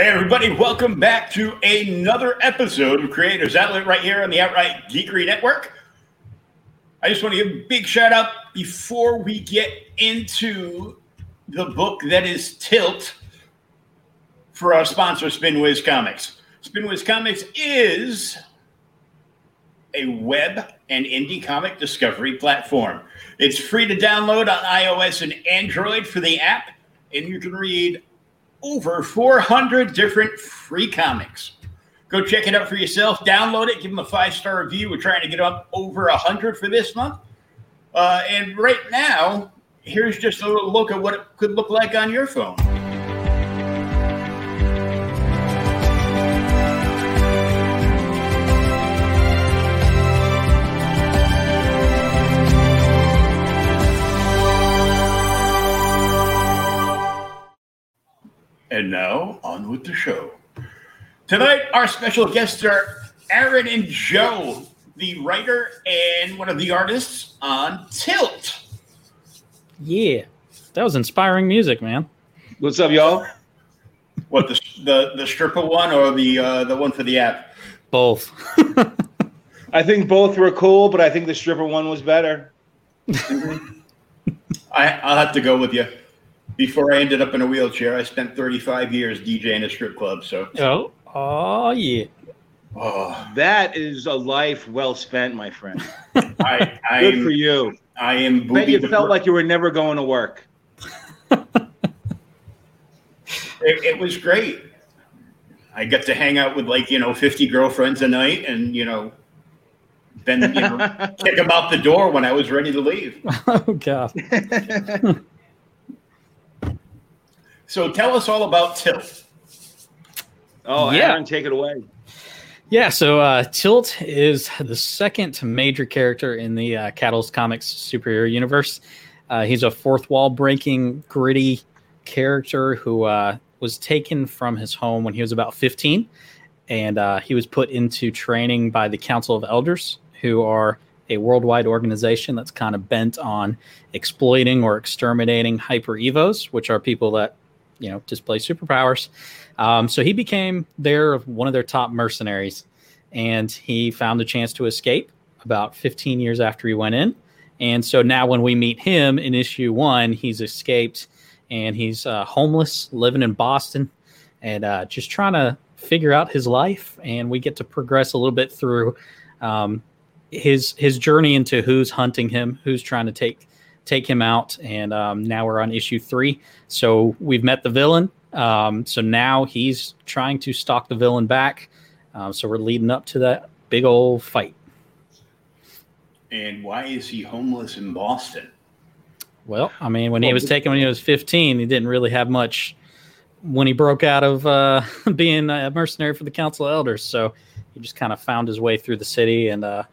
Hey, everybody, welcome back to another episode of Creators Outlet right here on the Outright Geekery Network. I just want to give a big shout out before we get into the book that is Tilt for our sponsor, Spinwiz Comics. Spinwiz Comics is a web and indie comic discovery platform. It's free to download on iOS and Android for the app, and you can read over 400 different free comics. Go check it out for yourself. Download it. Give them a five star review. We're trying to get up over 100 for this month. Uh, and right now, here's just a little look at what it could look like on your phone. And now, on with the show. Tonight, our special guests are Aaron and Joe, the writer and one of the artists on Tilt. Yeah, that was inspiring music, man. What's up, y'all? What the the, the stripper one or the uh, the one for the app? Both. I think both were cool, but I think the stripper one was better. I, I'll have to go with you. Before I ended up in a wheelchair, I spent 35 years DJing a strip club. So, oh, oh yeah. oh, That is a life well spent, my friend. I I Good am, for you. I am Bet you felt fir- like you were never going to work. it, it was great. I got to hang out with like you know 50 girlfriends a night, and you know, then you know, kick them out the door when I was ready to leave. Oh god. So tell us all about Tilt. Oh, Yeah. Aaron, take it away. Yeah, so uh, Tilt is the second major character in the uh, Catalyst Comics superhero universe. Uh, he's a fourth wall breaking, gritty character who uh, was taken from his home when he was about 15. And uh, he was put into training by the Council of Elders, who are a worldwide organization that's kind of bent on exploiting or exterminating hyper evos, which are people that, you know, display superpowers. Um, so he became their one of their top mercenaries, and he found a chance to escape about 15 years after he went in. And so now, when we meet him in issue one, he's escaped and he's uh, homeless, living in Boston, and uh, just trying to figure out his life. And we get to progress a little bit through um, his his journey into who's hunting him, who's trying to take take him out. And um, now we're on issue three. So we've met the villain. Um, so now he's trying to stalk the villain back. Um, so we're leading up to that big old fight. And why is he homeless in Boston? Well, I mean, when he was taken when he was 15, he didn't really have much when he broke out of uh, being a mercenary for the Council of Elders. So he just kind of found his way through the city and uh,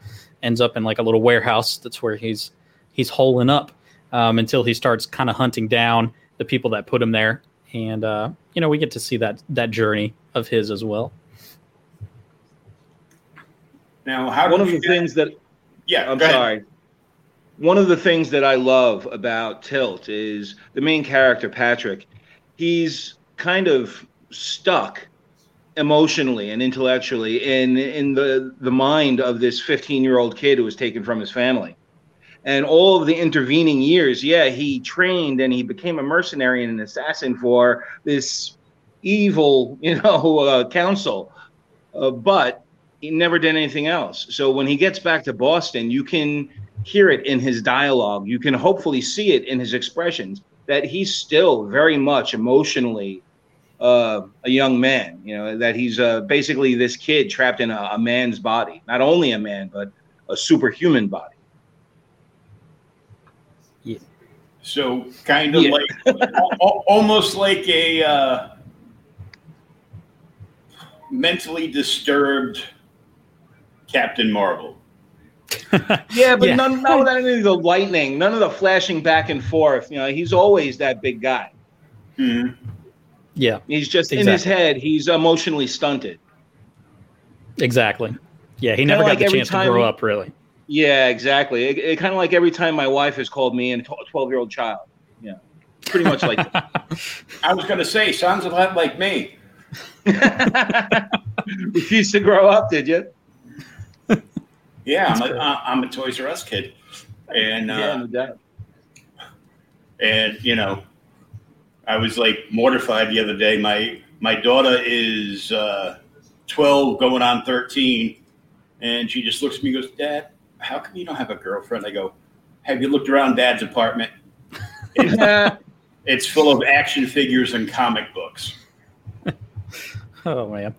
ends up in like a little warehouse. That's where he's he's holing up um, until he starts kind of hunting down the people that put him there. And uh, you know, we get to see that that journey of his as well. Now, how One of the get- things that Yeah, I'm go ahead. sorry. One of the things that I love about Tilt is the main character, Patrick. He's kind of stuck emotionally and intellectually in in the the mind of this 15 year old kid who was taken from his family and all of the intervening years yeah he trained and he became a mercenary and an assassin for this evil you know uh, council uh, but he never did anything else so when he gets back to boston you can hear it in his dialogue you can hopefully see it in his expressions that he's still very much emotionally uh, a young man. You know that he's uh, basically this kid trapped in a, a man's body, not only a man but a superhuman body. So kind of Yeah. like al- al- almost like a uh, mentally disturbed Captain Marvel. Yeah, but Yeah. none, none of any of the lightning, none of the flashing back and forth. You know, he's always that big guy. Mhm. Yeah, He's just in his head. He's emotionally stunted. exactly. Yeah, he Kinda never got like the chance to grow he- up really. Yeah, exactly. It, it kind of like every time my wife has called me and a twelve-year-old child. Yeah, pretty much like that. I was going to say, sounds a lot like me. Refused to grow up, did you? Yeah, I'm a, I'm a Toys R Us kid, and yeah, uh, no doubt. and you know, I was like mortified the other day. My my daughter is uh, 12, going on 13, and she just looks at me and goes, "Dad, how come you don't have a girlfriend?" I go, "Have you looked around Dad's apartment? It's, it's full of action figures and comic books." Oh man,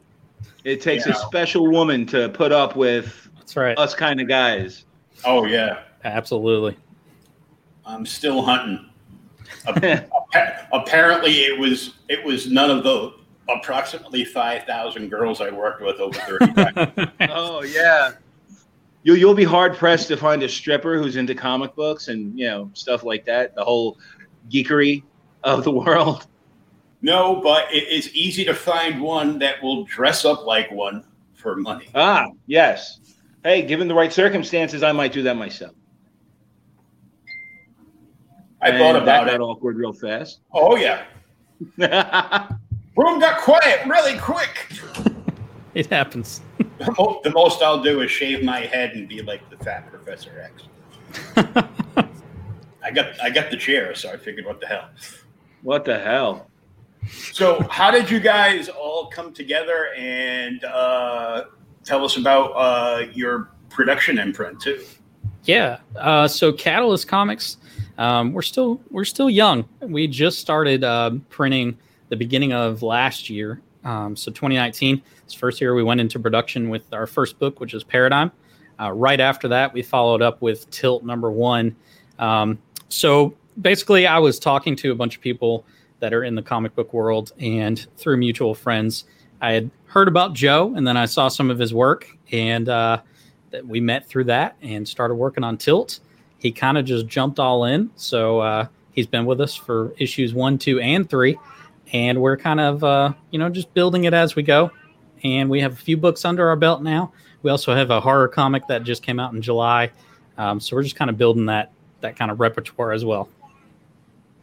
It takes Yeah. a special woman to put up with that's right. us kind of guys. Oh yeah, Absolutely. I'm still hunting. Apparently, it was it was none of the approximately five thousand girls I worked with over thirty times. oh yeah. You you'll be hard pressed to find a stripper who's into comic books and you know stuff like that. The whole geekery of the world. no, but it is easy to find one that will dress up like one for money. Ah, yes. Hey, given the right circumstances, I might do that myself. I And thought that about got it. awkward real fast. Oh yeah, room got quiet really quick. it happens. The mo- the most I'll do is shave my head and be like the fat Professor X. I got I got the chair, so I figured, what the hell. what the hell? So, how did you guys all come together and uh, tell us about uh, your production imprint too? Yeah. Uh, so Catalyst Comics, um, we're still we're still young. We just started uh, printing the beginning of last year. Um, so 2019, this first year we went into production with our first book, which is Paradigm. Uh, right after that, we followed up with Tilt number one. Um, so basically, I was talking to a bunch of people that are in the comic book world, and through mutual friends, I had heard about Joe, and then I saw some of his work, and uh, we met through that and started working on Tilt. He kind of just jumped all in. So uh, he's been with us for issues one, two, and three. And we're kind of, uh, you know, just building it as we go. And we have a few books under our belt now. We also have a horror comic that just came out in July. Um, so we're just kind of building that that kind of repertoire as well.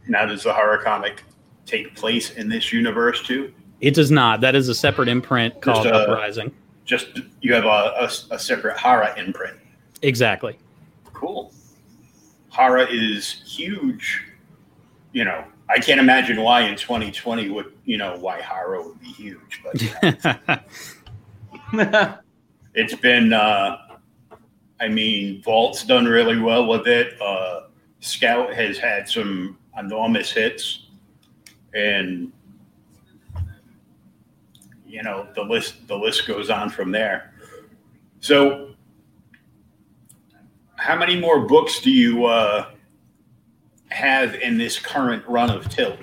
Now, does the horror comic take place in this universe too? It does not. That is a separate imprint called uh, Uprising. Just you have a, a, a separate horror imprint. Exactly. Cool. Horror is huge. You know, I can't imagine why in 2020 would you know why horror would be huge, but you know, it's been uh i mean vault's done really well with it. Uh scout has had some enormous hits. And you know the list the list goes on from there. So how many more books do you uh have in this current run of tilt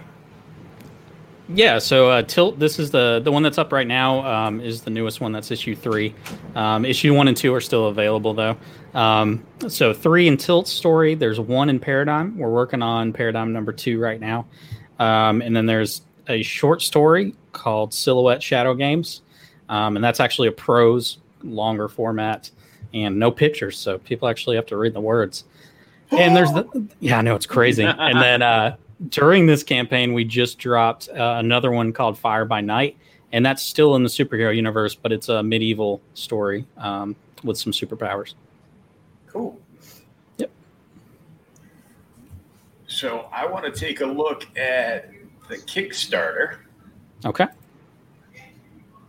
Yeah, so uh, Tilt, this is the the one that's up right now. Um, is the newest one. That's issue three. Um, issue one and two are still available though. Um, so three in Tilt story. There's one in Paradigm. We're working on Paradigm number two right now, um, and then there's a short story called Silhouette Shadow Games, um, and that's actually a prose, longer format, and no pictures. So people actually have to read the words. And there's the yeah, I know it's crazy. and then uh, during this campaign, we just dropped uh, another one called Fire by Night, and that's still in the superhero universe, but it's a medieval story um, with some superpowers. Cool. Yep. So I want to take a look at the Kickstarter. Okay.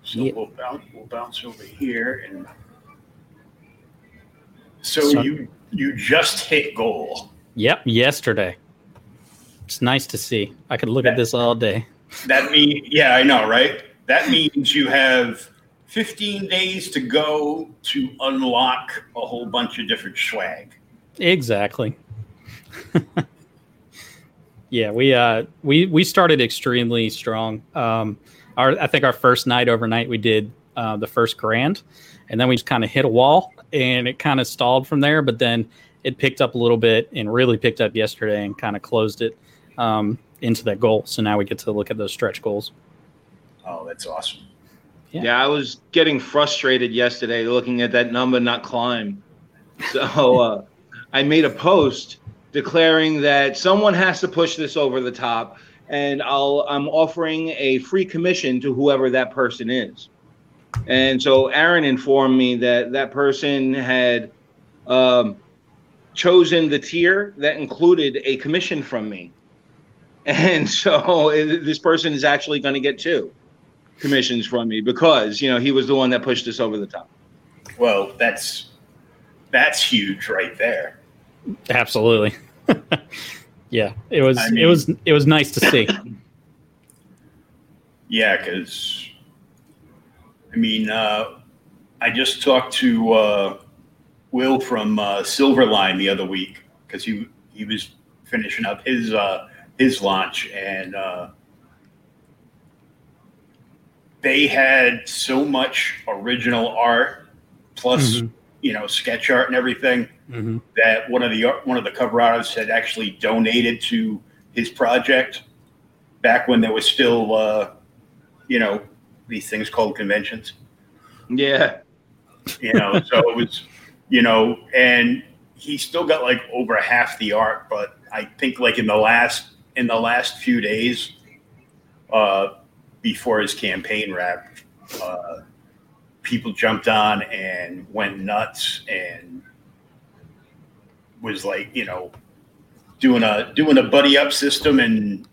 So Yeah. we'll bounce we'll bounce over here and so So- you you just hit goal. Yep. Yesterday. It's nice to see. I could look at this all day. That means yeah, I know, right? That means you have 15 days to go to unlock a whole bunch of different swag. Exactly. yeah, we uh we we started extremely strong. Um our I think our first night overnight we did uh the first grand and then we just kind of hit a wall and it kind of stalled from there, but then it picked up a little bit and really picked up yesterday and kind of closed it um into that goal. So now we get to look at those stretch goals. Oh, that's awesome. Yeah. Yeah, I was getting frustrated yesterday looking at that number not climb. So uh, I made a post declaring that someone has to push this over the top. and I'll I'm offering a free commission to whoever that person is. And so Aaron informed me that that person had um, chosen the tier that included a commission from me. And so this person is actually going to get two commissions from me because, you know, he was the one that pushed us over the top. Well, that's that's huge right there. Absolutely. yeah, it was I mean, it was it was nice to see. yeah, cuz I mean, uh, I just talked to uh, Will from uh, Silverline the other week because he he was finishing up his uh, his launch, and uh, they had so much original art, plus mm-hmm. you know sketch art and everything mm-hmm. that one of the one of the cover artists had actually donated to his project back when there was still uh, you know these things called conventions. Yeah, you know, so it was you know, and he still got like over half the art, but I think like in the last in the last few days uh, before his campaign wrapped, uh, people jumped on and went nuts and was like, you know, doing a doing a buddy up system and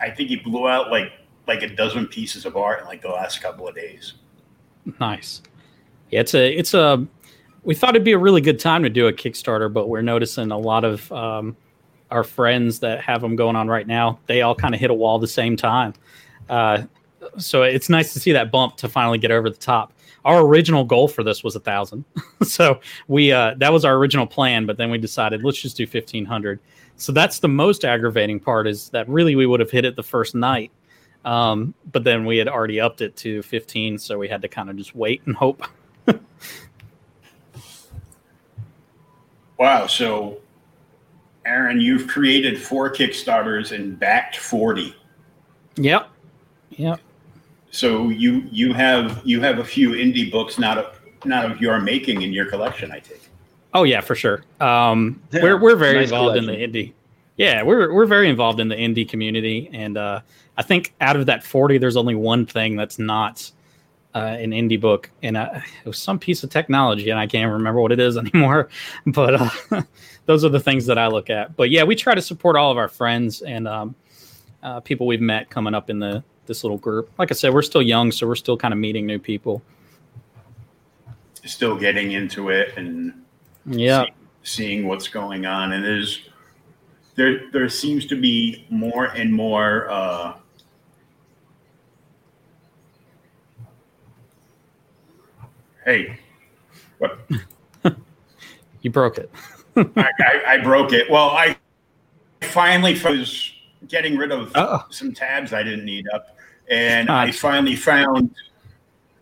I think he blew out like like a dozen pieces of art in like the last couple of days. Nice. Yeah, it's a it's a we thought it'd be a really good time to do a Kickstarter, but we're noticing a lot of um, our friends that have them going on right now. They all kind of hit a wall at the same time. Uh, so it's nice to see that bump to finally get over the top. Our original goal for this was a thousand, so we uh, that was our original plan. But then we decided let's just do fifteen hundred. So that's the most aggravating part is that really we would have hit it the first night, um, but then we had already upped it to fifteen, so we had to kind of just wait and hope. wow. So, Aaron, you've created four Kickstarters and backed 40. Yep. Yep. So you you have you have a few indie books not of not of your making in your collection, I take. Oh yeah, for sure. Um, yeah, we're we're very nice involved collection. in the indie. Yeah, we're we're very involved in the indie community, and uh, I think out of that forty, there's only one thing that's not uh, an indie book, and uh, it was some piece of technology, and I can't remember what it is anymore. But uh, those are the things that I look at. But yeah, we try to support all of our friends and um, uh, people we've met coming up in the this little group. Like I said, we're still young, so we're still kind of meeting new people. Still getting into it and yeah, see, seeing what's going on, and there's there there seems to be more and more uh, Hey, what? you broke it. I, I, I, broke it. Well, I finally was getting rid of Uh-oh. some tabs I didn't need up, and I finally found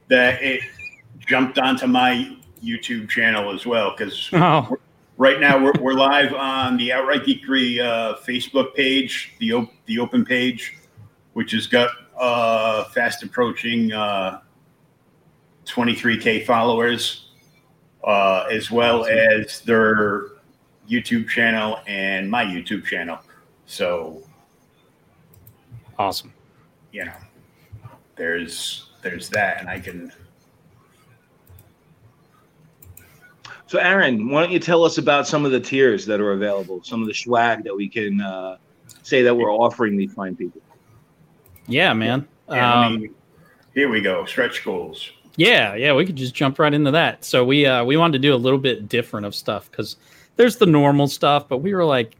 that it jumped onto my YouTube channel as well because oh. Right now we're, we're live on the Outright Geekery uh, Facebook page, the op- the open page, which has got uh, fast approaching uh, 23k followers, uh, as well as their YouTube channel and my YouTube channel. So awesome. You know, there's there's that, and I can. So, Aaron, why don't you tell us about some of the tiers that are available, some of the swag that we can uh, say that we're offering these fine people? Yeah, man. Yeah, um, I mean, here we go. Stretch goals. Yeah, yeah, we could just jump right into that. So we uh, we wanted to do a little bit different of stuff because there's the normal stuff, but we were like,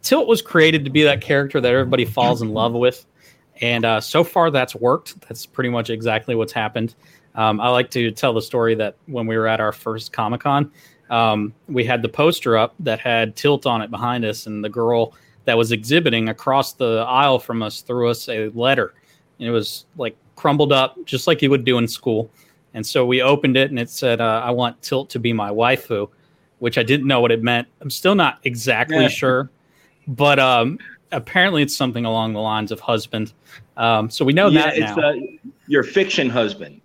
Tilt was created to be that character that everybody falls in love with, and uh, so far that's worked. That's pretty much exactly what's happened. Um, I like to tell the story that when we were at our first Comic Con, um, we had the poster up that had Tilt on it behind us, and the girl that was exhibiting across the aisle from us threw us a letter. And it was like crumbled up just like you would do in school. And so we opened it and it said, uh, I want Tilt to be my waifu, which I didn't know what it meant. I'm still not exactly yeah. sure, but um, apparently it's something along the lines of husband. Um, so we know yeah, that it's now. Uh, your fiction husband.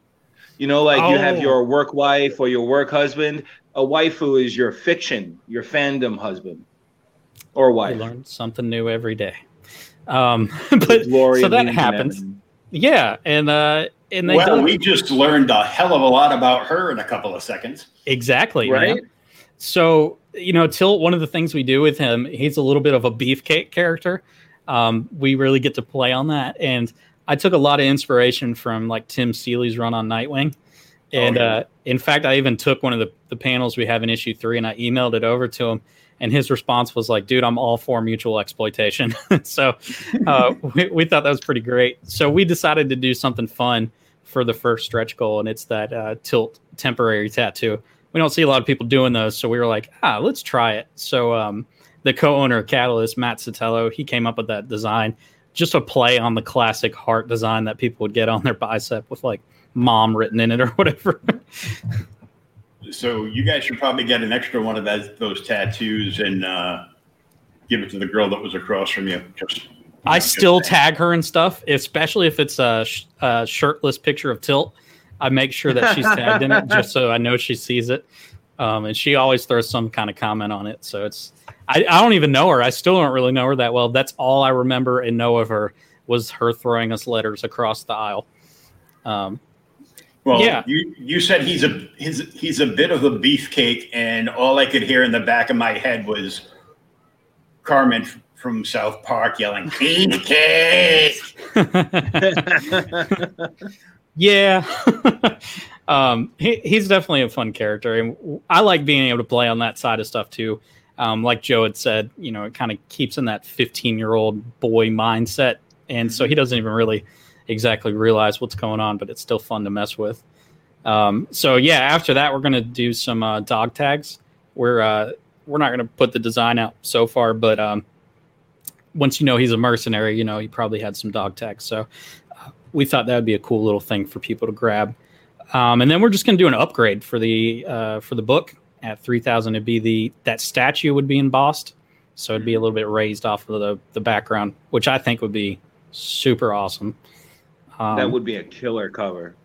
You know, like oh. you have your work wife or your work husband. A waifu is your fiction, your fandom husband or wife. We learn something new every day. Um, but so that happens. Evans. Yeah, and uh, and they well, did- we just learned a hell of a lot about her in a couple of seconds. exactly Right? man. So you know, Tilt. One of the things we do with him, he's a little bit of a beefcake character. Um, we really get to play on that, and I took a lot of inspiration from like Tim Seeley's run on Nightwing. And Oh, yeah. uh, in fact, I even took one of the, the panels we have in issue three and I emailed it over to him. And his response was like, dude, I'm all for mutual exploitation. so uh, we, we thought that was pretty great. So we decided to do something fun for the first stretch goal, and it's that uh, tilt temporary tattoo. We don't see a lot of people doing those. So we were like, ah, let's try it. So um, the co owner of Catalyst, Matt Sotelo, he came up with that design, just a play on the classic heart design that people would get on their bicep with like mom written in it or whatever. So you guys should probably get an extra one of those, those tattoos and uh, give it to the girl that was across from you. Just, you I know, still tag her and stuff, especially if it's a, sh- a shirtless picture of Tilt. I make sure that she's tagged in it just so I know she sees it. Um, and she always throws some kind of comment on it. So it's, I, I don't even know her. I still don't really know her that well. That's all I remember and know of her was her throwing us letters across the aisle. Um, Well, Yeah. you you said he's a he's he's a bit of a beefcake, and all I could hear in the back of my head was Cartman from South Park yelling "beefcake." Yeah. um, he, he's definitely a fun character. And I like being able to play on that side of stuff too. Um, like Joe had said, you know, it kind of keeps in that 15 year old boy mindset. And so he doesn't even really exactly realize what's going on, but it's still fun to mess with. Um, so yeah, after that, we're going to do some uh, dog tags. We're, uh, we're not going to put the design out so far, but um, once you know he's a mercenary, you know, he probably had some dog tags. So we thought that would be a cool little thing for people to grab. Um, and then we're just going to do an upgrade for the uh, for the book at three thousand. It'd be the that statue would be embossed, so it'd be a little bit raised off of the the background, which I think would be super awesome. Um, that would be a killer cover.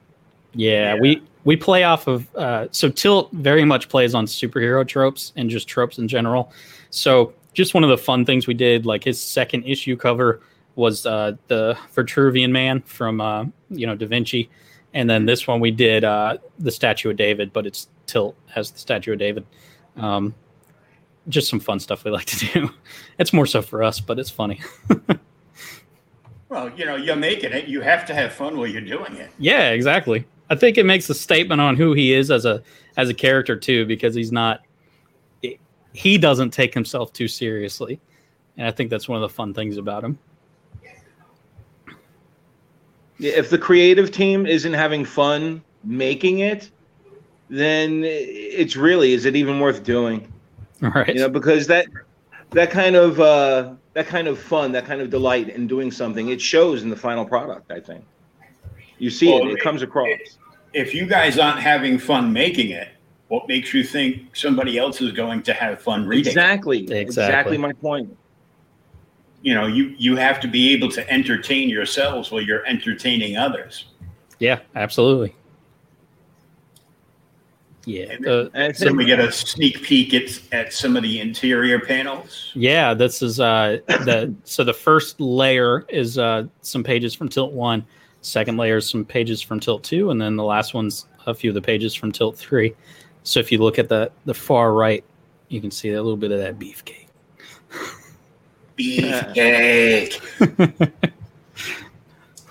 yeah, Yeah. we we play off of uh, so Tilt very much plays on superhero tropes and just tropes in general. So just one of the fun things we did, like his second issue cover was uh, the Vitruvian Man from uh, you know Da Vinci, and then this one we did uh, the Statue of David, but it's Tilt as the Statue of David. Um, just some fun stuff we like to do. It's more so for us, but it's funny. Well, you know, you're making it. You have to have fun while you're doing it. Yeah, exactly. I think it makes a statement on who he is as a as a character too, because he's not he doesn't take himself too seriously, and I think that's one of the fun things about him. If the creative team isn't having fun making it, then it's really is it even worth doing? All right. You know, because that that kind of uh, that kind of fun, that kind of delight in doing something, it shows in the final product. I think you see Well, it; it comes across. If you guys aren't having fun making it, what makes you think somebody else is going to have fun reading? it? Exactly, Exactly. exactly my point. You know, you you have to be able to entertain yourselves while you're entertaining others. yeah, absolutely. Yeah. the- And So we get a sneak peek at, at some of the interior panels. Yeah, this is uh the so the first layer is uh some pages from Tilt One, second layer is some pages from Tilt Two, and then the last one's a few of the pages from Tilt Three. So if you look at the the far right, you can see a little bit of that beefcake. Beefcake.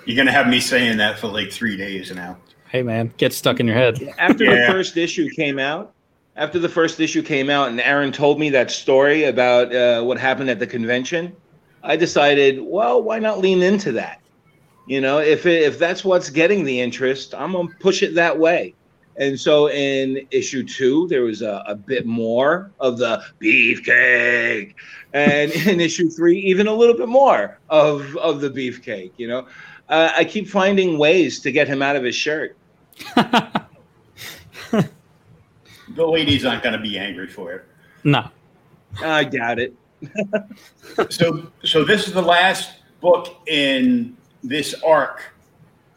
You're gonna have me saying that for like three days now. Hey man, get stuck in your head. After Yeah. the first issue came out, after the first issue came out, and Aaron told me that story about uh, what happened at the convention, I decided, well, why not lean into that? You know, if it, if that's what's getting the interest, I'm gonna push it that way. And so in issue two, there was a, a bit more of the beefcake, and in issue three, even a little bit more of of the beefcake. You know, uh, I keep finding ways to get him out of his shirt. The ladies aren't gonna be angry for it. no. I doubt it. So so this is the last book in this arc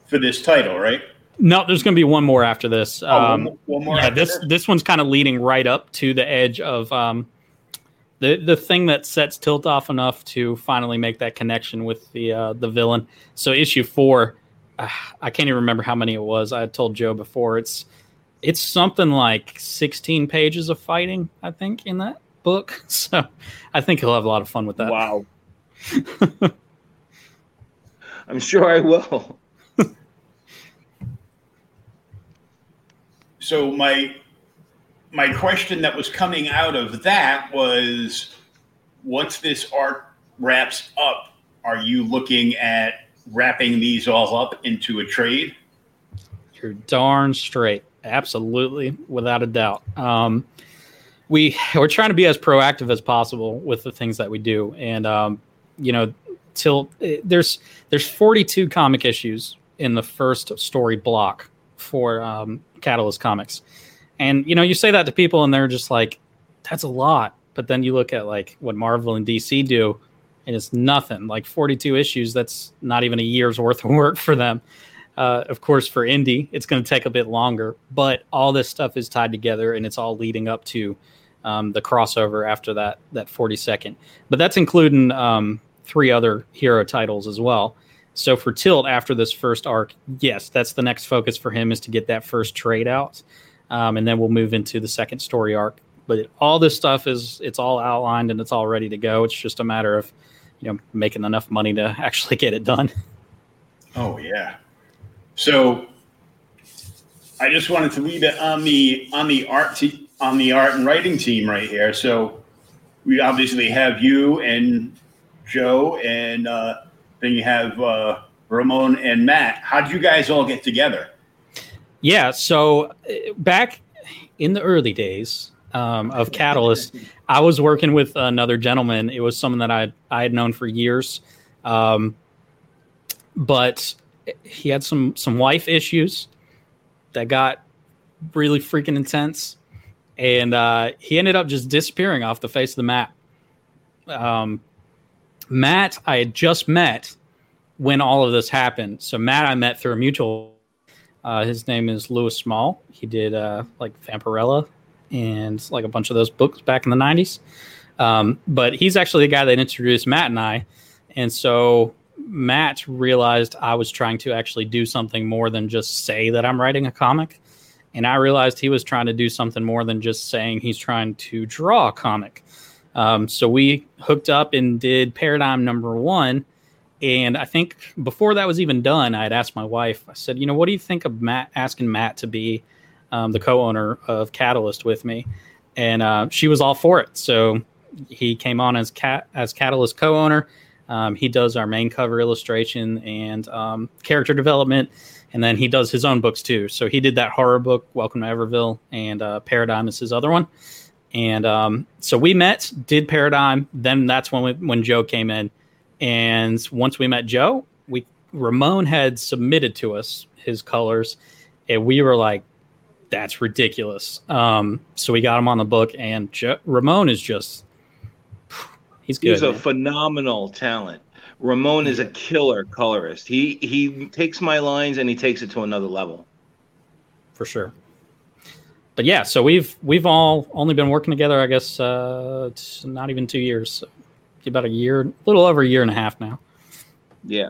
for this title, right? No, there's going to be one more after this. Oh, one Um, more- one more yeah, after this this one's kind of leading right up to the edge of um, the the thing that sets Tilt off enough to finally make that connection with the uh, the villain. So issue four, uh, I can't even remember how many it was. I had told Joe before. It's it's something like 16 pages of fighting, I think, in that book. So I think he'll have a lot of fun with that. Wow. I'm sure I will. so my my question that was coming out of that was once this arc wraps up, are you looking at wrapping these all up into a trade? You're darn straight. Absolutely, without a doubt. Um, we we're trying to be as proactive as possible with the things that we do, and um, you know, till eh, there's there's 42 comic issues in the first story block for um, Catalyst Comics, and you know, you say that to people, and they're just like, "That's a lot." But then you look at like what Marvel and DC do, and it's nothing. Like 42 issues, that's not even a year's worth of work for them. Uh, of course, for indie, it's going to take a bit longer, but all this stuff is tied together, and it's all leading up to um, the crossover after that that 42nd. But that's including um, three other hero titles as well. So for Tilt, after this first arc, yes, that's the next focus for him is to get that first trade out, um, and then we'll move into the second story arc. But all this stuff is it's all outlined and it's all ready to go. It's just a matter of you know making enough money to actually get it done. Oh yeah. So I just wanted to leave it on the on the art te- on the art and writing team right here. So we obviously have you and Joe, and uh, then you have uh, Ramon and Matt. How did you guys all get together? Yeah, so uh, back in the early days um, of Catalyst, I was working with another gentleman. It was someone that I I had known for years, um, but he had some some wife issues that got really freaking intense, and uh, he ended up just disappearing off the face of the map. Um, Matt, I had just met when all of this happened. So Matt, I met through a mutual. Uh, his name is Louis Small. He did uh, like Vampirella and like a bunch of those books back in the '90s. Um, but he's actually the guy that introduced Matt and I. And so Matt realized I was trying to actually do something more than just say that I'm writing a comic. And I realized he was trying to do something more than just saying he's trying to draw a comic. Um, so we hooked up and did Paradigm number one. And I think before that was even done, I had asked my wife, I said, you know, what do you think of Matt asking Matt to be um, the co owner of Catalyst with me? And uh, she was all for it. So he came on as as Catalyst co owner. Um, he does our main cover illustration and um, character development, and then he does his own books too. So he did that horror book, Welcome to Everville, and uh, Paradigm is his other one. And um, so we met, did Paradigm. Then that's when we, when Joe came in, and once we met Joe, we Ramon had submitted to us his colors, and we were like, "That's ridiculous." Um, so we got him on the book, and Joe, Ramon is just He's good. He's a man. phenomenal talent. Ramon is a killer colorist. He he takes my lines and he takes it to another level. For sure. But yeah, so we've we've all only been working together, I guess, uh, not even two years, so about a year, a little over a year and a half now. Yeah.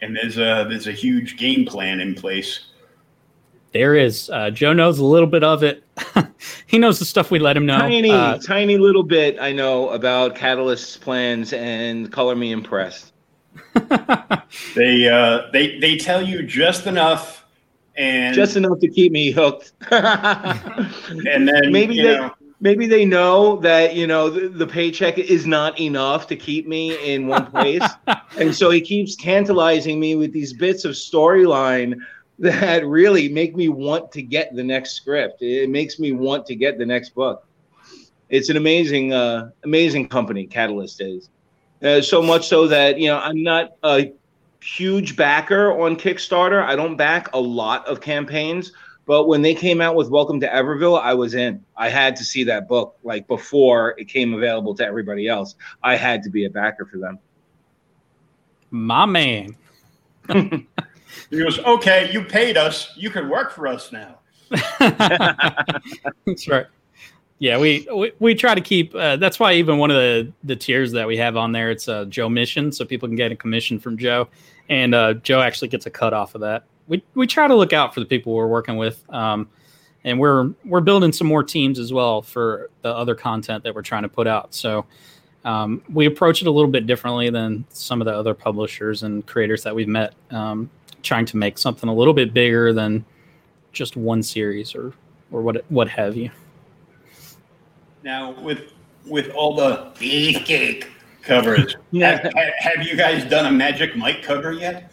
And there's a there's a huge game plan in place there is. Uh, Joe knows a little bit of it. he knows the stuff we let him know. Tiny, uh, tiny little bit I know about Catalyst's plans and color me impressed. they uh, they they tell you just enough and just enough to keep me hooked. and then maybe they know, maybe they know that you know the, the, paycheck is not enough to keep me in one place, and so he keeps tantalizing me with these bits of storyline that really make me want to get the next script. It makes me want to get the next book. It's an amazing, uh, amazing company. Catalyst is uh, so much so that you know I'm not a huge backer on Kickstarter. I don't back a lot of campaigns, but when they came out with Welcome to Everville, I was in. I had to see that book like before it came available to everybody else. I had to be a backer for them. My man. He goes, okay, you paid us. You can work for us now. That's right. Yeah, we, we, we try to keep. Uh, that's why even one of the the tiers that we have on there, it's a Joe mission, so people can get a commission from Joe, and uh, Joe actually gets a cut off of that. We we try to look out for the people we're working with, um, and we're we're building some more teams as well for the other content that we're trying to put out. So um, we approach it a little bit differently than some of the other publishers and creators that we've met, um, trying to make something a little bit bigger than just one series or or what what have you. Now with with all the beefcake coverage, Yeah. have, have you guys done a Magic Mike cover yet,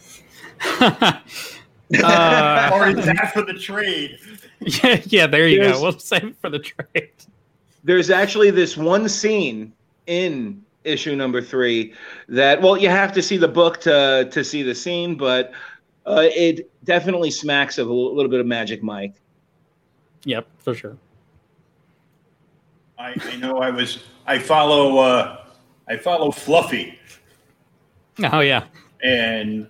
uh, or is that for the trade? yeah, yeah, there you There's- go. We'll save it for the trade. There's actually this one scene in issue number three that well you have to see the book to to see the scene but uh, it definitely smacks of a little bit of magic mike Yep, for sure. I, I know I was. I follow. Uh, I follow Fluffy, Oh yeah, and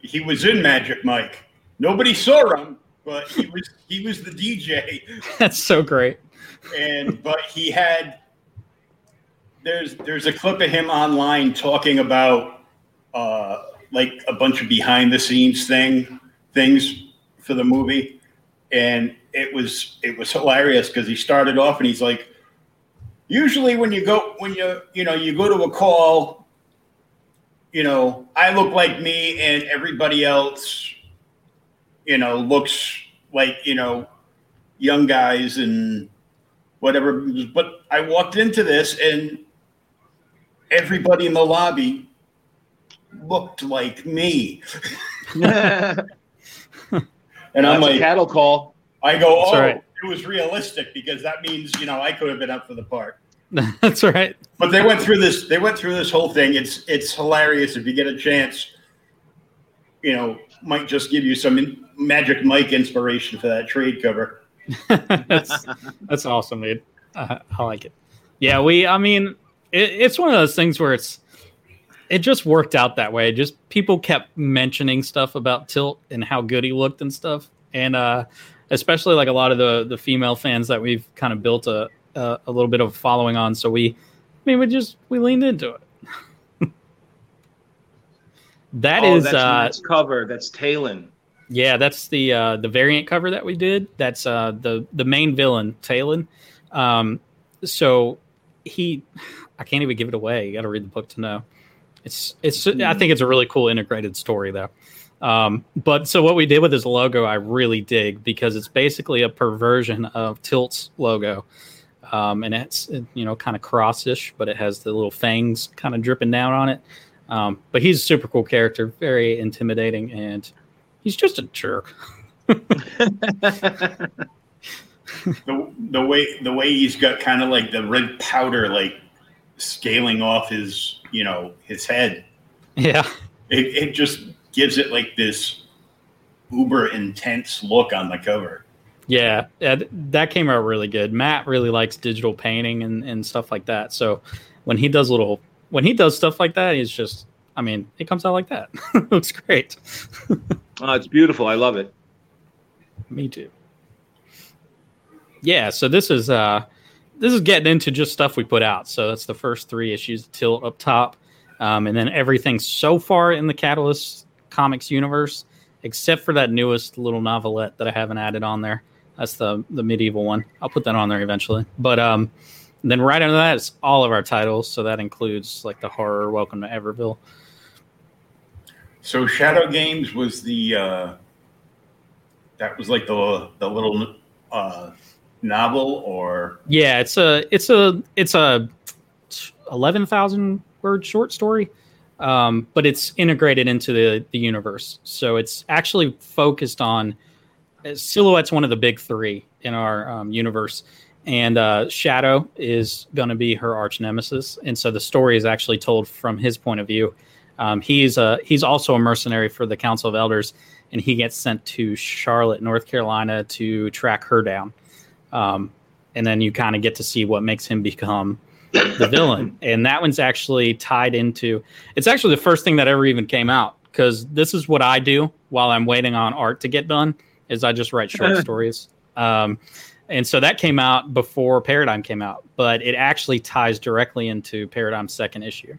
he was in Magic Mike. Nobody saw him, but he was. He was the DJ, that's so great. and but he had. There's there's a clip of him online talking about uh, like a bunch of behind the scenes thing things for the movie, and it was it was hilarious because he started off and he's like, usually when you go when you you know you go to a call, you know I look like me and everybody else, you know looks like you know young guys and whatever. But I walked into this and everybody in the lobby looked like me. that's And I'm a like, cattle call I go, That's oh, right. it was realistic because that means, you know, I could have been up for the part. that's right. But they went through this, they went through this whole thing. It's, it's hilarious. If you get a chance, you know, might just give you some in, magic Mike inspiration for that trade cover. that's that's awesome, dude. Uh, I like it. Yeah, we. I mean, it, it's one of those things where it's it just worked out that way. Just people kept mentioning stuff about Tilt and how good he looked and stuff, and uh, especially like a lot of the the female fans that we've kind of built a a, a little bit of a following on. So we, I mean, we just we leaned into it. That oh, is that's uh, Matt's cover that's talon yeah, that's the uh, the variant cover that we did. That's uh, the the main villain, Talon. Um, so he, I can't even give it away. You got to read the book to know. It's it's. I think it's a really cool integrated story though. Um, but so what we did with his logo, I really dig because it's basically a perversion of Tilt's logo. Um, and it's you know kind of crossish, but it has the little fangs kind of dripping down on it. Um, but he's a super cool character, very intimidating, and he's just a jerk. The, the way, the way he's got kind of like the red powder, like scaling off his, you know, his head. Yeah, It, it just gives it like this uber intense look on the cover. yeah, yeah, that came out really good. Matt really likes digital painting and, and stuff like that. So when he does little, when he does stuff like that, he's just, I mean, it comes out like that. Looks great. oh, it's beautiful i love it Me too. Yeah, so this is uh this is getting into just stuff we put out. So that's the first three issues, tilt up top, um, and then everything so far in the Catalyst comics universe, except for that newest little novelette that I haven't added on there. That's the the medieval one. I'll put that on there eventually. But um, then right under that is all of our titles. So that includes like the horror, Welcome to Everville. So Shadow Games was the uh, that was like the the little uh, novel or Yeah, it's a it's a it's a eleven thousand word short story, um, but it's integrated into the the universe. So it's actually focused on uh, Silhouette's one of the big three in our um, universe, and uh, Shadow is going to be her arch nemesis, and so the story is actually told from his point of view. Um, he's a he's also a mercenary for the Council of Elders, and he gets sent to Charlotte, North Carolina, to track her down. Um, and then you kind of get to see what makes him become the villain. And that one's actually tied into. It's actually the first thing that ever even came out because this is what I do while I'm waiting on art to get done. Is I just write short stories. Um, And so that came out before Paradigm came out, but it actually ties directly into Paradigm's second issue.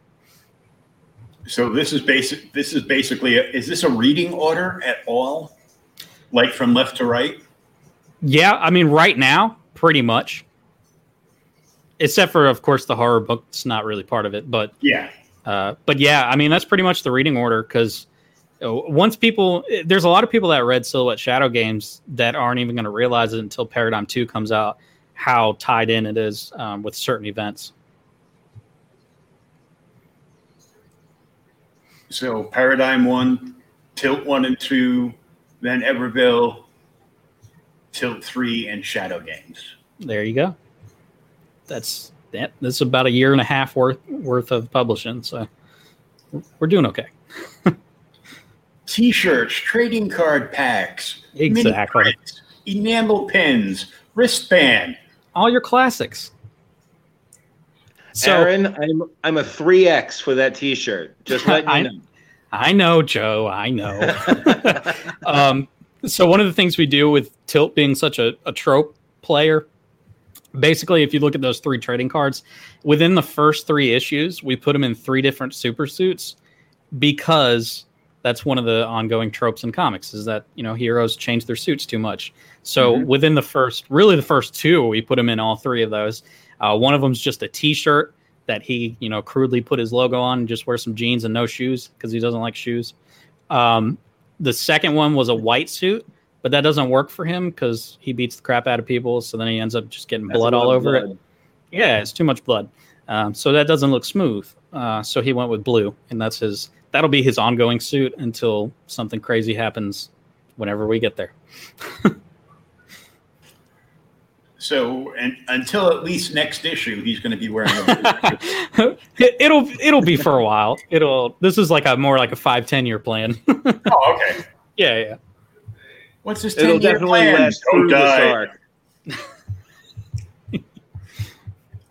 So this is basic. This is basically. A, is this a reading order at all, like from left to right? Yeah, I mean, right now, pretty much. Except for, of course, the horror book. It's not really part of it, but yeah. Uh, but yeah, I mean, that's pretty much the reading order because uh, once people, there's a lot of people that read Silhouette Shadow games that aren't even going to realize it until Paradigm Two comes out how tied in it is um, with certain events. So Paradigm One, Tilt One and Two, then Everville, Tilt Three, and Shadow Games. There you go. That's that. That's about a year and a half worth worth of publishing. So we're doing okay. T-shirts, trading card packs, exactly, prints, enamel pins, wristband, all your classics. So, Aaron, I'm I'm a three X for that T-shirt. Just let you know. I know, Joe. I know. um, so one of the things we do with Tilt being such a, a trope player, basically, if you look at those three trading cards, within the first three issues, we put them in three different super suits because that's one of the ongoing tropes in comics is that you know heroes change their suits too much. So mm-hmm. within the first, really the first two, we put them in all three of those. Uh, one of them's just a T-shirt that he, you know, crudely put his logo on and just wear some jeans and no shoes because he doesn't like shoes. Um, the second one was a white suit, but that doesn't work for him because he beats the crap out of people. So then he ends up just getting That's blood all over blood. it. Yeah, it's too much blood. Um, so that doesn't look smooth. Uh, so he went with blue, and that's his. That'll be his ongoing suit until something crazy happens, whenever we get there. So, and until at least next issue, he's going to be wearing. A it'll it'll be for a while. It'll. This is like a more like a five ten year plan. oh, okay. Yeah, yeah. What's this? It'll definitely plan? last oh, through die.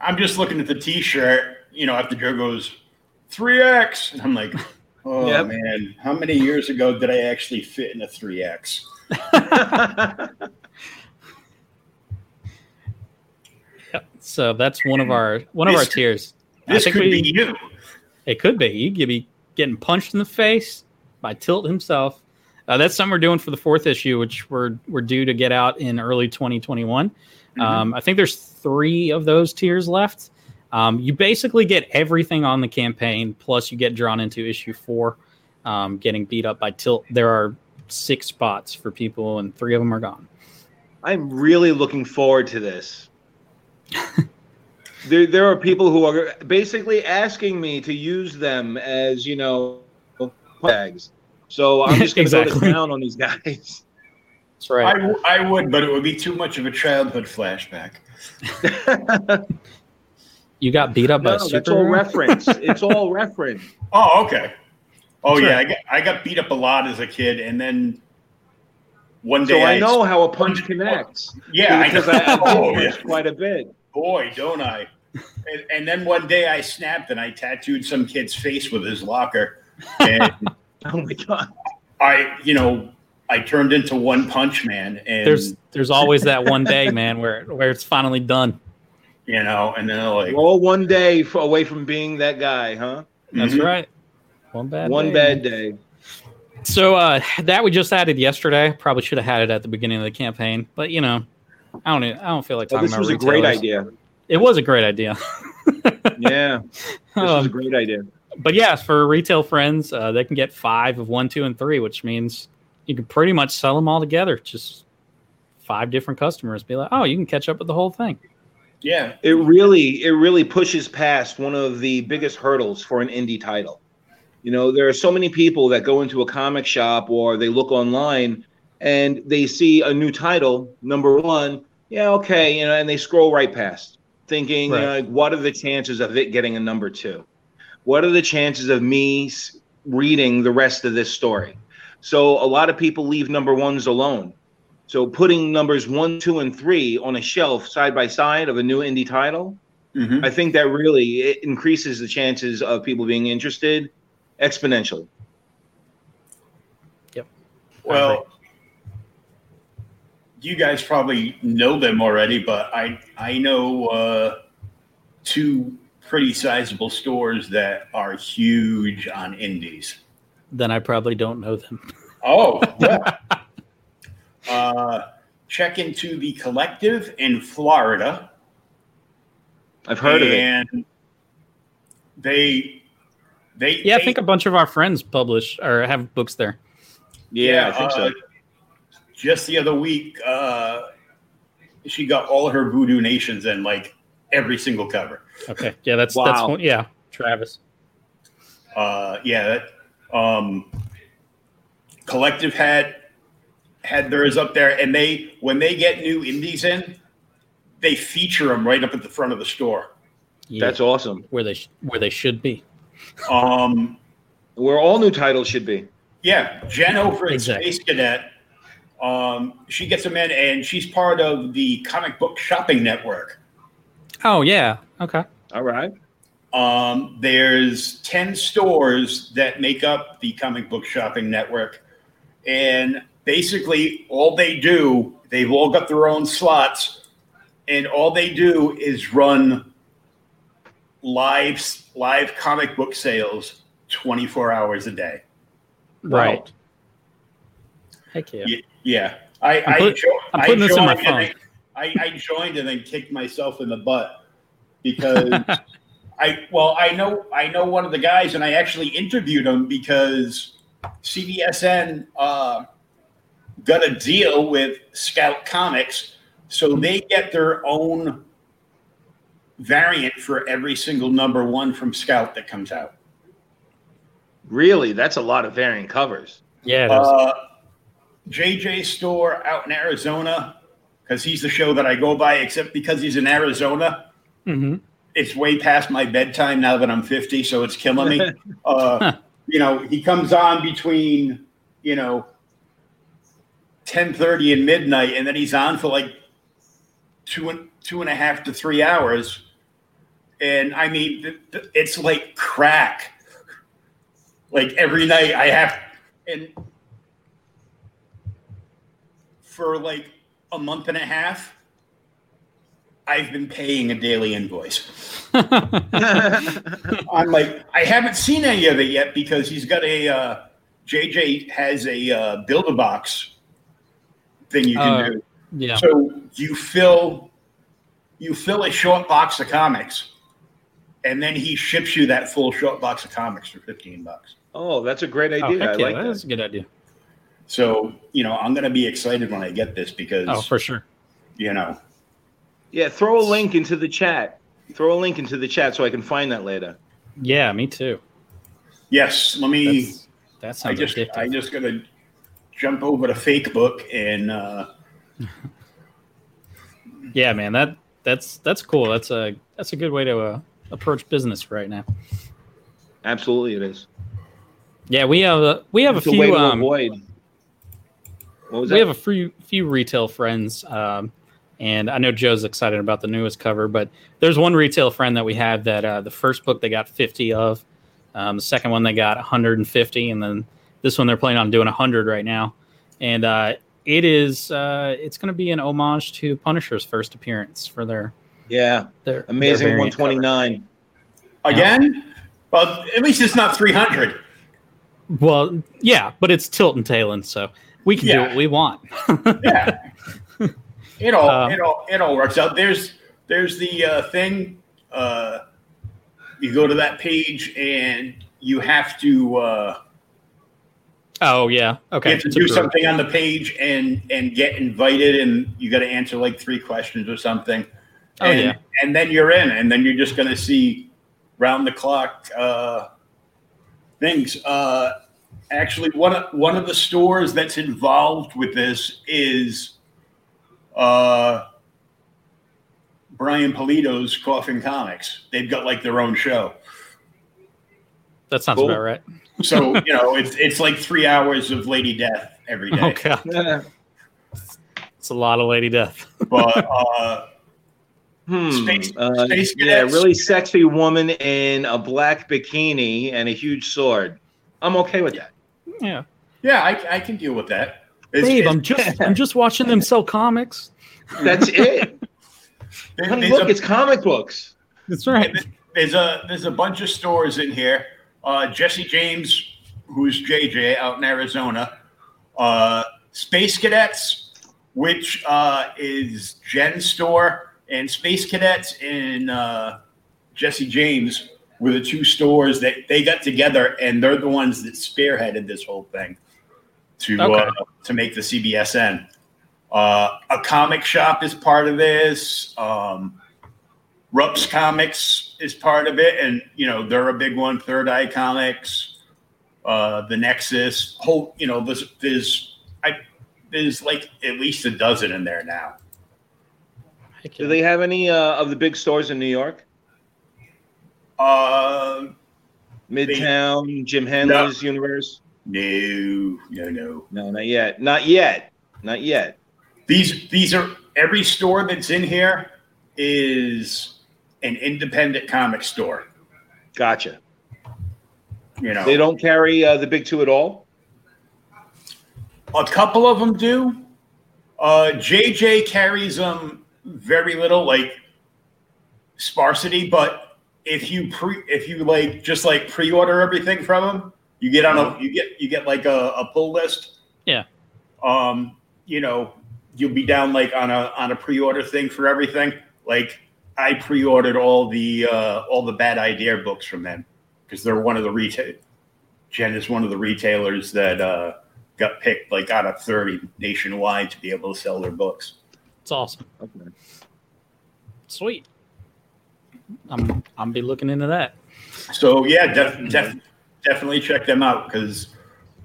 I'm just looking at the T-shirt. You know, after Joe goes three X, and I'm like, oh yep. man, how many years ago did I actually fit in a three X? So that's one of our one of our tiers. This could we, be you. It could be. You could be getting punched in the face by Tilt himself. Uh, that's something we're doing for the fourth issue, which we're we're due to get out in early 2021. Mm-hmm. Um, I think there's three of those tiers left. Um, you basically get everything on the campaign, plus you get drawn into issue four, um, getting beat up by Tilt. There are six spots for people, and three of them are gone. I'm really looking forward to this there, there are people who are basically asking me to use them as you know bags. So I'm just going to exactly. go to town on these guys. That's right. I, w- I would, but it would be too much of a childhood flashback. you got beat up no, by That's all reference. It's all reference. Oh, okay. Oh that's yeah, right. I got I got beat up a lot as a kid, and then one day. So I, I know how a punch connects. Yeah, because I, I, I oh, yeah. quite a bit boy, don't I? and, and, then one day I snapped and I tattooed some kid's face with his locker. And oh my god! I, you know, I turned into One Punch Man. And there's there's always that one day, man, where where it's finally done. You know, and then like all one day away from being that guy, huh? That's mm-hmm. right. One bad one day, bad day. So uh, that we just added yesterday. Probably should have had it at the beginning of the campaign, but you know, I don't. I don't feel like talking well, this about. was retailers. a great idea. It was a great idea. yeah, this um, was a um, great idea. But yeah, for retail friends, uh, they can get five of one, two, and three, which means you can pretty much sell them all together. Just five different customers. Be like, oh, you can catch up with the whole thing. Yeah, it really, it really pushes past one of the biggest hurdles for an indie title. You know, there are so many people that go into a comic shop or they look online and they see a new title, number one, yeah, okay, you know, and they scroll right past, thinking, right. You know, like, what are the chances of it getting a number two? What are the chances of me reading the rest of this story? So a lot of people leave number ones alone. So putting numbers one, two, and three on a shelf side by side of a new indie title, mm-hmm. I think that really it increases the chances of people being interested exponentially. Yep. Well, you guys probably know them already, but I I know uh, two pretty sizable stores that are huge on indies. Then I probably don't know them. Oh, yeah. uh, check into the collective in Florida. I've heard of it. and they they Yeah, I think a bunch of our friends publish or have books there. Yeah, I think uh, so. Just the other week, uh, she got all her Voodoo Nations and like every single cover. Okay, yeah, that's Wow. that's one, yeah, Travis. Uh, yeah, that, um, collective had had theirs up there, and they when they get new indies in, they feature them right up at the front of the store. Yeah, That's awesome. where they sh- where they should be. Um, Where all new titles should be. Yeah, Jen over at Exactly. Space Cadet. Um, she gets them in, and she's part of the comic book shopping network. Oh yeah, okay. All right. Um, there's ten stores that make up the comic book shopping network, and basically all they do, they've all got their own slots, and all they do is run live live comic book sales 24 hours a day. Right. Heck yeah. Ye- Yeah, I I'm I, jo- I'm I this in my joined and then- I, I joined and then kicked myself in the butt because I well I know I know one of the guys and I actually interviewed him because CBSN uh, got a deal with Scout Comics, so they get their own variant for every single number one from Scout that comes out. Really, that's a lot of variant covers. Yeah. Uh, JJ Store out in Arizona, because he's the show that I go by, except because he's in Arizona, hmm it's way past my bedtime now that I'm 50, so it's killing me. uh, you know, he comes on between, you know, 10:30 and midnight, and then he's on for like two and two and a half to three hours. And I mean, it's like crack. Like every night, I have, and for like a month and a half, I've been paying a daily invoice. I'm like, I haven't seen any of it yet because he's got a uh, JJ has a uh, build a box thing you can Uh, do. yeah. So you fill you fill a short box of comics, and then he ships you that full short box of comics for fifteen bucks. oh, that's a great Oh, idea. heck I yeah, like that. that's a good idea. So you know, I'm gonna be excited when I get this because Oh, for sure. you know, Yeah, throw a link into the chat. Throw a link into the chat so I can find that later. Yeah, me too. yes. Let me. That's, that I sounds just addictive. I just gotta jump over to fake book and uh, yeah, man, that that's that's cool. That's a that's a good way to uh, approach business right now. Absolutely, it is. Yeah, we have a we have It's a a way few to um, avoid. What was we that? have a few few retail friends, um, and I know Joe's excited about the newest cover. But there's one retail friend that we have that uh, the first book they got 50 of, um, the second one they got 150, and then this one they're planning on doing 100 right now. And uh, it is uh, it's going to be an homage to Punisher's first appearance for their yeah, their amazing their variant cover. 129. again. Well, at least it's not 300. Well, yeah, but it's Tilt and Talon, so we can do what we want. Yeah, it all Um, it all it all works out. There's there's the uh, thing. Uh, you go to that page and you have to uh, oh yeah, okay. you have to It's do something on the page and and get invited, and you got to answer like three questions or something. Oh, and, yeah. and then you're in, and then you're just going to see round the clock uh, things. Uh, actually, one of one of the stores that's involved with this is uh, Brian Pulido's Coffin Comics. They've got like their own show, That sounds Cool. about right. so you know it's it's like three hours of Lady Death every day. Oh god, it's a lot of Lady Death. But uh, Hmm. Space- uh, yeah, really sexy woman in a black bikini and a huge sword. I'm okay with that. Yeah. yeah, I, I can deal with that. It's- Babe, it's- I'm just I'm just watching them sell comics. That's it. there- Honey, look, a- it's comic books. That's right. there's a there's a bunch of stores in here. Uh, Jesse James, who's JJ out in Arizona. Uh, Space Cadets, which uh, is Jen's store, and Space Cadets in uh, Jesse James were the two stores that they got together, and they're the ones that spearheaded this whole thing to Okay. uh, to make the CBSN. Uh, a comic shop is part of this. Um, Rups Comics is part of it, and you know they're a big one. Third Eye Comics, uh, the Nexus, whole you know there's there's I there's like at least a dozen in there now. Do they have any uh, of the big stores in New York? Uh, Midtown, Jim Hanley's Universe? no, no, no. No, not yet. Not yet. Not yet. These these are every store that's in here is an independent comic store. Gotcha. You know, They don't carry uh, the big two at all. A couple of them do. Uh, JJ carries them very little, like sparsity. But if you pre, if you like, just like pre-order everything from them, you get on a you get you get like a, a pull list. Yeah. Um, you know, you'll be down like on a on a pre-order thing for everything. Like I pre-ordered all the uh, all the bad idea books from them because they're one of the retail. Jen is one of the retailers that uh, got picked like out of 30 nationwide to be able to sell their books. It's awesome. Okay. Sweet. I'm I'm be looking into that. So yeah, def- def- definitely check them out because,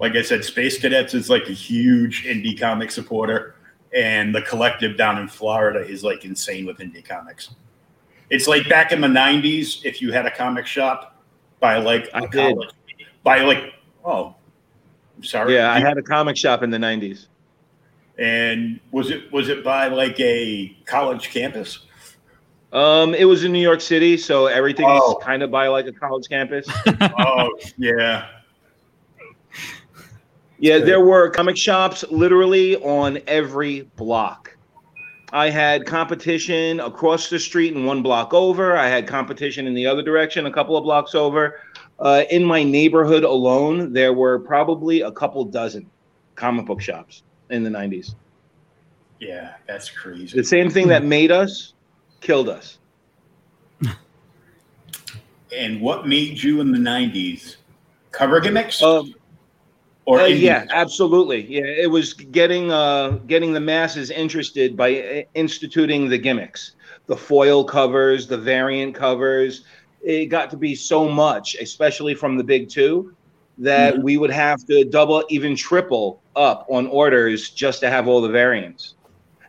like I said, Space Cadets is like a huge indie comic supporter, and the collective down in Florida is like insane with indie comics. It's like back in the '90s, if you had a comic shop by like I a did. by like oh, I'm sorry, Yeah, I had a comic shop in the 90s. And was it was it by like a college campus? Um, it was in New York City, so everything's Oh. kind of by like a college campus. oh yeah, Yeah, there were comic shops literally on every block. I had competition across the street and one block over. I had competition in the other direction, a couple of blocks over. Uh, in my neighborhood alone, there were probably a couple dozen comic book shops in the 90s. yeah, that's crazy. The same thing that made us killed us. And what made you in the '90s? Cover gimmicks Um, or Uh, yeah, absolutely. Yeah, it was getting uh, getting the masses interested by uh, instituting the gimmicks, the foil covers, the variant covers. It got to be so much, especially from the big two, that Mhm. we would have to double, even triple up on orders just to have all the variants.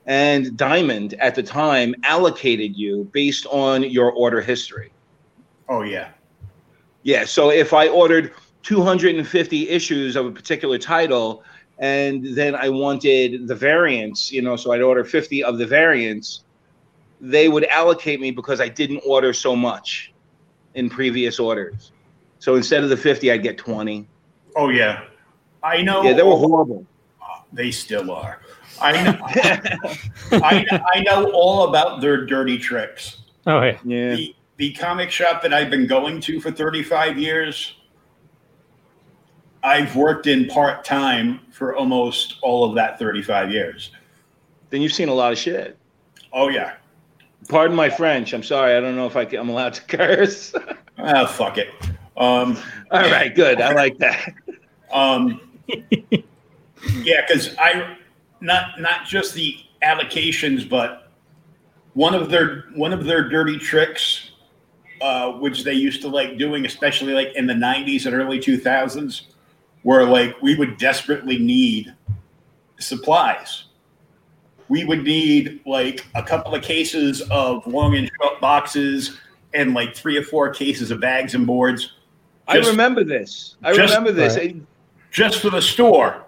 And Diamond at the time allocated you based on your order history. Oh yeah. Yeah, so if I ordered 250 issues of a particular title and then I wanted the variants, you know, so I'd order 50 of the variants, they would allocate me because I didn't order so much in previous orders. So instead of the 50, I'd get 20. Oh yeah. I know. Yeah, they were horrible. They still are. I know. I, I know all about their dirty tricks. Oh yeah. Yeah. The the comic shop that I've been going to for 35 years. I've worked in part time for almost all of that 35 years. Then you've seen a lot of shit. Oh yeah. Pardon my French. I'm sorry. I don't know if I can, I'm allowed to curse. Ah, fuck it. Um, All right, good. I like that. Um, yeah, because I not not just the allocations, but one of their one of their dirty tricks, uh, which they used to like doing, especially like in the '90s and early 2000s, where like we would desperately need supplies. We would need like a couple of cases of long and short boxes and like three or four cases of bags and boards I remember this. I just- remember this. Right. just for the store.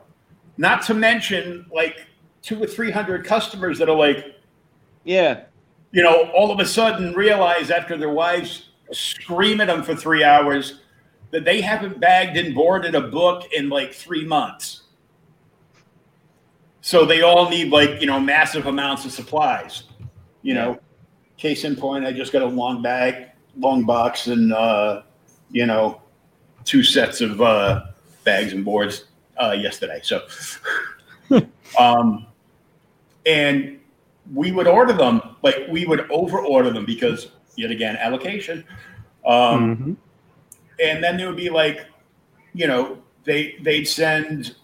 Not to mention like two or three hundred customers that are like, Yeah. you know, all of a sudden realize after their wives scream at them for three hours that they haven't bagged and boarded a book in like three months. so they all need like you know massive amounts of supplies. You know, case in point, I just got a long bag, long box, and uh, you know, two sets of uh, bags and boards uh, yesterday. So, um, and we would order them, like we would over order them because yet again allocation. Um, Mhm. and then there would be like, you know, they they'd send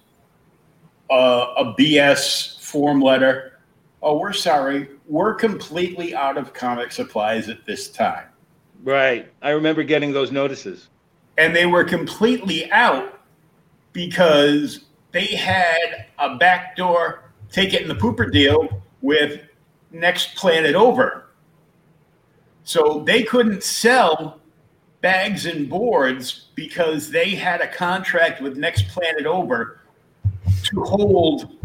uh, a BS form letter. Oh, we're sorry, we're completely out of comic supplies at this time, Right. I remember getting those notices. and they were completely out because they had a backdoor take it in the pooper deal with Next Planet Over. So they couldn't sell bags and boards because they had a contract with Next Planet Over to hold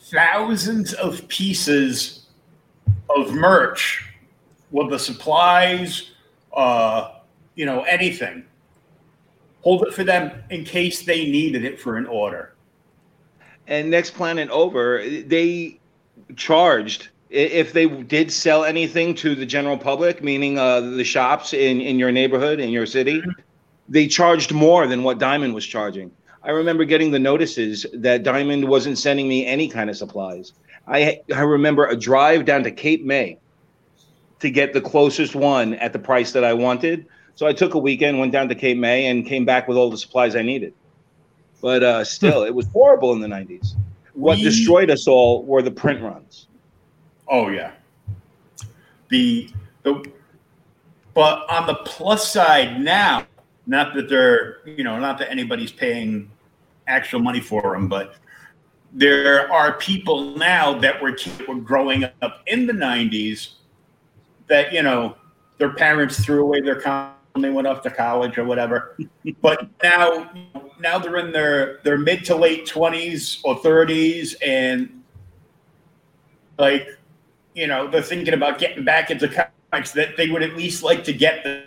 thousands of pieces of merch with the supplies, uh, you know, anything. Hold it for them in case they needed it for an order. And Next Planet Over, they charged if they did sell anything to the general public, meaning uh, the shops in, in your neighborhood, in your city, they charged more than what Diamond was charging. I remember getting the notices that Diamond wasn't sending me any kind of supplies. I I remember a drive down to Cape May to get the closest one at the price that I wanted. So I took a weekend, went down to Cape May, and came back with all the supplies I needed. But uh, still, it was horrible in the '90s. What We- destroyed us all were the print runs. Oh yeah. The the but on the plus side now, not that they're you know not that anybody's paying actual money for them, but there are people now that were were growing up in the '90s that you know their parents threw away their con when they went off to college or whatever, but now now they're in their their mid to late 20s or 30s and like you know, they're thinking about getting back into comics that they would at least like to get the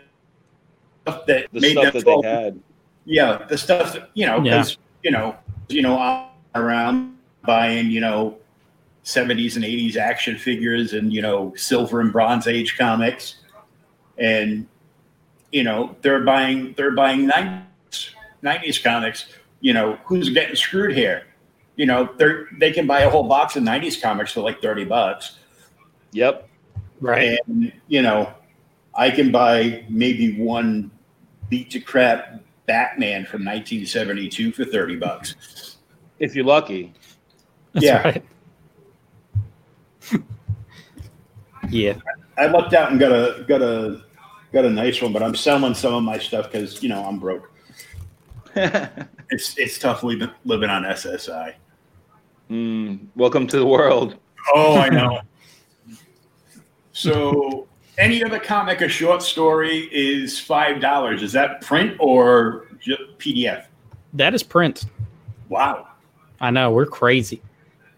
stuff that The made stuff them that fall- they had. yeah, the stuff that, you know, Yeah. you know, you know, I'm around buying, you know, 70s and 80s action figures and you know, silver and bronze age comics, and you know, they're buying they're buying 90s, 90s comics. You know, who's getting screwed here? You know, they're they can buy a whole box of 90s comics for like 30 bucks. Yep. Right. And you know, I can buy maybe one beat to crap Batman from 1972 for 30 bucks. If you're lucky. That's yeah. right. yeah. I lucked out and got a got a got a nice one, but I'm selling some of my stuff because you know I'm broke. It's it's tough living living on SSI. Mm, welcome to the world. Oh, I know. so, any other comic or short story is five dollars. Is that print or ju- PDF? That is print. Wow. I know we're crazy.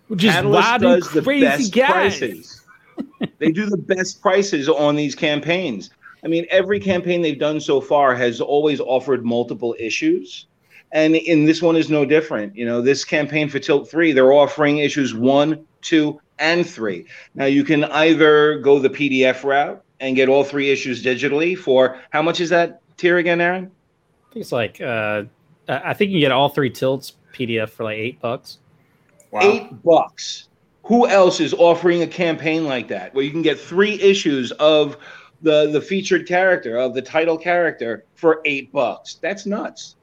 We're just Catalyst wild and does the crazy best guys. prices. they do the best prices on these campaigns. I mean, every campaign they've done so far has always offered multiple issues. And in this one is no different. You know, this campaign for Tilt 3, they're offering issues one, two, and three. Now you can either go the PDF route and get all three issues digitally for how much is that tier again, Aaron? I think it's like uh, I I think you can get all three tilts PDF for like eight bucks. Wow. Eight bucks. Who else is offering a campaign like that where you can get three issues of the the featured character of the title character for eight bucks? That's nuts.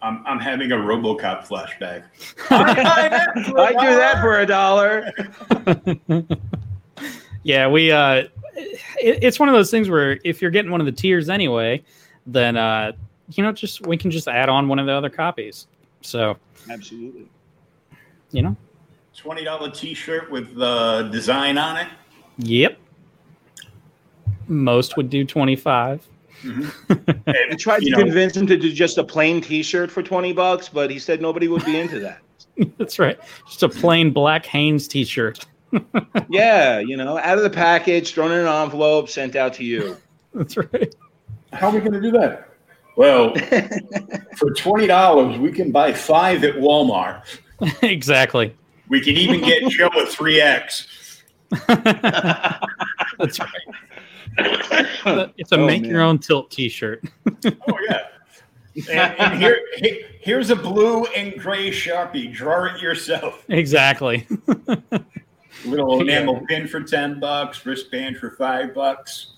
I'm, I'm having a RoboCop flashback. I do that for a dollar. yeah, we uh it, it's one of those things where if you're getting one of the tiers anyway, then uh you know just we can just add on one of the other copies. So, Absolutely. you know. Twenty dollar T-shirt with the design on it. Yep. Most would do 25. Mm-hmm. I tried to know- convince him to do just a plain T-shirt for twenty bucks, but he said nobody would be into that. That's right. Just a plain black Hanes t-shirt. yeah, you know, out of the package, thrown in an envelope, sent out to you. That's right. How are we going to do that? Well, for twenty dollars, we can buy five at Walmart. exactly. We can even get Joe a three X. That's right. It's a Oh, make man. your own tilt T-shirt. Oh yeah. And, and here, he- here's a blue and gray sharpie. Draw it yourself. exactly. Little enamel pin for ten bucks. Wristband for five bucks.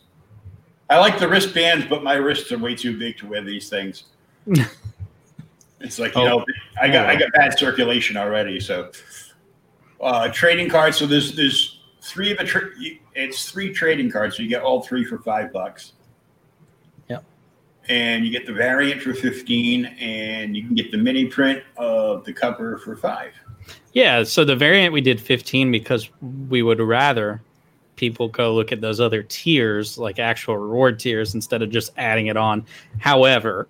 I like the wristbands, but my wrists are way too big to wear these things. It's like you Oh. know, I got I got bad circulation already. So, uh, trading cards. So there's there's three of the tra- you- it's three trading cards. So you get all three for five bucks. Yep. And you get the variant for fifteen, and you can get the mini print of the cover for five. Yeah, so the variant we did 15 because we would rather people go look at those other tiers, like actual reward tiers, instead of just adding it on. However,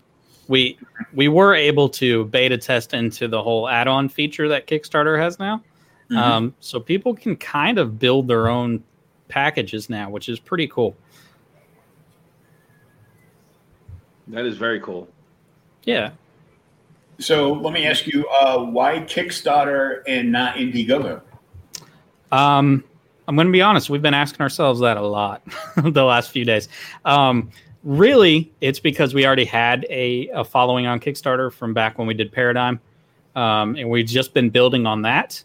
we we were able to beta test into the whole add-on feature that Kickstarter has now. Mhm. Um, so people can kind of build their own packages now, which is pretty cool. That is very cool. Yeah. So let me ask you, uh, why Kickstarter and not Indiegogo? Um, I'm going to be honest. We've been asking ourselves that a lot the last few days. Um, really, it's because we already had a, a following on Kickstarter from back when we did Paradigm, um, and we've just been building on that.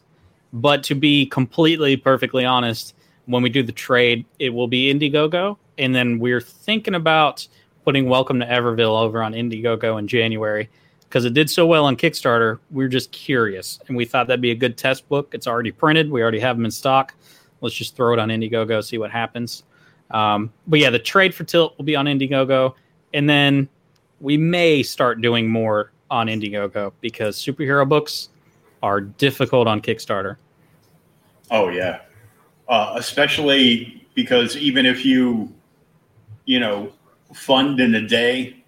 But to be completely perfectly honest, when we do the trade, it will be Indiegogo, and then we're thinking about putting Welcome to Everville over on Indiegogo in January because it did so well on Kickstarter. We are just curious, and we thought that'd be a good test book. It's already printed. We already have them in stock. Let's just throw it on Indiegogo, see what happens. Um, but yeah, the trade for Tilt will be on Indiegogo, and then we may start doing more on Indiegogo because superhero books are difficult on Kickstarter. Oh yeah, uh, especially because even if you, you know, fund in a day,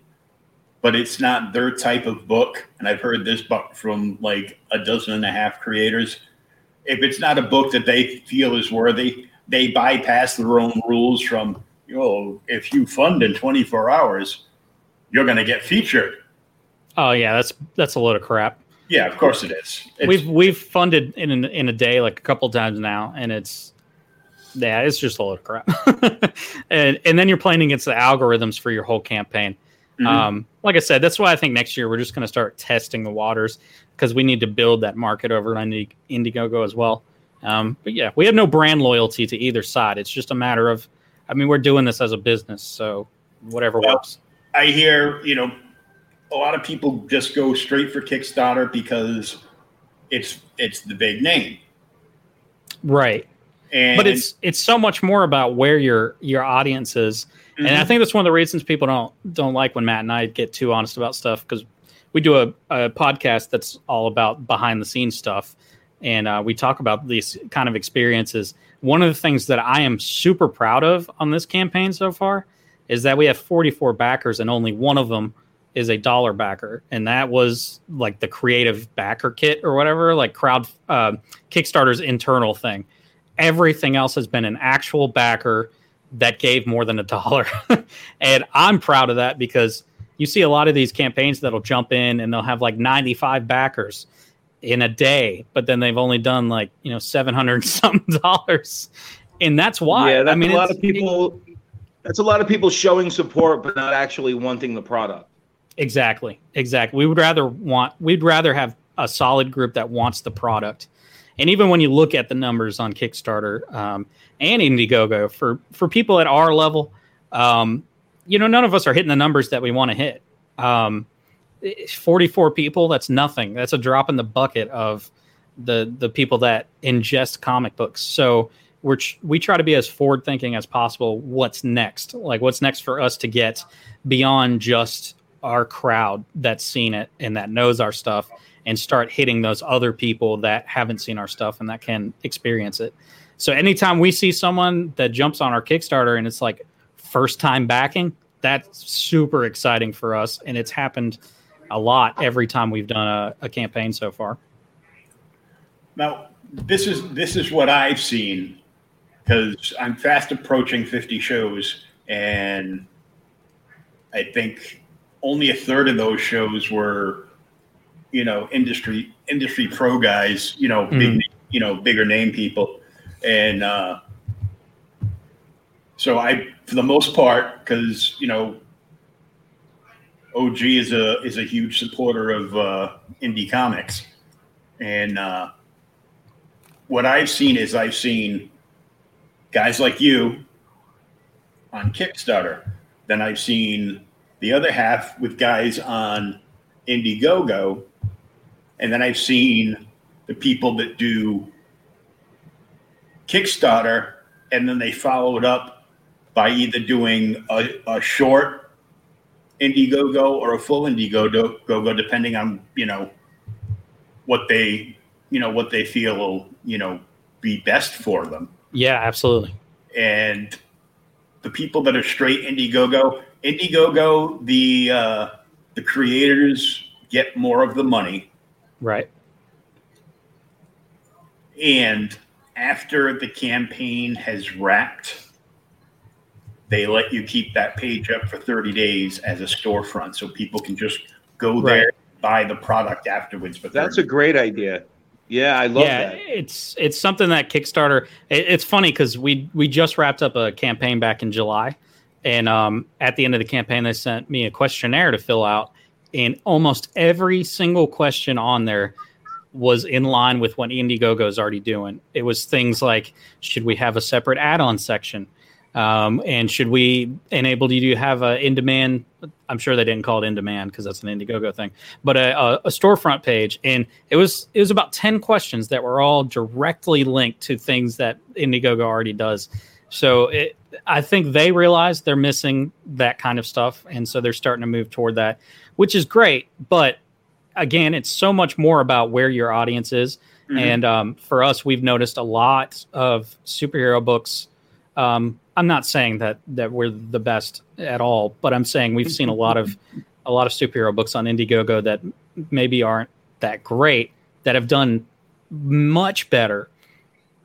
but it's not their type of book, and I've heard this book from like a dozen and a half creators. If it's not a book that they feel is worthy, they bypass their own rules. From you know, if you fund in 24 hours, you're going to get featured. Oh yeah, that's that's a load of crap. Yeah, of course it is. It's, we've we've funded in an, in a day like a couple times now, and it's yeah, it's just a load of crap. and and then you're playing against the algorithms for your whole campaign. Mhm. Um, like I said, that's why I think next year we're just going to start testing the waters because we need to build that market over on Indi- Indiegogo as well. Um, but yeah, we have no brand loyalty to either side. It's just a matter of, I mean, we're doing this as a business, so whatever Well, works. I hear, you know, a lot of people just go straight for Kickstarter because it's it's the big name. Right. And but it's it's so much more about where your your audience is and i think that's one of the reasons people don't don't like when matt and i get too honest about stuff because we do a, a podcast that's all about behind the scenes stuff and uh, we talk about these kind of experiences one of the things that i am super proud of on this campaign so far is that we have 44 backers and only one of them is a dollar backer and that was like the creative backer kit or whatever like crowd uh, kickstarter's internal thing everything else has been an actual backer that gave more than a dollar. and I'm proud of that because you see a lot of these campaigns that'll jump in and they'll have like 95 backers in a day, but then they've only done like, you know, 700 something dollars. And that's why. Yeah, that's I mean, a lot of people. That's a lot of people showing support, but not actually wanting the product. Exactly. Exactly. We would rather want we'd rather have a solid group that wants the product. And even when you look at the numbers on Kickstarter um, and Indiegogo for for people at our level, um, you know, none of us are hitting the numbers that we want to hit. Um, 44 people, that's nothing. That's a drop in the bucket of the the people that ingest comic books. So we're we try to be as forward thinking as possible. What's next? Like what's next for us to get beyond just our crowd that's seen it and that knows our stuff and start hitting those other people that haven't seen our stuff and that can experience it. So anytime we see someone that jumps on our Kickstarter and it's like first time backing, that's super exciting for us. And it's happened a lot every time we've done a, a campaign so far. now this is this is what I've seen because I'm fast approaching 50 shows, and I think only a third of those shows were, you know, industry industry pro guys, you know, big Mhm. you know, bigger name people. And uh, so I, for the most part, because you know, OG is a is a huge supporter of uh, indie comics, and uh, what I've seen is I've seen guys like you on Kickstarter. Then I've seen the other half with guys on Indiegogo, and then I've seen the people that do Kickstarter, and then they follow it up by either doing a, a short Indiegogo or a full Indiegogo, depending on you know what they you know what they feel will you know be best for them. Yeah, absolutely. And the people that are straight Indiegogo, Indiegogo, the uh, the creators get more of the money, right? And after the campaign has wrapped, they let you keep that page up for 30 days as a storefront so people can just go there right. buy the product afterwards. But that's a great idea. Yeah, I love yeah, that. It's it's something that Kickstarter. It, it's funny because we we just wrapped up a campaign back in July, and um, at the end of the campaign, they sent me a questionnaire to fill out, and almost every single question on there was in line with what Indiegogo is already doing. It was things like, should we have a separate add-on section? Um, and should we enable you to have a in demand? I'm sure they didn't call it in demand because that's an Indiegogo thing, but a, a, a, storefront page. And it was it was about ten questions that were all directly linked to things that Indiegogo already does. So it, I think they realize they're missing that kind of stuff, and so they're starting to move toward that, which is great. But again, it's so much more about where your audience is. Mm-hmm. And um, for us, we've noticed a lot of superhero books. Um, I'm not saying that that we're the best at all, but I'm saying we've seen a lot of a lot of superhero books on Indiegogo that maybe aren't that great that have done much better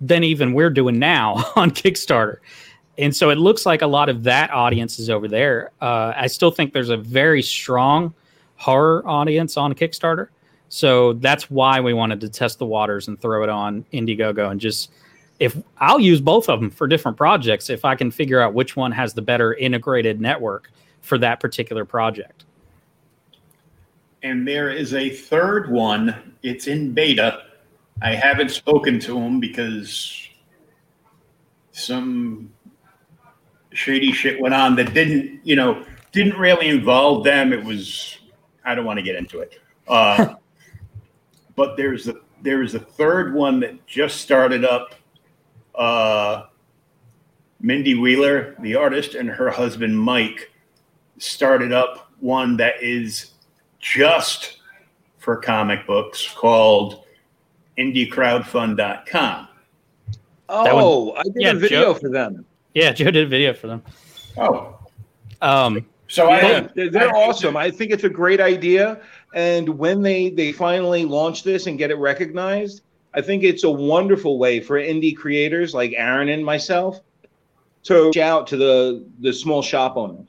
than even we're doing now on Kickstarter. And so it looks like a lot of that audience is over there. Uh, I still think there's a very strong horror audience on Kickstarter. So that's why we wanted to test the waters and throw it on Indiegogo and just if I'll use both of them for different projects if I can figure out which one has the better integrated network for that particular project. And there is a third one. It's in beta. I haven't spoken to him because some shady shit went on that didn't, you know, didn't really involve them. It was I don't want to get into it. Uh, but there's a there's a third one that just started up uh, Mindy Wheeler, the artist, and her husband Mike started up one that is just for comic books called indiecrowdfund.com. Oh, one, I did yeah, a video Joe, for them. Yeah, Joe did a video for them. Oh. Um, so yeah, I, they're I, awesome. I think it's a great idea. And when they they finally launch this and get it recognized, I think it's a wonderful way for indie creators like Aaron and myself to reach out to the the small shop owners.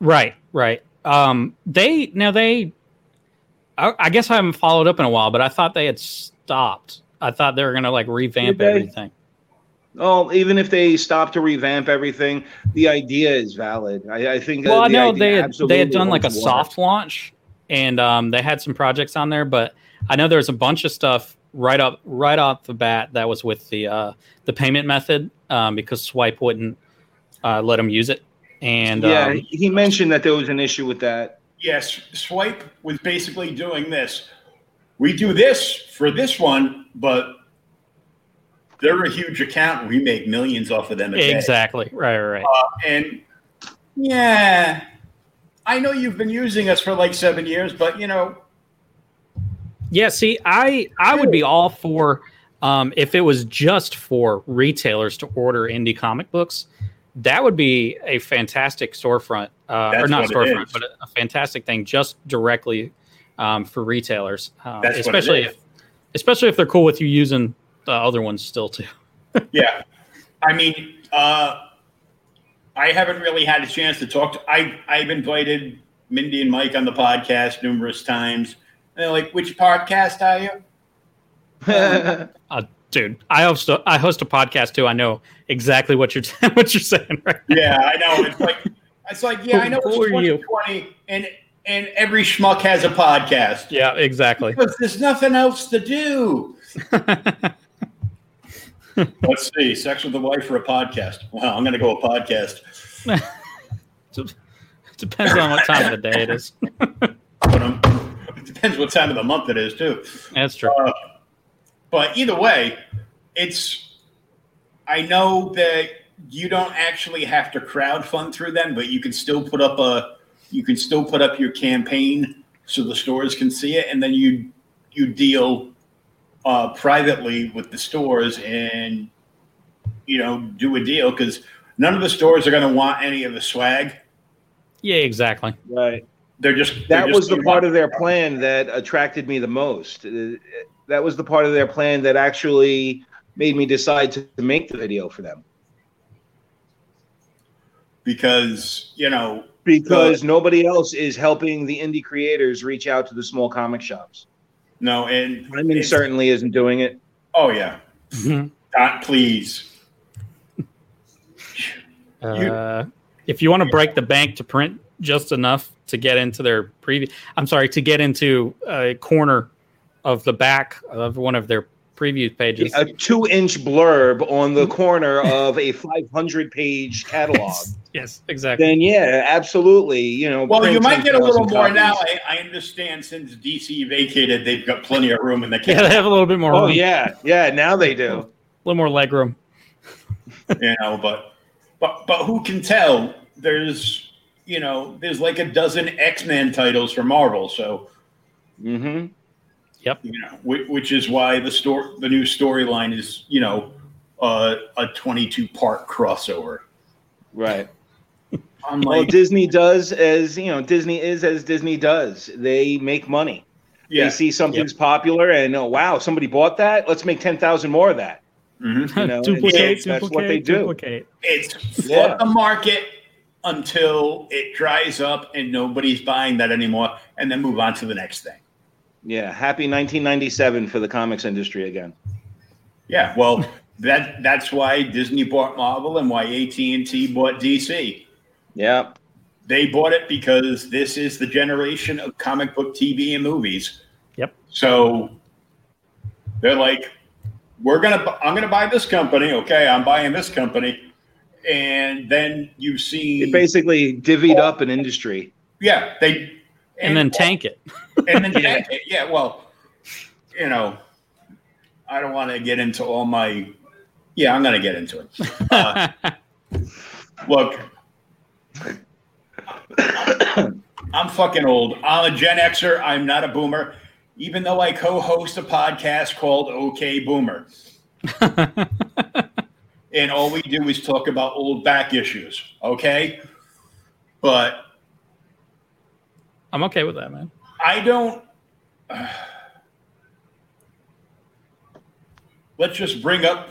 Right, right. Um, they now they, I, I, guess I haven't followed up in a while, but I thought they had stopped. I thought they were gonna like revamp everything. Oh, even if they stop to revamp everything, the idea is valid. I, I think. Well, I know they had, they had done like a soft launch, and um, they had some projects on there, but I know there's a bunch of stuff right up right off the bat that was with the uh, the payment method um, because Stripe wouldn't uh, let them use it. And yeah, um, he mentioned that there was an issue with that. Yes, Stripe was basically doing this. We do this for this one, but they're a huge account. We make millions off of them. exactly. Day. Right. Right. Uh, and yeah, I know you've been using us for like seven years, but you know, yeah, see, I I would be all for um, if it was just for retailers to order indie comic books. That would be a fantastic storefront, uh, or not storefront, but a, a, fantastic thing just directly um, for retailers, uh, especially if especially if they're cool with you using the other ones still too. yeah, I mean, uh, I haven't really had a chance to talk to. I I've invited Mindy and Mike on the podcast numerous times. And they're like, which podcast are you? uh, dude, I host a, I host a podcast too. I know exactly what you're what you're saying. Right? Yeah, I know. It's like it's like yeah, I know Who it's are you? 2020 and and every schmuck has a podcast. Yeah, exactly. Because there's nothing else to do. Let's see, sex with the wife or a podcast. Wow, I'm gonna go a podcast. It depends on what time of the day it is. Um, it depends what time of the month it is too. That's true. Uh, but either way, it's. I know that you don't actually have to crowdfund through them, but you can still put up a. You can still put up your campaign so the stores can see it, and then you you deal uh, privately with the stores and you know do a deal because none of the stores are going to want any of the swag. Yeah, exactly. right. They're just That they're was just the part of their plan that attracted me the most. Uh, That was the part of their plan that actually made me decide to to make the video for them because you know because nobody else is helping the indie creators reach out to the small comic shops. No and I mean, certainly isn't doing it. Oh yeah, Mhm. God, please. Uh, if you want to break the bank to print just enough to get into their previous, I'm sorry, to get into a corner of the back of one of their preview pages. A two-inch blurb on the corner of a 500-page catalog. yes, exactly. then yeah, absolutely. You know, Well, you might get a little 10,000 more copies. now. I, I understand since DC vacated, they've got plenty of room in the Yeah, they have a little bit more. Oh room, yeah, yeah. Now they do. a little more leg room. you know, but but but who can tell? There's you know, there's like a dozen X Men titles for Marvel, so hmm you know, which, which is why the store, the new storyline is you know, uh, a 22 part crossover. Right. I'm Well, Disney does as you know. Disney is as Disney does. They make money. yeah, They see something's popular, and oh wow, somebody bought that. Let's make ten thousand more of that. mhm. You know, duplicate, it's- that's duplicate, what they do. duplicate. it's flood Yeah. the market until it dries up and nobody's buying that anymore, and then move on to the next thing. Yeah, happy 1997 for the comics industry again. Yeah, well, that that's why Disney bought Marvel and why AT and T bought DC. Yeah, They bought it because this is the generation of comic book TV and movies. Yep. So they're like, we're gonna, I'm gonna buy this company. Okay, I'm buying this company, and then you see, it basically divvied up an industry. yeah, they, And then tank it. and then yeah. yeah, well, you know, I don't want to get into all my. Yeah, I'm going to get into it. Uh, look, I'm fucking old. I'm a Gen Xer. I'm not a boomer, even though I co-host a podcast called OK Boomer, and all we do is talk about old back issues. Okay, but I'm okay with that, man. I don't. let's just bring up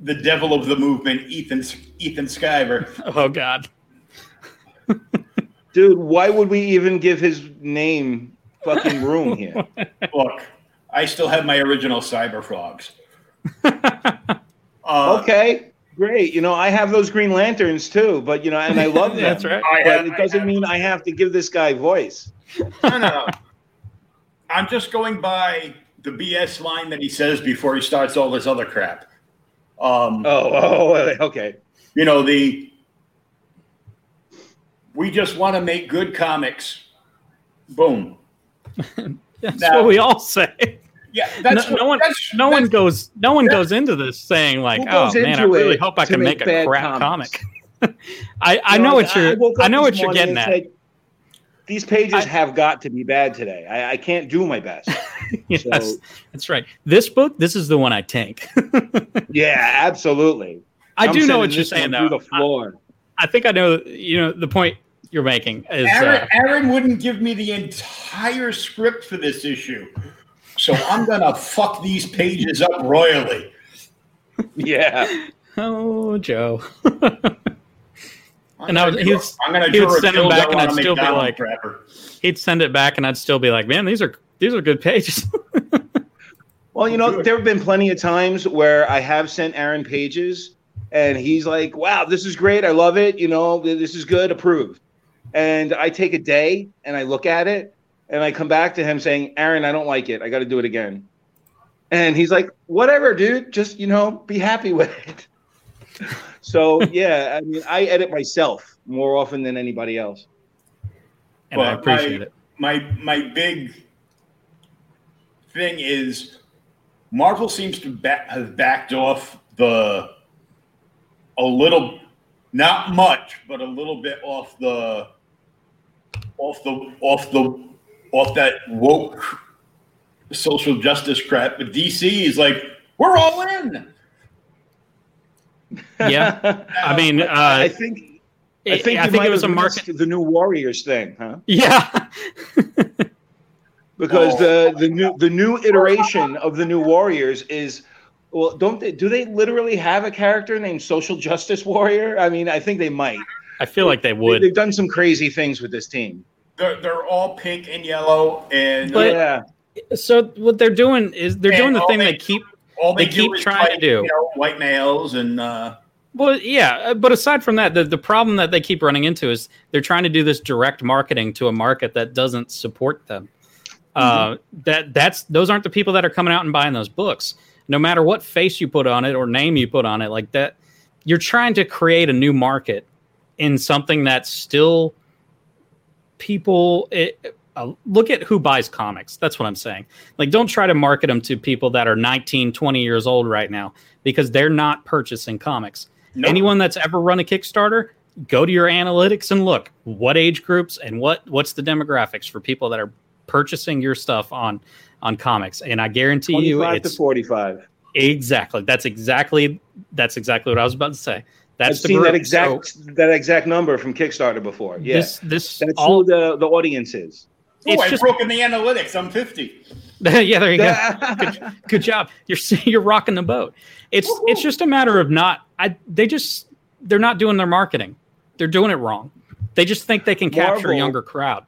the devil of the movement, Ethan Ethan Skyver. Oh God. Dude, why would we even give his name fucking room here? Look, I still have my original Cyber Frogs. Uh, Okay, great. You know, I have those Green Lanterns too, but you know, and I love them. That's right. But have, it doesn't I mean I have to give this guy voice. no, no, no. I'm just going by the BS line that he says before he starts all this other crap. Um, Oh, oh, okay. you know the we just want to make good comics boom That's Now- what we all say. Yeah that's no, what- no one, that's, no one goes, no one goes into this saying like, "Oh man, I really hope I can make make a crap comics? comic." I, I You know what you're, woke I, know what you're getting at. said, These pages I- have got to be bad today. I, I can't do my best. yes, So- that's right. This book, this is the one I tank. yeah, absolutely. I I'm do know what you're saying though. the floor. I, I think I know. You know the point you're making is. Aaron, Uh, Aaron wouldn't give me the entire script for this issue so i'm gonna fuck these pages up royally yeah. oh, Joe. And I was- draw- he was- I'm gonna he would draw a send 'em dildo back and I'd still be like- wrapper. He'd send it back, and I'd still be like, "Man, these are these are good pages." Well, you know, there have been plenty of times where I have sent Aaron pages and he's like, wow, this is great. I love it. You know, this is good, approved. And I take a day and I look at it and I come back to him saying, Aaron, I don't like it. I got to do it again. And he's like, whatever, dude, just, you know, be happy with it. so, yeah, I mean, I edit myself more often than anybody else. And but I appreciate my, it. My, my big thing is Marvel seems to back, have backed off the a little, not much, but a little bit off the off the off the off that woke social justice crap. But DC is like, we're all in. Yeah, I mean, uh, I think I think, I think it was a market. The new Warriors thing, huh? Yeah. because the the new the new iteration of the new Warriors is well, don't they? Do they literally have a character named Social Justice Warrior? I mean, I think they might. I feel like they would. They, have done some crazy things with this team. They're, they're all pink and yellow, and but, yeah. So what they're doing is they're doing the thing they, they keep. All they, they keep trying play, to do. You know, white males and. Uh, well, yeah, uh, but aside from that, the, the problem that they keep running into is they're trying to do this direct marketing to a market that doesn't support them. Uh, mm-hmm. that that's those aren't the people that are coming out and buying those books. No matter what face you put on it or name you put on it, like that, you're trying to create a new market in something that's still people. It, uh, look at who buys comics. That's what I'm saying. Like, don't try to market them to people that are 19, 20 years old right now because they're not purchasing comics. Anyone that's ever run a Kickstarter, go to your analytics and look what age groups and what what's the demographics for people that are purchasing your stuff on on comics, and I guarantee you, it's to forty-five. Exactly. That's exactly that's exactly what I was about to say. That's I've seen that exact so, that exact number from Kickstarter before. Yeah, this, this that's all the the audience is. Oh, it's I've just, broken the analytics. I'm 50. yeah, there you go. good, good, job. You're you're rocking the boat. It's Woo-hoo. it's just a matter of not. I they just they're not doing their marketing. They're doing it wrong. They just think they can capture Marvel, a younger crowd.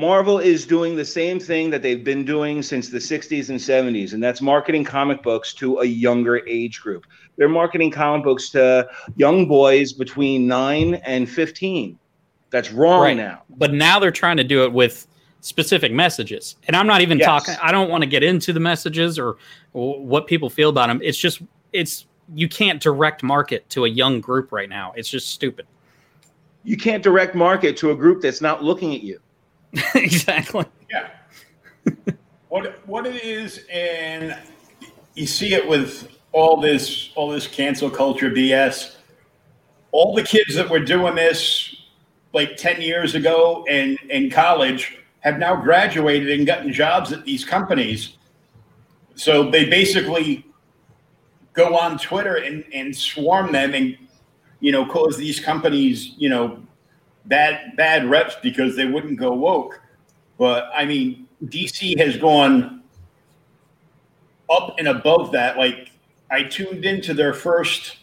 Marvel is doing the same thing that they've been doing since the 60s and 70s, and that's marketing comic books to a younger age group. They're marketing comic books to young boys between 9 and 15. That's wrong right. now. But now they're trying to do it with specific messages. And I'm not even yes. talking I don't want to get into the messages or, or what people feel about them. It's just it's you can't direct market to a young group right now. It's just stupid. You can't direct market to a group that's not looking at you. exactly. Yeah. what what it is, and you see it with all this all this cancel culture BS. All the kids that were doing this like 10 years ago and in college have now graduated and gotten jobs at these companies. So they basically go on Twitter and, and swarm them and you know cause these companies, you know, bad bad reps because they wouldn't go woke. But I mean, DC has gone up and above that. Like I tuned into their first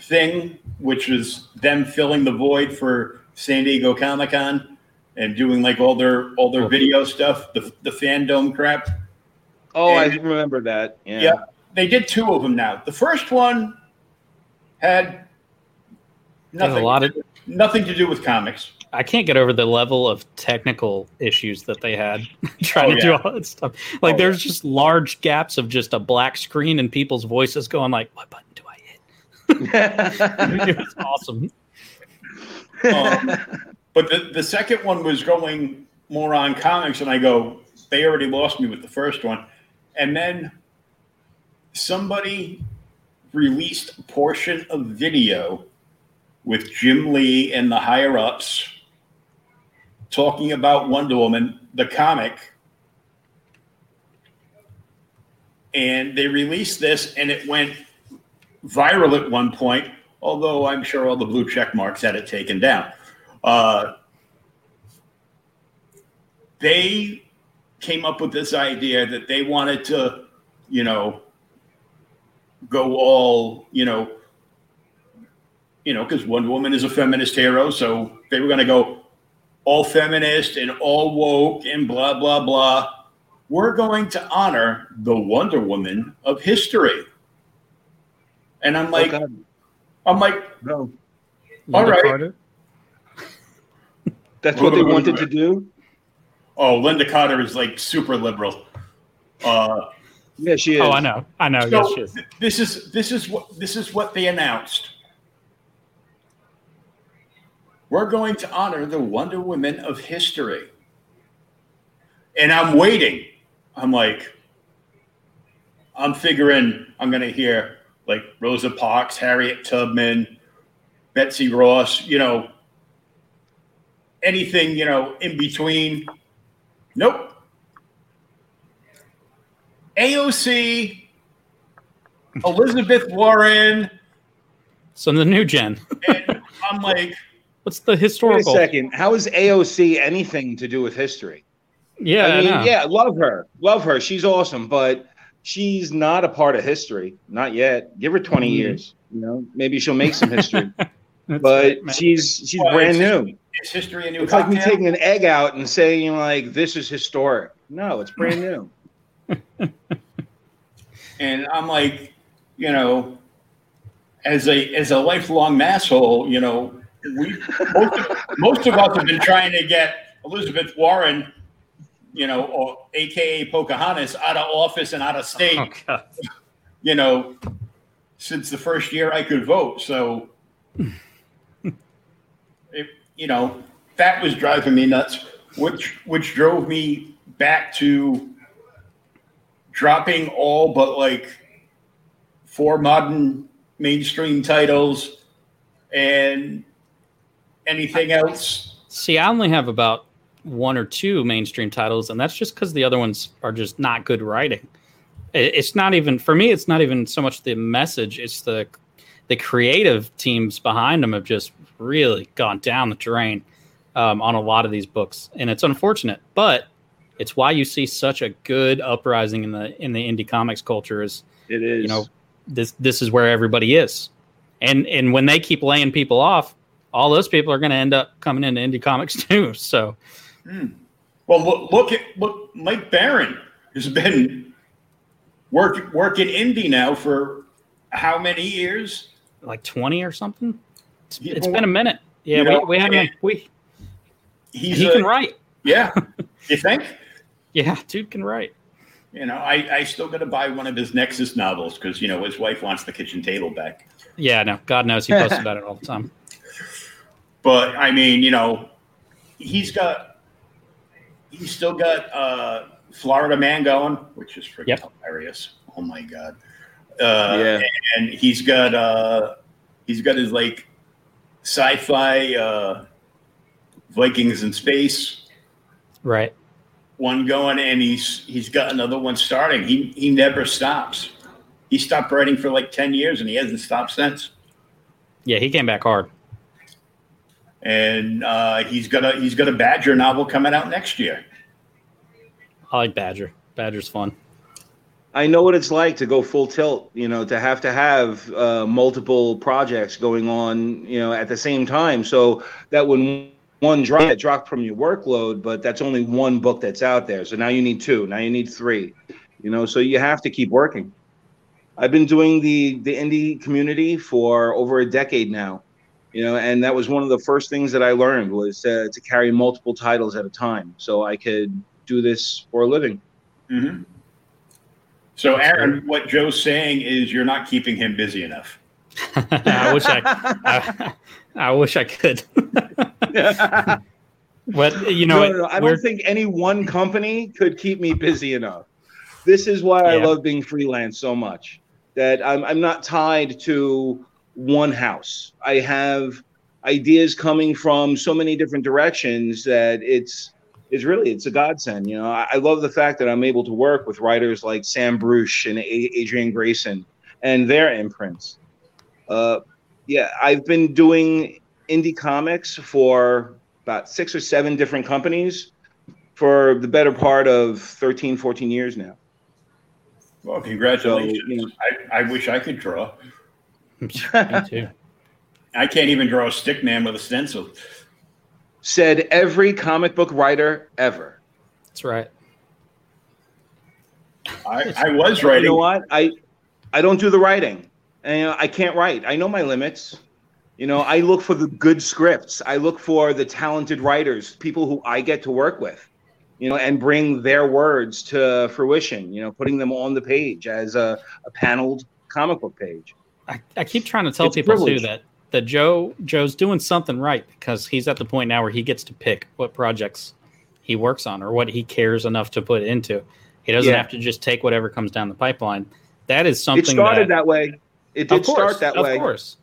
thing, which was them filling the void for San Diego Comic Con and doing like all their all their video stuff, the the fandom crap. Oh, and, I remember that. Yeah. yeah, they did two of them now. The first one had nothing. a lot of nothing to do with comics. I can't get over the level of technical issues that they had trying oh, to yeah. do all that stuff. Like oh, there's yeah. just large gaps of just a black screen and people's voices going like, "What button do I hit?" it was awesome. Um, but the the second one was going more on comics, and I go, they already lost me with the first one, and then somebody released a portion of video with Jim Lee and the higher ups talking about Wonder Woman, the comic. And they released this and it went viral at one point, although I'm sure all the blue check marks had it taken down. Uh, they came up with this idea that they wanted to, you know, go all, you know, you know, because Wonder Woman is a feminist hero. So they were going to go all feminist and all woke and blah, blah, blah. we're going to honor the Wonder Woman of history. And I'm like, Okay. I'm like, No. All Linda right. Carter? That's what they wanted to do. oh, Linda Carter is like super liberal. Uh, Yeah, she is. Oh, I know. I know. So- yes, she is. this is this is what this is what they announced. We're going to honor the Wonder Women of history. And I'm waiting. I'm like, I'm figuring I'm gonna hear like Rosa Parks, Harriet Tubman, Betsy Ross, you know, anything, you know, in between. Nope. AOC, Elizabeth Warren, So the new gen. and I'm like, What's the historical? Wait a second. How is AOC anything to do with history? Yeah, I mean, know. yeah, love her, love her. She's awesome, but she's not a part of history. Not yet. Give her 20 Mhm. years. You know, maybe she'll make some history. But right, she's she's Well, brand it's- new. is history a new It's like me taking an egg out and saying like this is historic. No, it's brand new. and I'm like, you know, as a as a lifelong masshole, you know, we most of, most of us have been trying to get Elizabeth Warren, you know, or AKA Pocahontas, out of office and out of state, Oh, you know, since the first year I could vote. So, it, you know, that was driving me nuts, which which drove me back to dropping all but like four modern mainstream titles and anything else. See, I only have about one or two mainstream titles, and that's just because the other ones are just not good writing. It's not even for me. It's not even so much the message; it's the the creative teams behind them have just really gone down the drain um, on a lot of these books, and it's unfortunate. But it's why you see such a good uprising in the in the indie comics culture. Is It is. you know this this is where everybody is and and when they keep laying people off all those people are going to end up coming into indie comics too so hmm. Well, look, look at look. Mike Barron has been work, working indie now for how many years? like 20 or something it's, it's been a minute yeah you know, we, we haven't we He's he a- can write Yeah, you think? yeah dude can write You know, I, I still got to buy one of his Nexus novels because you know his wife wants the kitchen table back. yeah no god knows he posts about it all the time But I mean, you know, he's got he's still got uh, Florida Man going, which is freaking Yep. hilarious. Oh my god! Uh, Yeah. and he's got uh, he's got his like sci-fi uh, Vikings in space right one going, and he's he's got another one starting. He he never stops. He stopped writing for like ten years, and he hasn't stopped since. yeah he came back hard And uh, he's got a he's got a Badger novel coming out next year. i like badger badger's fun I know what it's like to go full tilt, you know, to have to have uh, multiple projects going on, you know, at the same time. So that when one drop that dropped from your workload, but that's only one book that's out there. So now you need two, now you need three, you know, so you have to keep working. I've been doing the the indie community for over a decade now, you know, and that was one of the first things that I learned was uh, to carry multiple titles at a time, so I could do this for a living. hmm So, Aaron, what Joe's saying is you're not keeping him busy enough. i wish i I, I wish i could but you know no, no, no, I we're- don't think any one company could keep me busy enough. This is why I love being freelance so much that I'm, I'm not tied to one house. I have ideas coming from so many different directions that it's it's really it's a godsend. You know, I, I love the fact that I'm able to work with writers like Sam Bruce and a- Adrian Grayson and their imprints. Uh, yeah, I've been doing indie comics for about six or seven different companies for the better part of 13, 14 years now. Well, congratulations. So, you know- I, I wish I could draw. Me too I can't even draw a stick man with a stencil. Said every comic book writer ever. that's right I, I was writing. You know what? I I don't do the writing, and you know, I can't write. I know my limits. You know, I look for the good scripts. I look for the talented writers, people who I get to work with, you know, and bring their words to fruition. You know, putting them on the page as a, a paneled comic book page. I, I keep trying to tell It's people privilege. too that that Joe Joe's doing something right because he's at the point now where he gets to pick what projects he works on or what he cares enough to put into. He doesn't Yeah. have to just take whatever comes down the pipeline. That is something It started that, that, way. It did course, start that of way. Of course,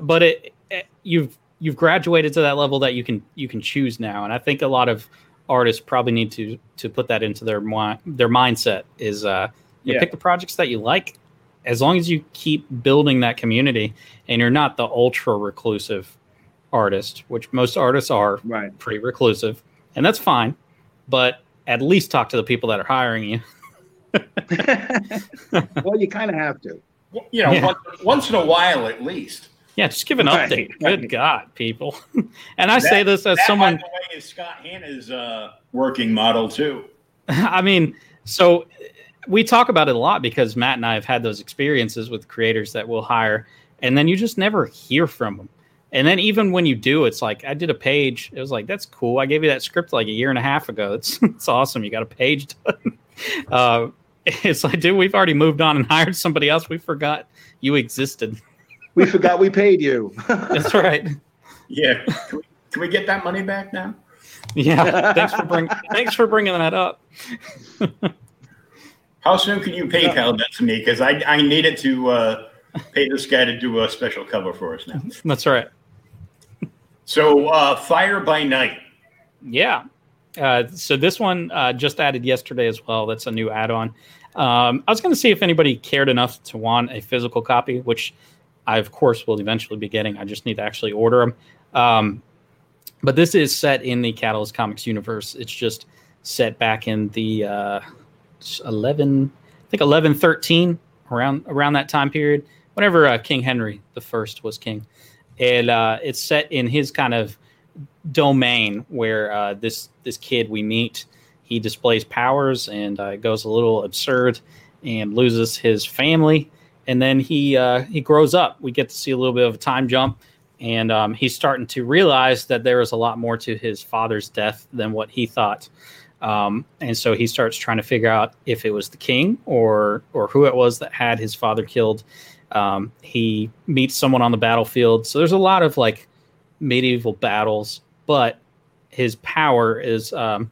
but it, it you've you've graduated to that level that you can you can choose now, and I think a lot of artists probably need to to put that into their their mindset is uh you Yeah. pick the projects that you like as long as you keep building that community and you're not the ultra reclusive artist which most artists are Right. pretty reclusive and that's fine but at least talk to the people that are hiring you well, you kind of have to. You know, Yeah. once, once in a while at least. yeah just give an Right, update right. good god people and i say this as that, someone by the way, is Scott Hanna's uh, working model too. I mean, so we talk about it a lot because Matt and I have had those experiences with creators that we'll hire, and then you just never hear from them. And then even when you do, it's like I did a page. It was like that's cool. I gave you that script like a year and a half ago. It's it's awesome. You got a page done. Uh, it's like, dude, we've already moved on and hired somebody else. We forgot you existed. We forgot we paid you. That's right. Yeah. Can we, can we get that money back now? Yeah. Thanks for bring. Thanks for bringing that up. How soon can you PayPal that to me? Because I, I needed to uh, pay this guy to do a special cover for us now. That's right. So, uh, Fire by Night. Yeah. Uh, so this one uh, just added yesterday as well. That's a new add-on. Um, I was going to see if anybody cared enough to want a physical copy, which I of course will eventually be getting. I just need to actually order them. Um, but this is set in the Catalyst Comics universe. It's just set back in the uh, eleven, I think eleven thirteen around around that time period. Whenever uh, King Henry the First was king, and uh, it's set in his kind of domain where uh, this this kid we meet he displays powers and uh, goes a little absurd and loses his family. And then he uh, he grows up. We get to see a little bit of a time jump and um, he's starting to realize that there is a lot more to his father's death than what he thought um, and so he starts trying to figure out if it was the king or or who it was that had his father killed um, he meets someone on the battlefield so there's a lot of like medieval battles, but his power is um,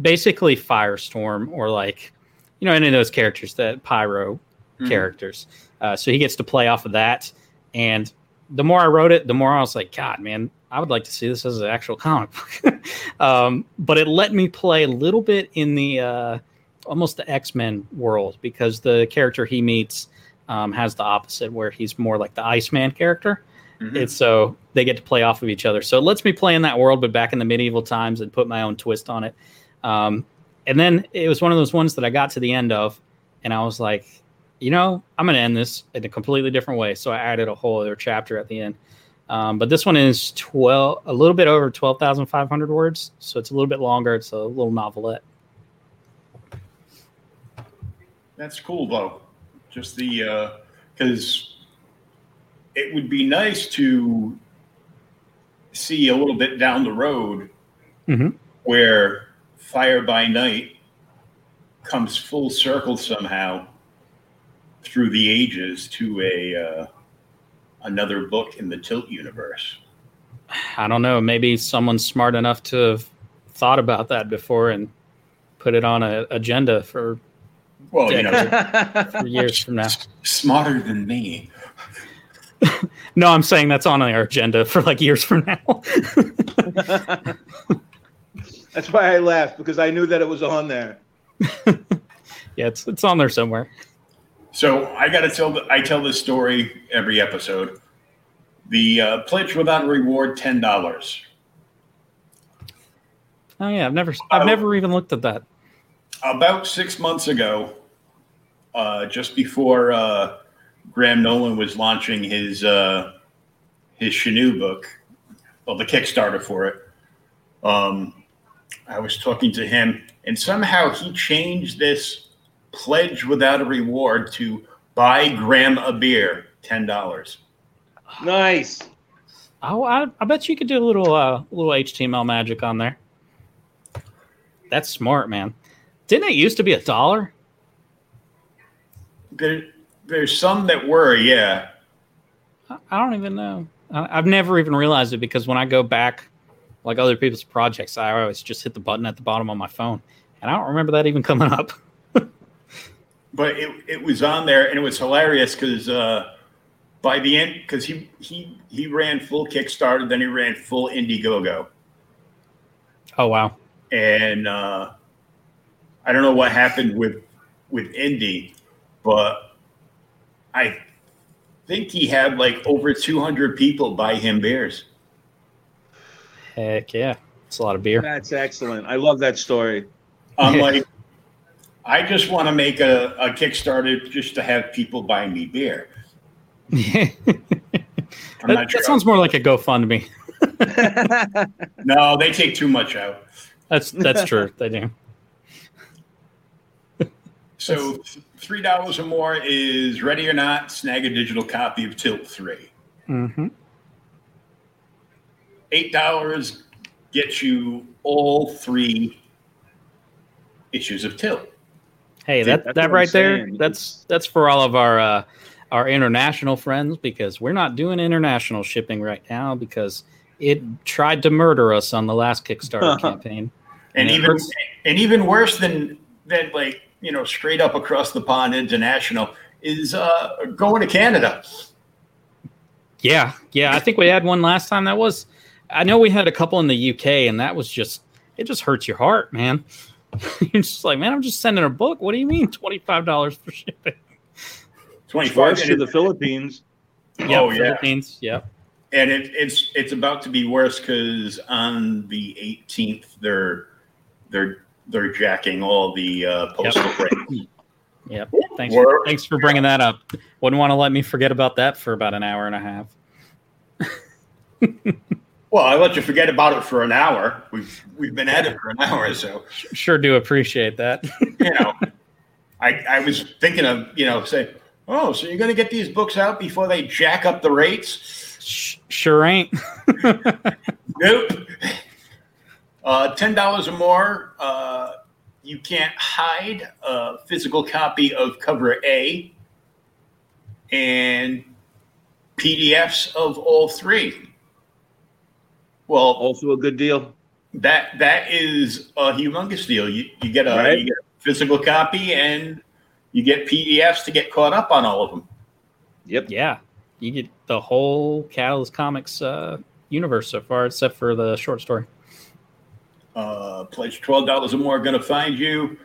basically Firestorm or like, you know, any of those characters that Pyro Mhm. characters. Uh, so he gets to play off of that. And the more I wrote it, the more I was like, God, man, I would like to see this as an actual comic book. um, but it let me play a little bit in the uh, almost the X Men world because the character he meets um, has the opposite, where he's more like the Iceman character. Mhm. It's so they get to play off of each other. So it lets me play in that world, but back in the medieval times and put my own twist on it. Um, and then it was one of those ones that I got to the end of, and I was like, you know, I'm going to end this in a completely different way. So I added a whole other chapter at the end. Um, but this one is 12, a little bit over 12,500 words. So it's a little bit longer. It's a little novelette. That's cool, though. Just the because it would be nice to see a little bit down the road Mhm. where Fire by Night comes full circle somehow through the ages to a uh, another book in the Tilt universe. I don't know. Maybe someone's smart enough to have thought about that before and put it on an agenda for, Well, you know, for years from now. smarter than me. No, I'm saying that's on our agenda for like years from now. That's why I laughed because I knew that it was on there. yeah, it's it's on there somewhere. So I got to tell the, I tell this story every episode. The uh, pledge without reward ten dollars. Oh yeah, I've never I've never even looked at that. About six months ago, uh, just before uh, Graham Nolan was launching his uh, his Chenu book, well, the Kickstarter for it, um, I was talking to him, and somehow he changed this pledge without a reward to buy Graham a beer, ten dollars. Nice. Oh, I, I bet you could do a little uh, little HTML magic on there. That's smart, man. Didn't it used to be a dollar? There, there's some that were, yeah. I I don't even know. I- I've never even realized it because when I go back, like other people's projects, I always just hit the button at the bottom on my phone, and I don't remember that even coming up. But it, it was on there, and it was hilarious because uh, by the end, because he he he ran full Kickstarter, then he ran full Indiegogo, Oh wow! and uh, I don't know what happened with with Indie, but I think he had like over 200 people buy him beers. Heck yeah, it's a lot of beer. That's excellent. I love that story. I'm like, I just want to make a, a Kickstarter just to have people buy me beer. that, sure. that sounds more like a GoFundMe. no, they take too much out. That's that's true. They do. So three dollars or more is ready or not. Snag a digital copy of Tilt Three. Mm-hmm. Eight dollars gets you all three issues of Tilt. Hey, Dude, that that's that right there, that's that's for all of our uh, our international friends because we're not doing international shipping right now because it tried to murder us on the last Kickstarter campaign. and Yeah, even and even worse than than like you know straight up across the pond international is uh, going to Canada. Yeah, yeah, I think we had one last time. That was, I know we had a couple in the UK, and that was just it just hurts your heart, man. You're just like, man, I'm just sending a book. What do you mean, twenty five dollars for shipping? Twenty five five to the Philippines. Yeah, Oh, yeah. Philippines. Yep. and it, it's it's about to be worse because on the 18th they're they're they're jacking all the uh, postal rates. Yep. Thanks. For, thanks for bringing that up. Wouldn't want to let me forget about that for about an hour and a half. Well, I let you forget about it for an hour. We've we've been at it for an hour, so Sure, do appreciate that. you know. I I was thinking of you know say, oh, so you're going to get these books out before they jack up the rates? Sh- sure ain't. Nope. Uh, Ten dollars or more. Uh, you can't hide a physical copy of cover A and PDFs of all three. Well, Also a good deal. that that is a humongous deal. You you get a Right. you get a physical copy and you get PDFs to get caught up on all of them. Yep. yeah, you get the whole Catalyst Comics uh, universe so far, except for the short story. Uh, pledge twelve dollars or more. Going to find you.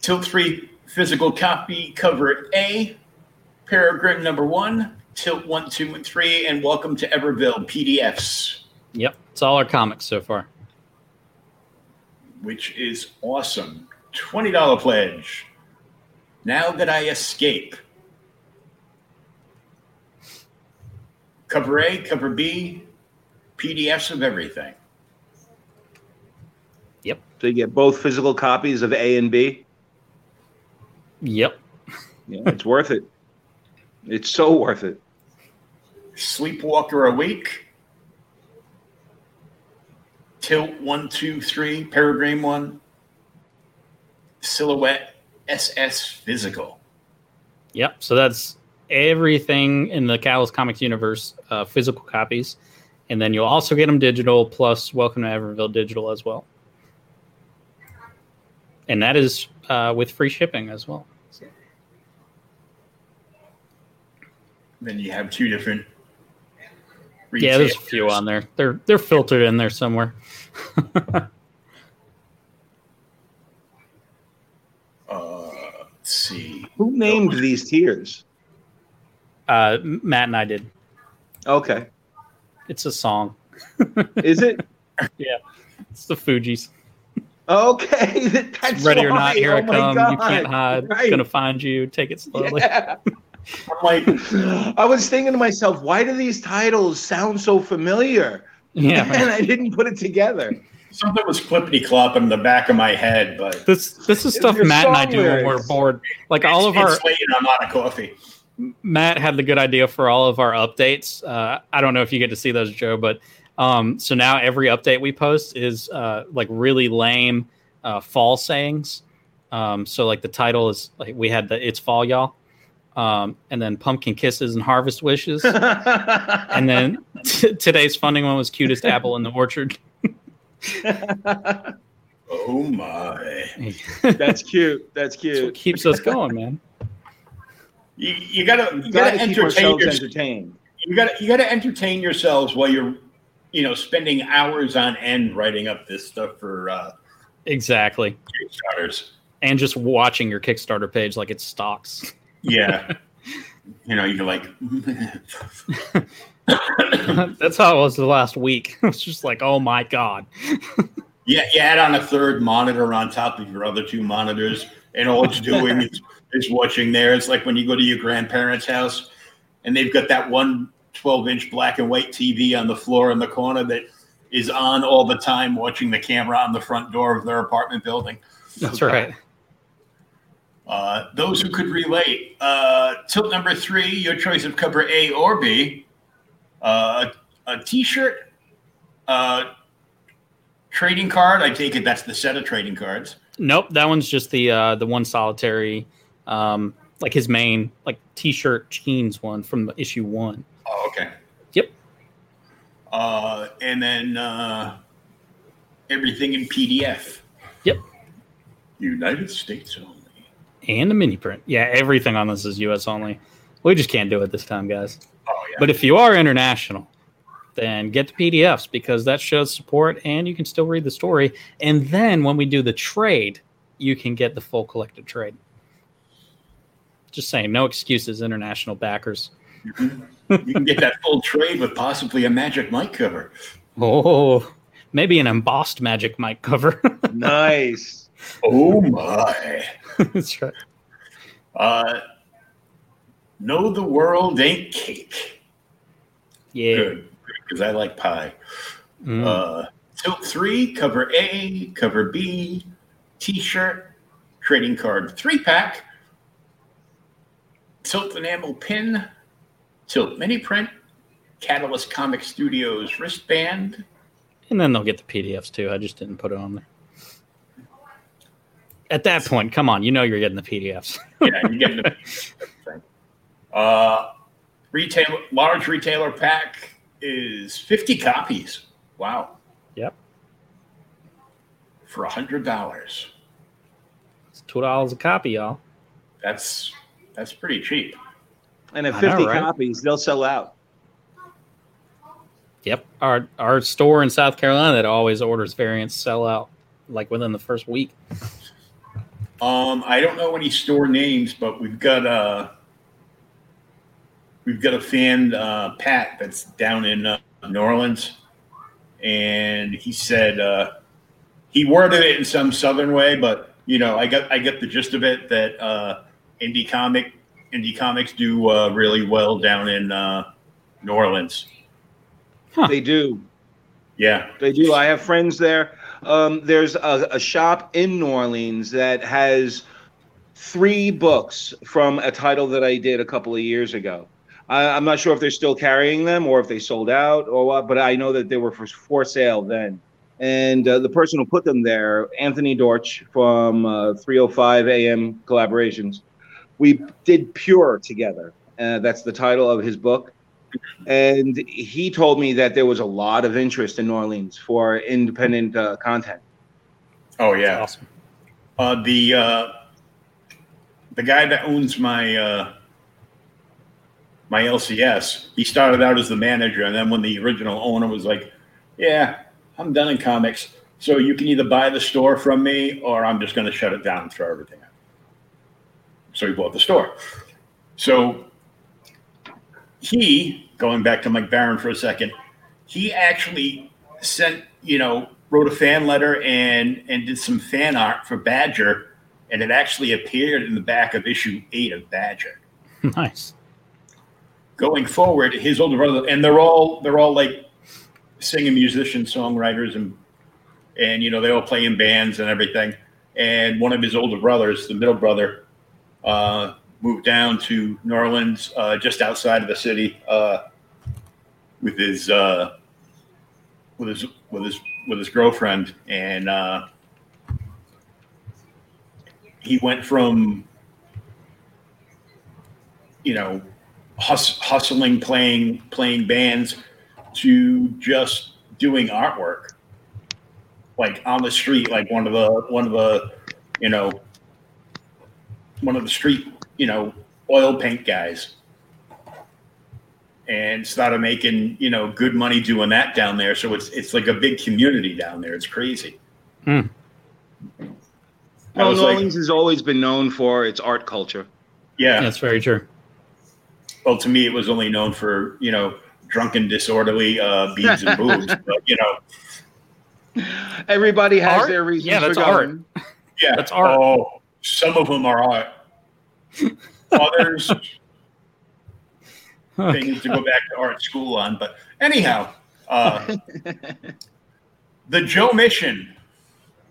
Tilt three physical copy cover A, paragraph number one. Tilt one, two, and three, and welcome to Everville PDFs, Yep, it's all our comics so far. which is awesome. Twenty dollar pledge. Now that I escape. Cover A, cover B, PDFs of everything. Yep. So you get both physical copies of A and B. Yep. Yeah, it's worth it. It's so worth it. Sleepwalker a week. Tilt one, two, three, Peregrine one. Silhouette SS Physical. Yep. So that's everything in the Catalyst Comics universe, uh, physical copies, and then you'll also get them digital plus Welcome to Everville digital as well. And that is uh, with free shipping as well. Then you have two different. Yeah, there's a few on there. They're they're filtered in there somewhere. Uh, let's see. Who named these tiers? Uh, Matt and I did. Okay. It's a song. Is it? Yeah. It's the Fugees. Okay. That's Ready or why. not, here Oh I my come. You can't hide. Right. Gonna find you. Take it slowly. Yeah. I'm like, I was thinking to myself, why do these titles sound so familiar? Yeah. and I didn't put it together. Something was clippity clopping in the back of my head, but This this is stuff Matt and I song do when we're bored. Like all of it's, our it's late and I'm out of coffee. Matt had the good idea for all of our updates. Uh, I don't know if you get to see those, Joe, but um, so now every update we post is uh, like really lame uh, fall sayings. Um, so like the title is like we had the "It's Fall, y'all," um, and then pumpkin kisses and harvest wishes, and then t- today's funding one was cutest apple in the orchard. Oh my! That's cute. That's That's what cute. keeps us going, man. You, you gotta you gotta gotta entertain ourselves entertained. You gotta you gotta entertain yourselves while you're, you know, spending hours on end writing up this stuff for uh, Exactly, Kickstarters. and just watching your Kickstarter page like it's stocks. Yeah, you know, you're like, That's how it was the last week. It was just like, oh my god. yeah, you add on a third monitor on top of your other two monitors, and all it's doing is, is watching there. It's like when you go to your grandparents' house, and they've got that one 12 inch black and white TV on the floor in the corner that is on all the time, watching the camera on the front door of their apartment building. That's right. Uh, those who could relate. Uh, tilt number three, your choice of cover A or B. Uh, a T-shirt, uh, trading card. I take it that's the set of trading cards. Nope, that one's just the uh the one solitary um like his main like t-shirt jeans one from issue 1. Oh, okay. Yep. Uh, and then uh, everything in PDF. Yep. United States only. And the mini print. Yeah, everything on this is US only. We just can't do it this time, guys. Oh yeah. But if you are international, then get the PDFs because that shows support and you can still read the story. And then when we do the trade, you can get the full collected trade. Just saying, no excuses, international backers. you can get that full trade with possibly a Magic mic cover. Oh, maybe an embossed Magic mic cover. Nice. Oh my. That's right. Uh, no, the world ain't cake. Yeah. Good, because I like pie. Mm. Uh, tilt three, cover A, cover B, T-shirt, trading card three pack, tilt enamel pin, tilt mini print, Catalyst Comic Studios wristband. and then they'll get the PDFs too. I just didn't put it on there. At that point, come on, you know you're getting the PDFs. Yeah, you get the thing. Uh, retail large retailer pack is fifty copies. Wow, Yep. for a hundred dollars. It's two dollars a copy, y'all. That's that's pretty cheap. And at I know, 50 right? copies, they'll sell out. Yep. Our our store in South Carolina that always orders variants sell out like within the first week. Um, I don't know any store names, but we've got a we've got a fan, uh, Pat, that's down in uh, New Orleans, and he said uh, he worded it in some southern way, but you know, I got I get the gist of it that uh, indie comic indie comics do uh, really well down in uh, New Orleans. Huh. They do. Yeah, They do. I have friends there. Um, there's a, a shop in New Orleans that has three books from a title that I did a couple of years ago. I, I'm not sure if they're still carrying them or if they sold out or what, but I know that they were for, for sale then. And uh, the person who put them there, Anthony Dorch from uh, 305 AM Collaborations, we did Pure together. Uh, that's the title of his book and he told me that there was a lot of interest in New Orleans for independent uh, content. oh yeah. Awesome. Uh, the uh, the guy that owns my uh, my LCS, he started out as the manager, and then when the original owner was like, "Yeah, I'm done in comics, so you can either buy the store from me, or I'm just going to shut it down and throw everything out." So he bought the store. So he, going back to Mike Barron for a second, he actually sent, you know, wrote a fan letter and and did some fan art for Badger, and it actually appeared in the back of issue eight of Badger. Nice. Going forward, his older brother, and they're all they're all like singing musicians, songwriters, and and you know they all play in bands and everything. And one of his older brothers, the middle brother, uh, moved down to New Orleans, uh, just outside of the city, uh, with his uh, with his with his with his girlfriend, and uh, he went from you know hus- hustling, playing playing bands, to just doing artwork, like on the street, like one of the one of the you know one of the street you know oil paint guys and started making you know good money doing that down there. So it's it's like a big community down there. It's crazy. Hmm. Well, was New like- Orleans has always been known for its art culture. Yeah. That's very true. Well, to me, it was only known for you know drunken, disorderly uh, beads and boobs. but you know, Everybody has Art? their reasons Yeah, that's for going. yeah, That's art. Oh, some of them are art. Others things to go back to art school on. But anyhow, uh, the Joe Mission,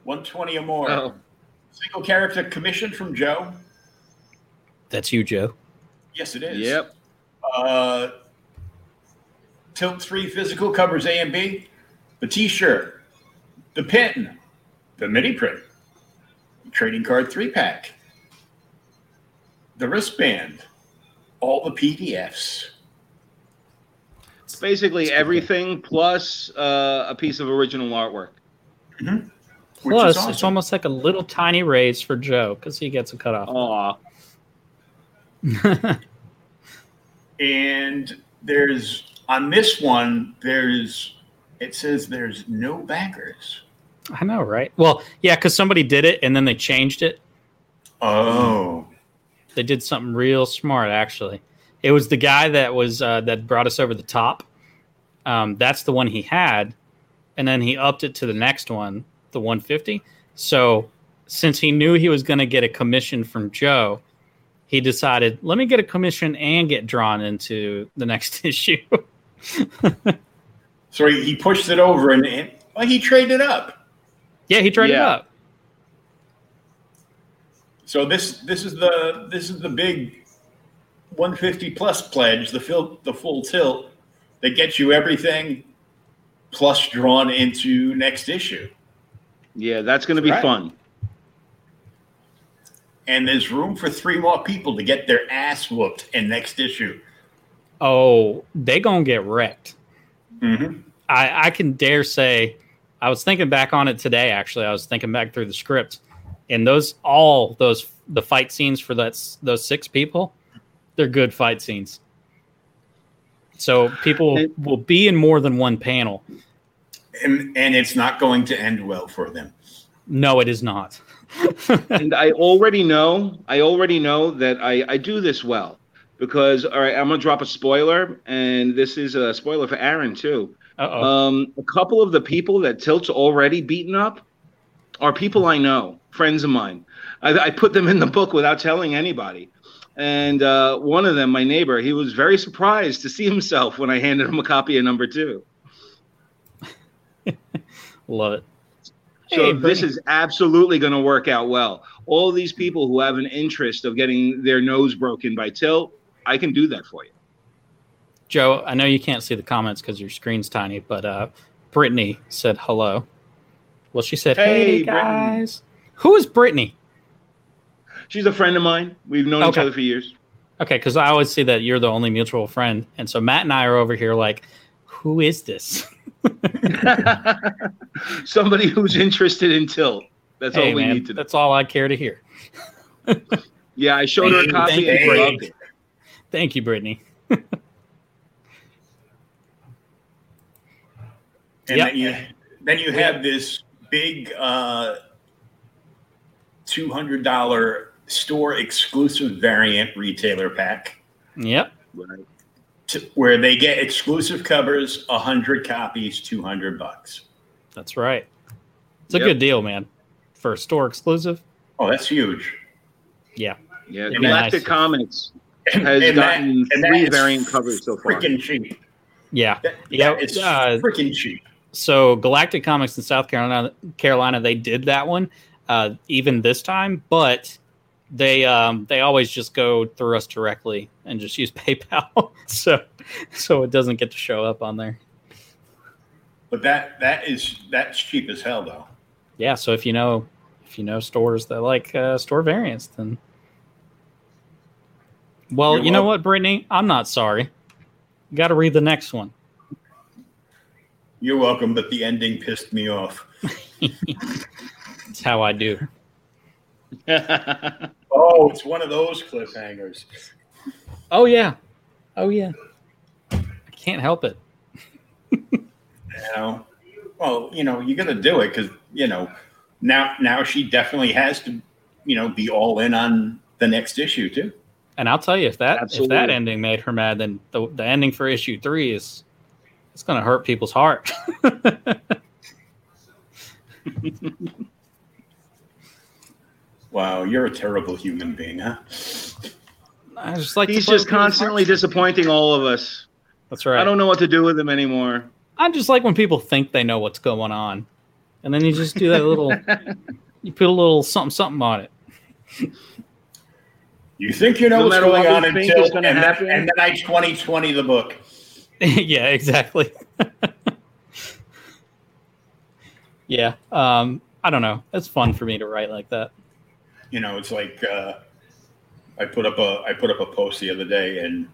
one twenty or more. Oh, Single character commission from Joe. That's you, Joe. Yes, it is. yep. Uh, Tilt 3 physical covers A and B. The t shirt, the pin, the mini print, trading card three pack, the wristband, all the PDFs. It's basically everything plus uh, a piece of original artwork. which Plus, awesome. it's almost like a little tiny raise for Joe because he gets a cutoff. Aw. And there's on this one, there's it says there's no backers. I know, right? Well, yeah, because somebody did it and then they changed it. Oh. They did something real smart, actually. It was the guy that was uh, that brought us over the top. Um, that's the one he had, and then he upped it to the next one, the 150. So, since he knew he was going to get a commission from Joe, he decided, let me get a commission and get drawn into the next issue. So he, he pushed it over and, and well, he traded up. yeah, he traded Yeah. up. So this this is the this is the big 150 plus pledge, the full the full tilt that gets you everything plus drawn into next issue. Yeah, that's going to be Right. fun. And there's room for three more people to get their ass whooped in next issue. Oh, they gonna get wrecked. Mm-hmm. I, I can dare say, I was thinking back on it today. Actually, I was thinking back through the script, and those all those the fight scenes for that those six people, they're good fight scenes. So people It- will be in more than one panel. And and it's not going to end well for them. No, it is not. and I already know, I already know that I, I do this well because, all right, I'm going to drop a spoiler, and this is a spoiler for Aaron, too. Uh-oh. Um, a couple of the people that Tilt's already beaten up are people I know, friends of mine. I, I put them in the book without telling anybody. And uh, one of them, my neighbor, he was very surprised to see himself when I handed him a copy of number two. Love it. So Hey, this is absolutely going to work out well. All these people who have an interest of getting their nose broken by Tilt, I can do that for you. Joe, I know you can't see the comments because your screen's tiny, but uh, Brittany said hello. Well, she said, "Hey, Hey, Brittany. guys, who is Brittany?" She's a friend of mine. We've known each other for years. Okay, because I always see that you're the only mutual friend, and so Matt and I are over here like, "Who is this?" Somebody who's interested in Tilt. That's hey, all we man, need to know. that's all I care to hear. Yeah, I showed her a copy you. and she loved it. Thank you, Brittany. And Yep. then you then you have this big uh, two hundred dollar store exclusive variant retailer pack Yep, Right. where they get exclusive covers, hundred copies, two hundred bucks. that's right. It's a Yep. good deal, man, for a store exclusive. Oh, that's huge. Yeah, Yeah, And Galactic nice. Comics has and gotten that three variant covers so far. Freaking cheap. yeah, That, Yeah, It's uh, freaking cheap. So Galactic Comics in South Carolina, Carolina, they did that one uh, even this time, but they um, they always just go through us directly and just use PayPal, so so it doesn't get to show up on there. But that that is that's cheap as hell though. Yeah, so if you know if you know stores that like uh, store variants, then well, You're you know welcome. what, Brittany, I'm not sorry. Got to read the next one. You're welcome, but the ending pissed me off. That's how I do. Oh, it's one of those cliffhangers. Oh yeah, oh yeah. I can't help it. You know, well, you know, you're gonna do it because you know now now she definitely has to, you know, be all in on the next issue too. And I'll tell you, if that if that ending made her mad, then the, the ending for issue three is it's going to hurt people's heart. Wow, you're a terrible human being, huh? I just like He's just constantly disappointing all of us. That's right. I don't know what to do with him anymore. I just like when people think they know what's going on, and then you just do that little. you put a little something something on it. You think you know No what's going what on we think until is gonna and, then, happen. and then I 2020 the book. yeah, exactly. yeah. Um, I don't know. It's fun for me to write like that. You know, it's like uh, I put up a I put up a post the other day, and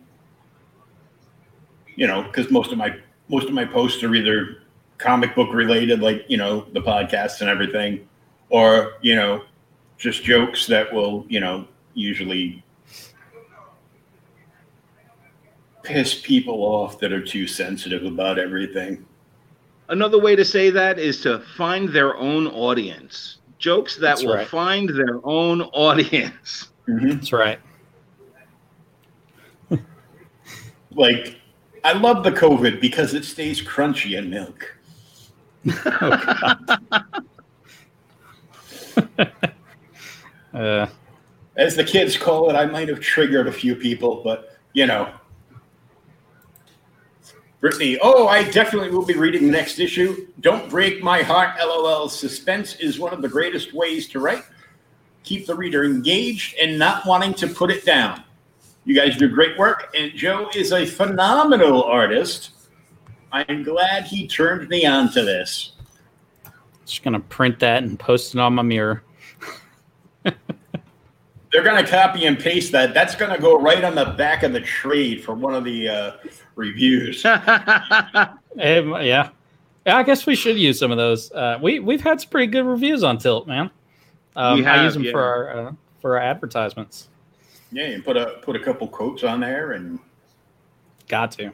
you know, because most of my most of my posts are either comic book related, like you know the podcasts and everything, or you know, just jokes that will you know usually piss people off that are too sensitive about everything. Another way to say that is to find their own audience. Jokes that That's will right. find their own audience. Mhm. That's right. Like, I love the COVID because it stays crunchy in milk. Uh, As the kids call it, I might have triggered a few people, but you know. Brittany, oh, I definitely will be reading the next issue. Don't break my heart, lol. Suspense is one of the greatest ways to write. Keep the reader engaged and not wanting to put it down. You guys do great work, and Joe is a phenomenal artist. I'm glad he turned me on to this. just gonna print that and post it on my mirror. They're going to copy and paste that. That's going to go right on the back of the trade for one of the uh, reviews. Um, yeah. Yeah, I guess we should use some of those. Uh, we we've had some pretty good reviews on Tilt, man. Um, We I use them yeah. for our uh, for our advertisements. Yeah, and put a put a couple quotes on there, and Got to.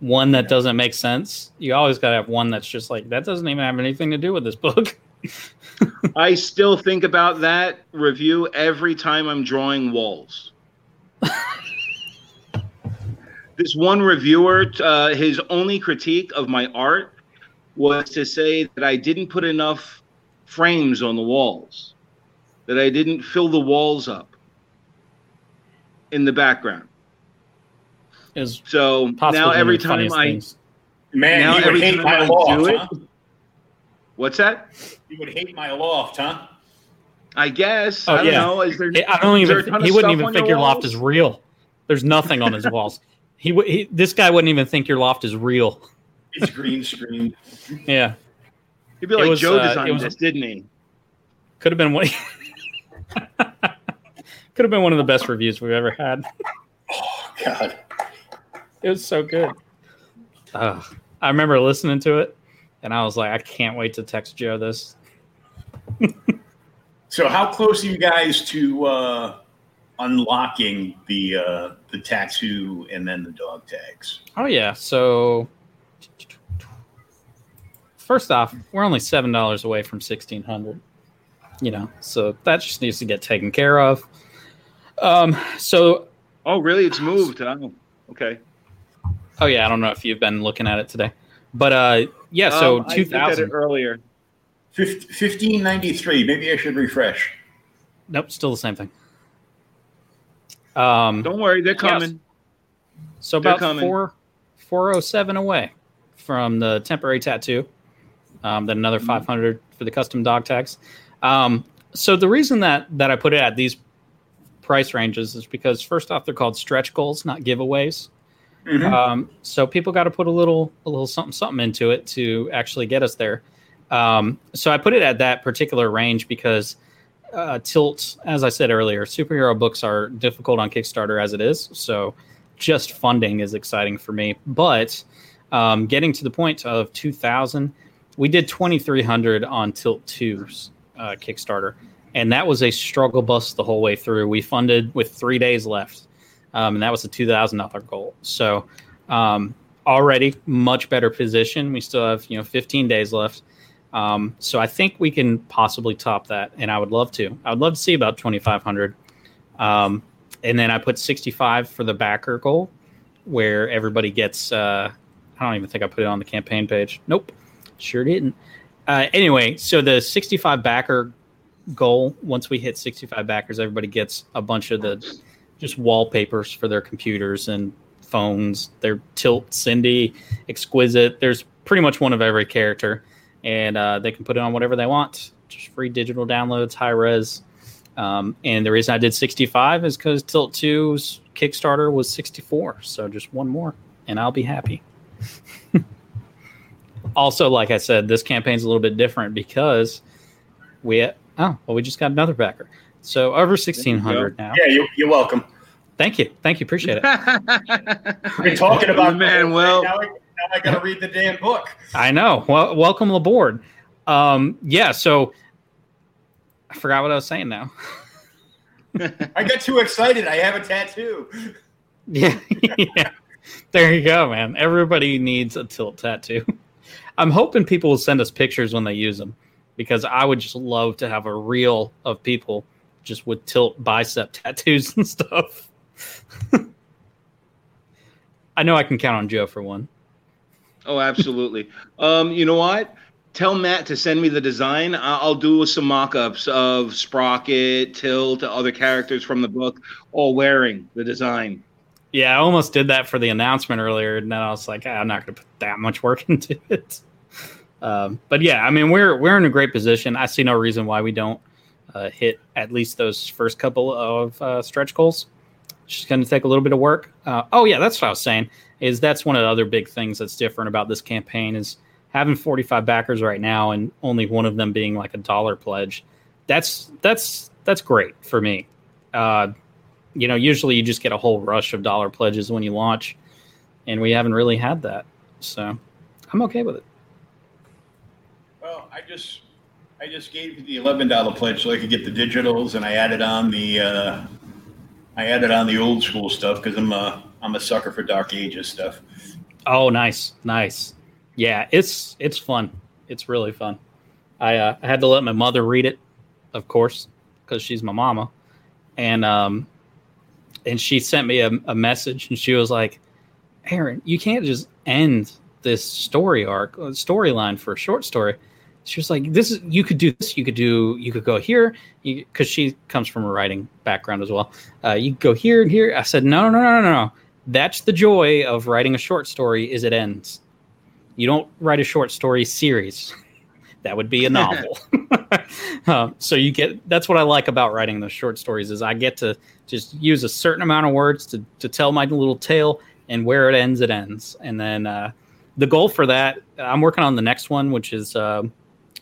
One that doesn't make sense. You always got to have one that's just like that doesn't even have anything to do with this book. I still think about that review every time I'm drawing walls. this one reviewer, uh, his only critique of my art was to say that I didn't put enough frames on the walls, that I didn't fill the walls up in the background. Is So possibly now every time I things. man, Now you would every hate time my I loft, do it- huh? What's that? You would hate my loft, huh? I guess Oh, I don't yeah. know. Is there? I don't is there even. a ton He of wouldn't even think your your loft is real. There's nothing on his walls. He, would- he this guy wouldn't even think your loft is real. It's green screen. Yeah, He'd be like, was, Joe uh, it designed was- this, didn't he? could have been one. could have been one of the best reviews we've ever had. Oh God, It was so good. Ugh. I remember listening to it, and I was like, I can't wait to text Joe this. so how close are you guys to uh, unlocking the uh, the tattoo and then the dog tags? Oh yeah. So first off, we're only seven dollars away from sixteen hundred. You know, so that just needs to get taken care of. Um. So, Oh, really? It's moved. Oh, okay. oh yeah, I don't know if you've been looking at it today, but uh, yeah. So Um, I looked at it earlier. Fifteen ninety three. Maybe I should refresh. Nope, still the same thing. Um. Don't worry, they're Yes. coming. So They're about coming. four four oh seven away from the temporary tattoo. Um, then another 500 for the custom dog tags. Um, so the reason that that I put it at these price ranges is because first off, they're called stretch goals, not giveaways. Mm-hmm. Um, so people got to put a little a little something something into it to actually get us there. Um, so I put it at that particular range because uh, Tilt, as I said earlier, superhero books are difficult on Kickstarter as it is. So just funding is exciting for me. But um, getting to the point of 2,000, we did 2,300 on Tilt 2's uh, Kickstarter. And that was a struggle bus the whole way through. We funded with three days left. Um, and that was a $2,000 goal. So um, already much better position. We still have, you know, 15 days left. Um, so I think we can possibly top that, and I would love to. I would love to see about 2,500. Um, and then I put 65 for the backer goal, where everybody gets. Uh, I don't even think I put it on the campaign page. Nope, sure didn't. Uh, anyway, so the 65 backer goal. Once we hit 65 backers, everybody gets a bunch of the just wallpapers for their computers and phones. They're Tilt, Cindy, Exquisite. There's pretty much one of every character, and uh, they can put it on whatever they want. Just free digital downloads, high res. Um, and the reason I did 65 is because Tilt 2's Kickstarter was 64. So just one more, and I'll be happy. also, like I said, this campaign's a little bit different because we oh well, we just got another backer. So over 1600 now. Yeah, you're, you're welcome. Thank you, thank you, appreciate it. We're talking about man. Well, now I, now I got to read the damn book. I know. Well, welcome aboard. Um, yeah, so I forgot what I was saying now. I got too excited. I have a tattoo. Yeah, yeah. There you go, man. Everybody needs a tilt tattoo. I'm hoping people will send us pictures when they use them because I would just love to have a reel of people just with tilt bicep tattoos and stuff. I know I can count on Joe for one. Oh, absolutely. um, you know what? tell Matt to send me the design. I'll do some mock-ups of Sprocket, Tilt, other characters from the book, all wearing the design. Yeah, I almost did that for the announcement earlier, and then I was like, ah, I'm not going to put that much work into it. Um, but yeah, I mean, we're we're in a great position. I see no reason why we don't uh, hit at least those first couple of uh, stretch goals. Just going to take a little bit of work. Uh, oh yeah, that's what I was saying. Is that's one of the other big things that's different about this campaign is having 45 backers right now and only one of them being like a dollar pledge that's that's that's great for me uh, you know usually you just get a whole rush of dollar pledges when you launch and we haven't really had that so i'm okay with it well i just i just gave you the $11 pledge so i could get the digitals and i added on the uh, i added on the old school stuff because i'm a i'm a sucker for dark ages stuff oh nice nice yeah, it's it's fun. It's really fun. I uh, I had to let my mother read it, of course, because she's my mama, and um, and she sent me a, a message, and she was like, "Aaron, you can't just end this story arc, uh, storyline for a short story." She was like, "This is you could do this. You could do. You could go here because she comes from a writing background as well. Uh, you could go here and here." I said, "No, no, no, no, no. That's the joy of writing a short story. Is it ends." You don't write a short story series. That would be a novel. uh, so you get that's what I like about writing those short stories is I get to just use a certain amount of words to to tell my little tale, and where it ends, it ends. And then uh, the goal for that, I'm working on the next one, which is uh,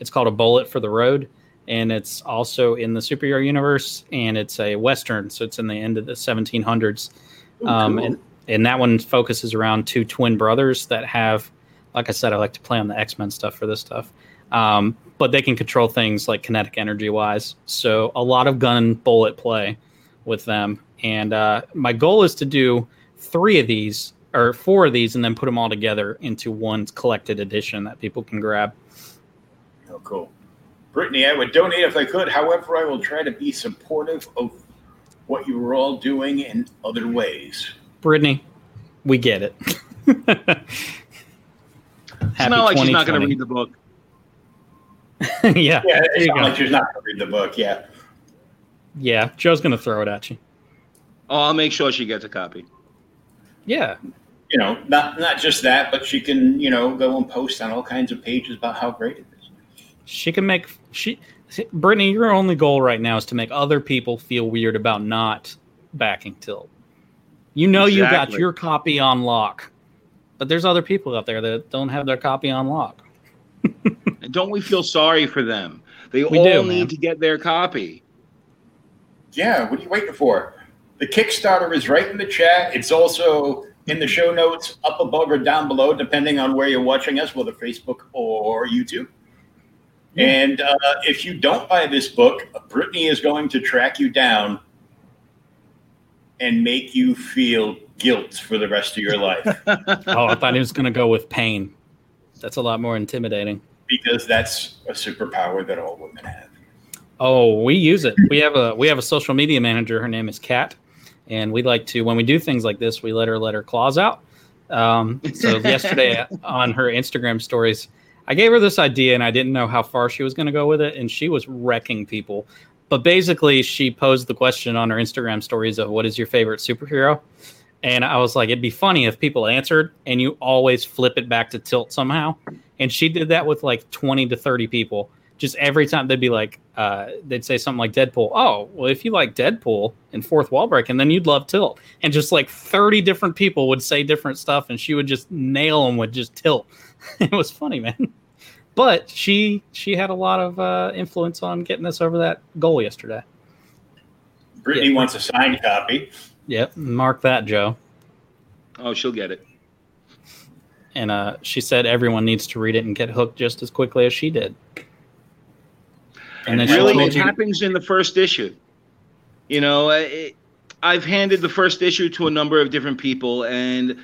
it's called a bullet for the road, and it's also in the superhero universe, and it's a western, so it's in the end of the 1700s. Ooh, um, cool. and and that one focuses around two twin brothers that have like I said, I like to play on the X Men stuff for this stuff. Um, but they can control things like kinetic energy wise. So a lot of gun bullet play with them. And uh, my goal is to do three of these or four of these and then put them all together into one collected edition that people can grab. Cool. Brittany, I would donate if I could. However, I will try to be supportive of what you were all doing in other ways. Brittany, we get it. It's not like she's not going to read the book. yeah. Yeah, it's not like she's not going to read the book. Yeah. Yeah. Joe's going to throw it at you. Oh, I'll make sure she gets a copy. Yeah. you know, not not just that, but she can, you know, go and post on all kinds of pages about how great it is. She can make she Brittany, your only goal right now is to make other people feel weird about not backing Tilt. You know you got your copy on lock. But there's other people out there that don't have their copy on lock. And don't we feel sorry for them? They We all do, need man. to get their copy. Yeah, what are you waiting for? The Kickstarter is right in the chat. It's also in the show notes up above or down below, depending on where you're watching us, whether Facebook or YouTube. And uh, if you don't buy this book, Brittany is going to track you down and make you feel guilt for the rest of your life Oh, I thought he was going to go with pain. That's a lot more intimidating. because that's a superpower that all women have. Oh, we use it. We have a we have a social media manager. Her name is Kat, and we like to when we do things like this, we let her let her claws out. Um, so yesterday on her Instagram stories, I gave her this idea, and I didn't know how far she was going to go with it, and she was wrecking people. But basically, she posed the question on her Instagram stories of what is your favorite superhero, and I was like, it'd be funny if people answered, and you always flip it back to Tilt somehow. And she did that with like twenty to thirty people just every time they'd be like, uh, they'd say something like Deadpool. Oh, well, if you like Deadpool and Fourth Wall Break, and then you'd love Tilt. And just like 30 different people would say different stuff, and she would just nail them with just Tilt. it was funny, man. But she she had a lot of uh, influence on getting us over that goal yesterday. Brittany Yeah. wants a signed copy. Yep, mark that, Joe. Oh, she'll get it. And uh, she said everyone needs to read it and get hooked just as quickly as she did. And then she really, told it you, happens in the first issue. You know, uh, it, I've handed the first issue to a number of different people, and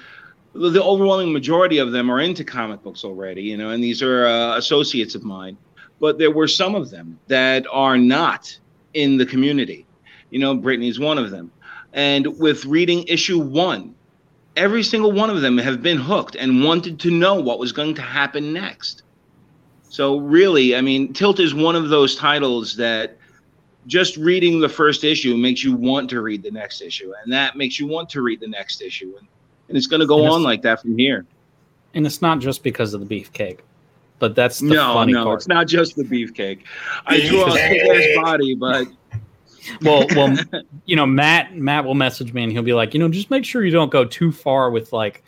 the overwhelming majority of them are into comic books already. You know, and these are uh, associates of mine. But there were some of them that are not in the community. You know, Brittany's one of them. And with reading issue one, every single one of them have been hooked and wanted to know what was going to happen next. So really, I mean, Tilt is one of those titles that just reading the first issue makes you want to read the next issue, and that makes you want to read the next issue, and, and it's going to go And on like that from here. and it's not just because of the beefcake, but that's the no, funny no, part. it's not just the beefcake. I draw a Beefcake. kick-ass body, but well, well, you know, Matt Matt will message me and he'll be like, you know, just make sure you don't go too far with like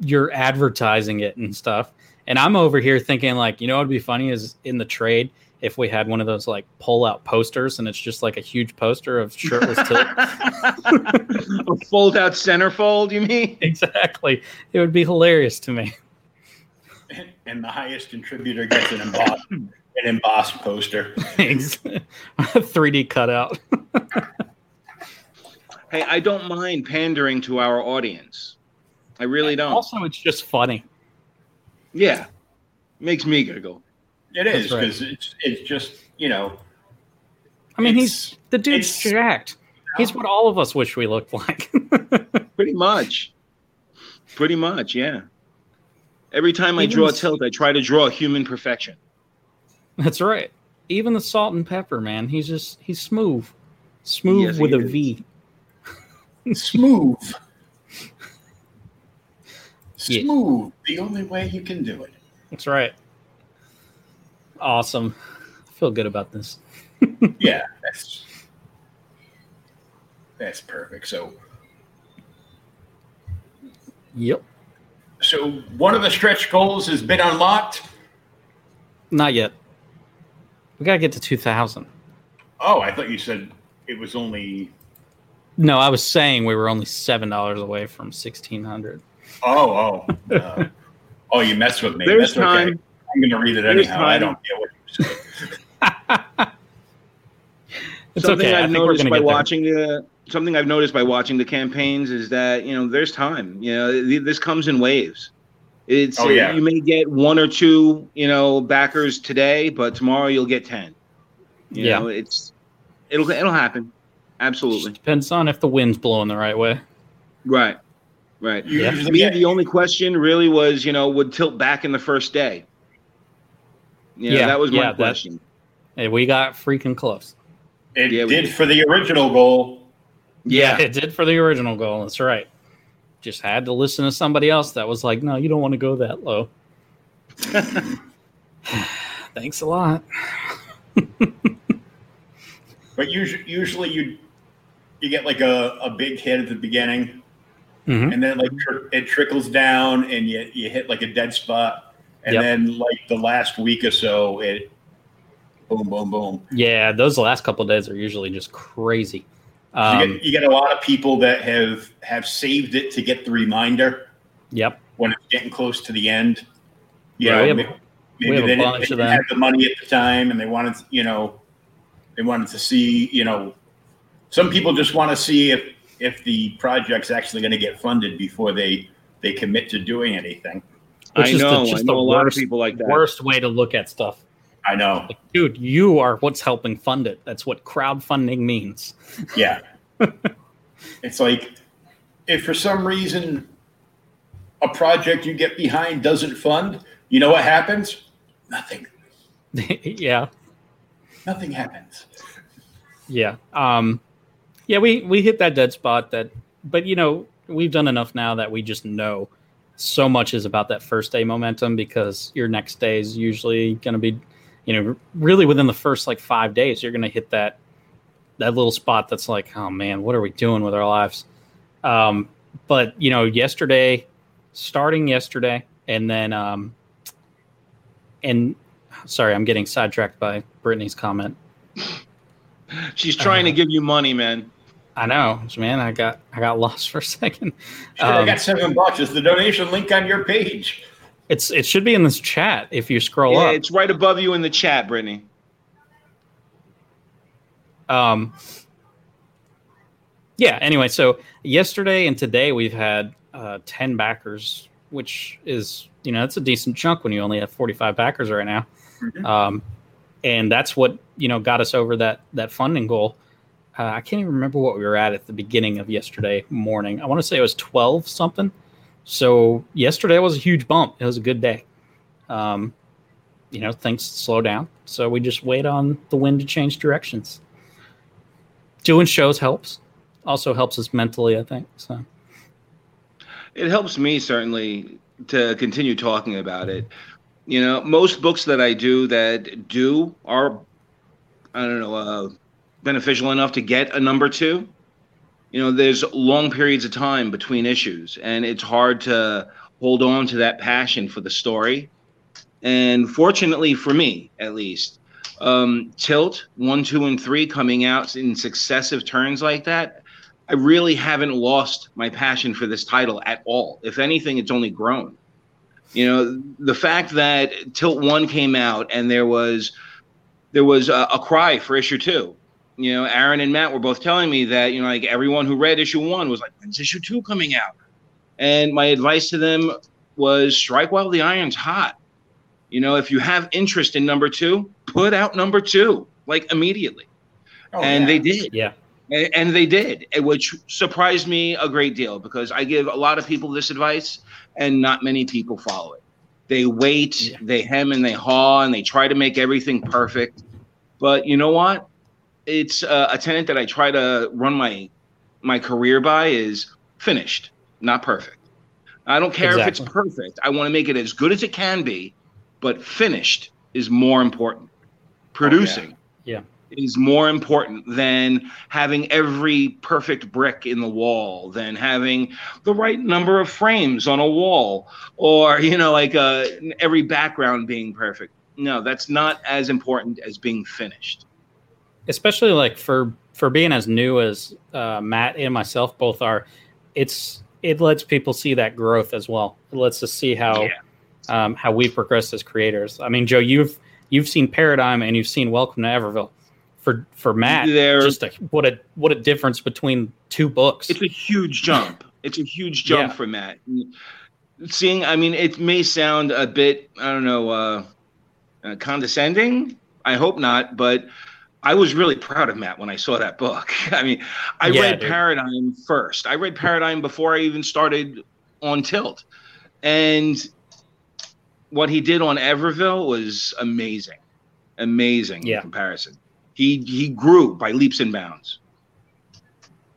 you're advertising it and stuff. And I'm over here thinking like, you know, what'd be funny is in the trade if we had one of those like pull out posters and it's just like a huge poster of shirtless tilt. a fold-out centerfold. You mean? exactly, it would be hilarious to me. And the highest contributor gets an embossed, an embossed poster. Thanks. 3D cutout. Hey, I don't mind pandering to our audience. I really don't. Also, it's just funny. Yeah, makes me giggle. It is That's right. because it's it's just you know I mean, he's the dude's it's- jacked. He's what all of us wish we looked like. Pretty much. Pretty much, yeah. Every time I draw a tilt, I try to draw human perfection. That's right. Even the salt and pepper, man. He's just he's smooth. Smooth Yes, with he a is. V. smooth, Yeah. smooth. The only way you can do it. That's right. Awesome. I feel good about this. Yeah, that's that's perfect. So Yep. so one of the stretch goals has been unlocked. Not yet. We gotta get to two thousand. Oh, I thought you said it was only. No, I was saying we were only seven dollars away from sixteen hundred. Oh, oh, uh, oh! You messed with me. There's That's okay. Time. I'm going to read it There's anyhow. I don't care what you say. It's something okay. I I've think we're noticed by get there. watching the something I've noticed by watching the campaigns is that you know there's time. You know, th- this comes in waves. It's Oh, yeah. you may get one or two you know backers today, but tomorrow you'll get ten. You Yeah. know, it's it'll it'll happen. Absolutely. Just depends on if the wind's blowing the right way. Right. Right. Yeah. usually Me, the only question really was, you know, would tilt back in the first day. You know, Yeah, that was my yeah, that- question. Hey, we got freaking close. it Yeah, did did. for the original goal. Yeah. it did for the original goal. That's right. just had to listen to somebody else that was like, no, you don't want to go that low. Thanks a lot. but usually, usually you you get like a, a big hit at the beginning, Mhm. and then like tr- it trickles down, and you you hit like a dead spot, and Yep. then like the last week or so, it boom, boom, boom. Yeah, those last couple of days are usually just crazy. you, Um, get, you get a lot of people that have have saved it to get the reminder yep. when it's getting close to the end. Yeah, know, we have- may- we maybe have a they, didn't, they didn't have the money at the time, and they wanted, to, you know, they wanted to see, you know, some people just want to see if if the project's actually going to get funded before they they commit to doing anything. Which I is the- know. I just know the a lot of people like that. Worst way to look at stuff. I know, Like, dude, you are what's helping fund it. That's what crowdfunding means. yeah. it's like if for some reason a project you get behind doesn't fund, you know what happens? Nothing. yeah. Nothing happens. Yeah. Um yeah, we we hit that dead spot that but you know, we've done enough now that we just know so much is about that first day momentum because your next day is usually going to be you know, really within the first like 5 days you're going to hit that that little spot that's like, oh man, what are we doing with our lives? Um but you know, yesterday starting yesterday and then um and sorry, I'm getting sidetracked by Brittany's comment. She's trying to Uh, give you money, man. I know, man. I got I got lost for a second. Shit, I Um, got seven bucks. Is the donation link on your page? It's it should be in this chat if you scroll Yeah, up. it's right above you in the chat, Brittany. Um, yeah. Anyway, so yesterday and today we've had uh, ten backers, which is you know that's a decent chunk when you only have forty five backers right now. Mhm. Um, and that's what you know got us over that that funding goal. Uh, I can't even remember what we were at at the beginning of yesterday morning. I want to say it was twelve something. So yesterday was a huge bump. It was a good day. Um, you know, things slow down. So we just wait on the wind to change directions. Doing shows helps. Also helps us mentally, I think. So It helps me certainly to continue talking about it. You know, most books that I do that do are, I don't know, uh, beneficial enough to get a number two. You know, there's long periods of time between issues, and it's hard to hold on to that passion for the story. And fortunately for me, at least, um, Tilt one, two, and three coming out in successive turns like that, I really haven't lost my passion for this title at all. If anything, it's only grown. You know, the fact that Tilt One came out and there was there was a, a cry for issue two. You know, Aaron and Matt were both telling me that you know, like everyone who read issue one was like, "When's issue two coming out?" And my advice to them was strike while the iron's hot. You know, if you have interest in number two, put out number two like immediately. Oh, and yeah. they did. yeah, And, and they did, eh, which surprised me a great deal because I give a lot of people this advice and not many people follow it. They wait, Yeah. they hem and they haw, and they try to make everything perfect. But you know what? It's uh, a tenant that I try to run my my career by is finished, not perfect. I don't care if it's perfect. I want to make it as good as it can be, but finished is more important. Producing Yeah. is more important than having every perfect brick in the wall, than having the right number of frames on a wall, or you know, like uh, every background being perfect. No, that's not as important as being finished. Especially like for for being as new as uh, Matt and myself both are. It's it lets people see that growth as well. It lets us see how Yeah. um, how we progressed as creators. I mean, Joe, you've you've seen Paradigm and you've seen Welcome to Everville. For for Matt, There- just a, what a what a difference between two books. It's a huge jump. It's a huge jump Yeah. for Matt. Seeing, I mean, it may sound a bit, I don't know, uh, uh, condescending. I hope not, but I was really proud of Matt when I saw that book. I mean, I Yeah, read dude. Paradigm first. I read Paradigm before I even started on Tilt, and what he did on Everville was amazing, amazing Yeah. in comparison. He he grew by leaps and bounds.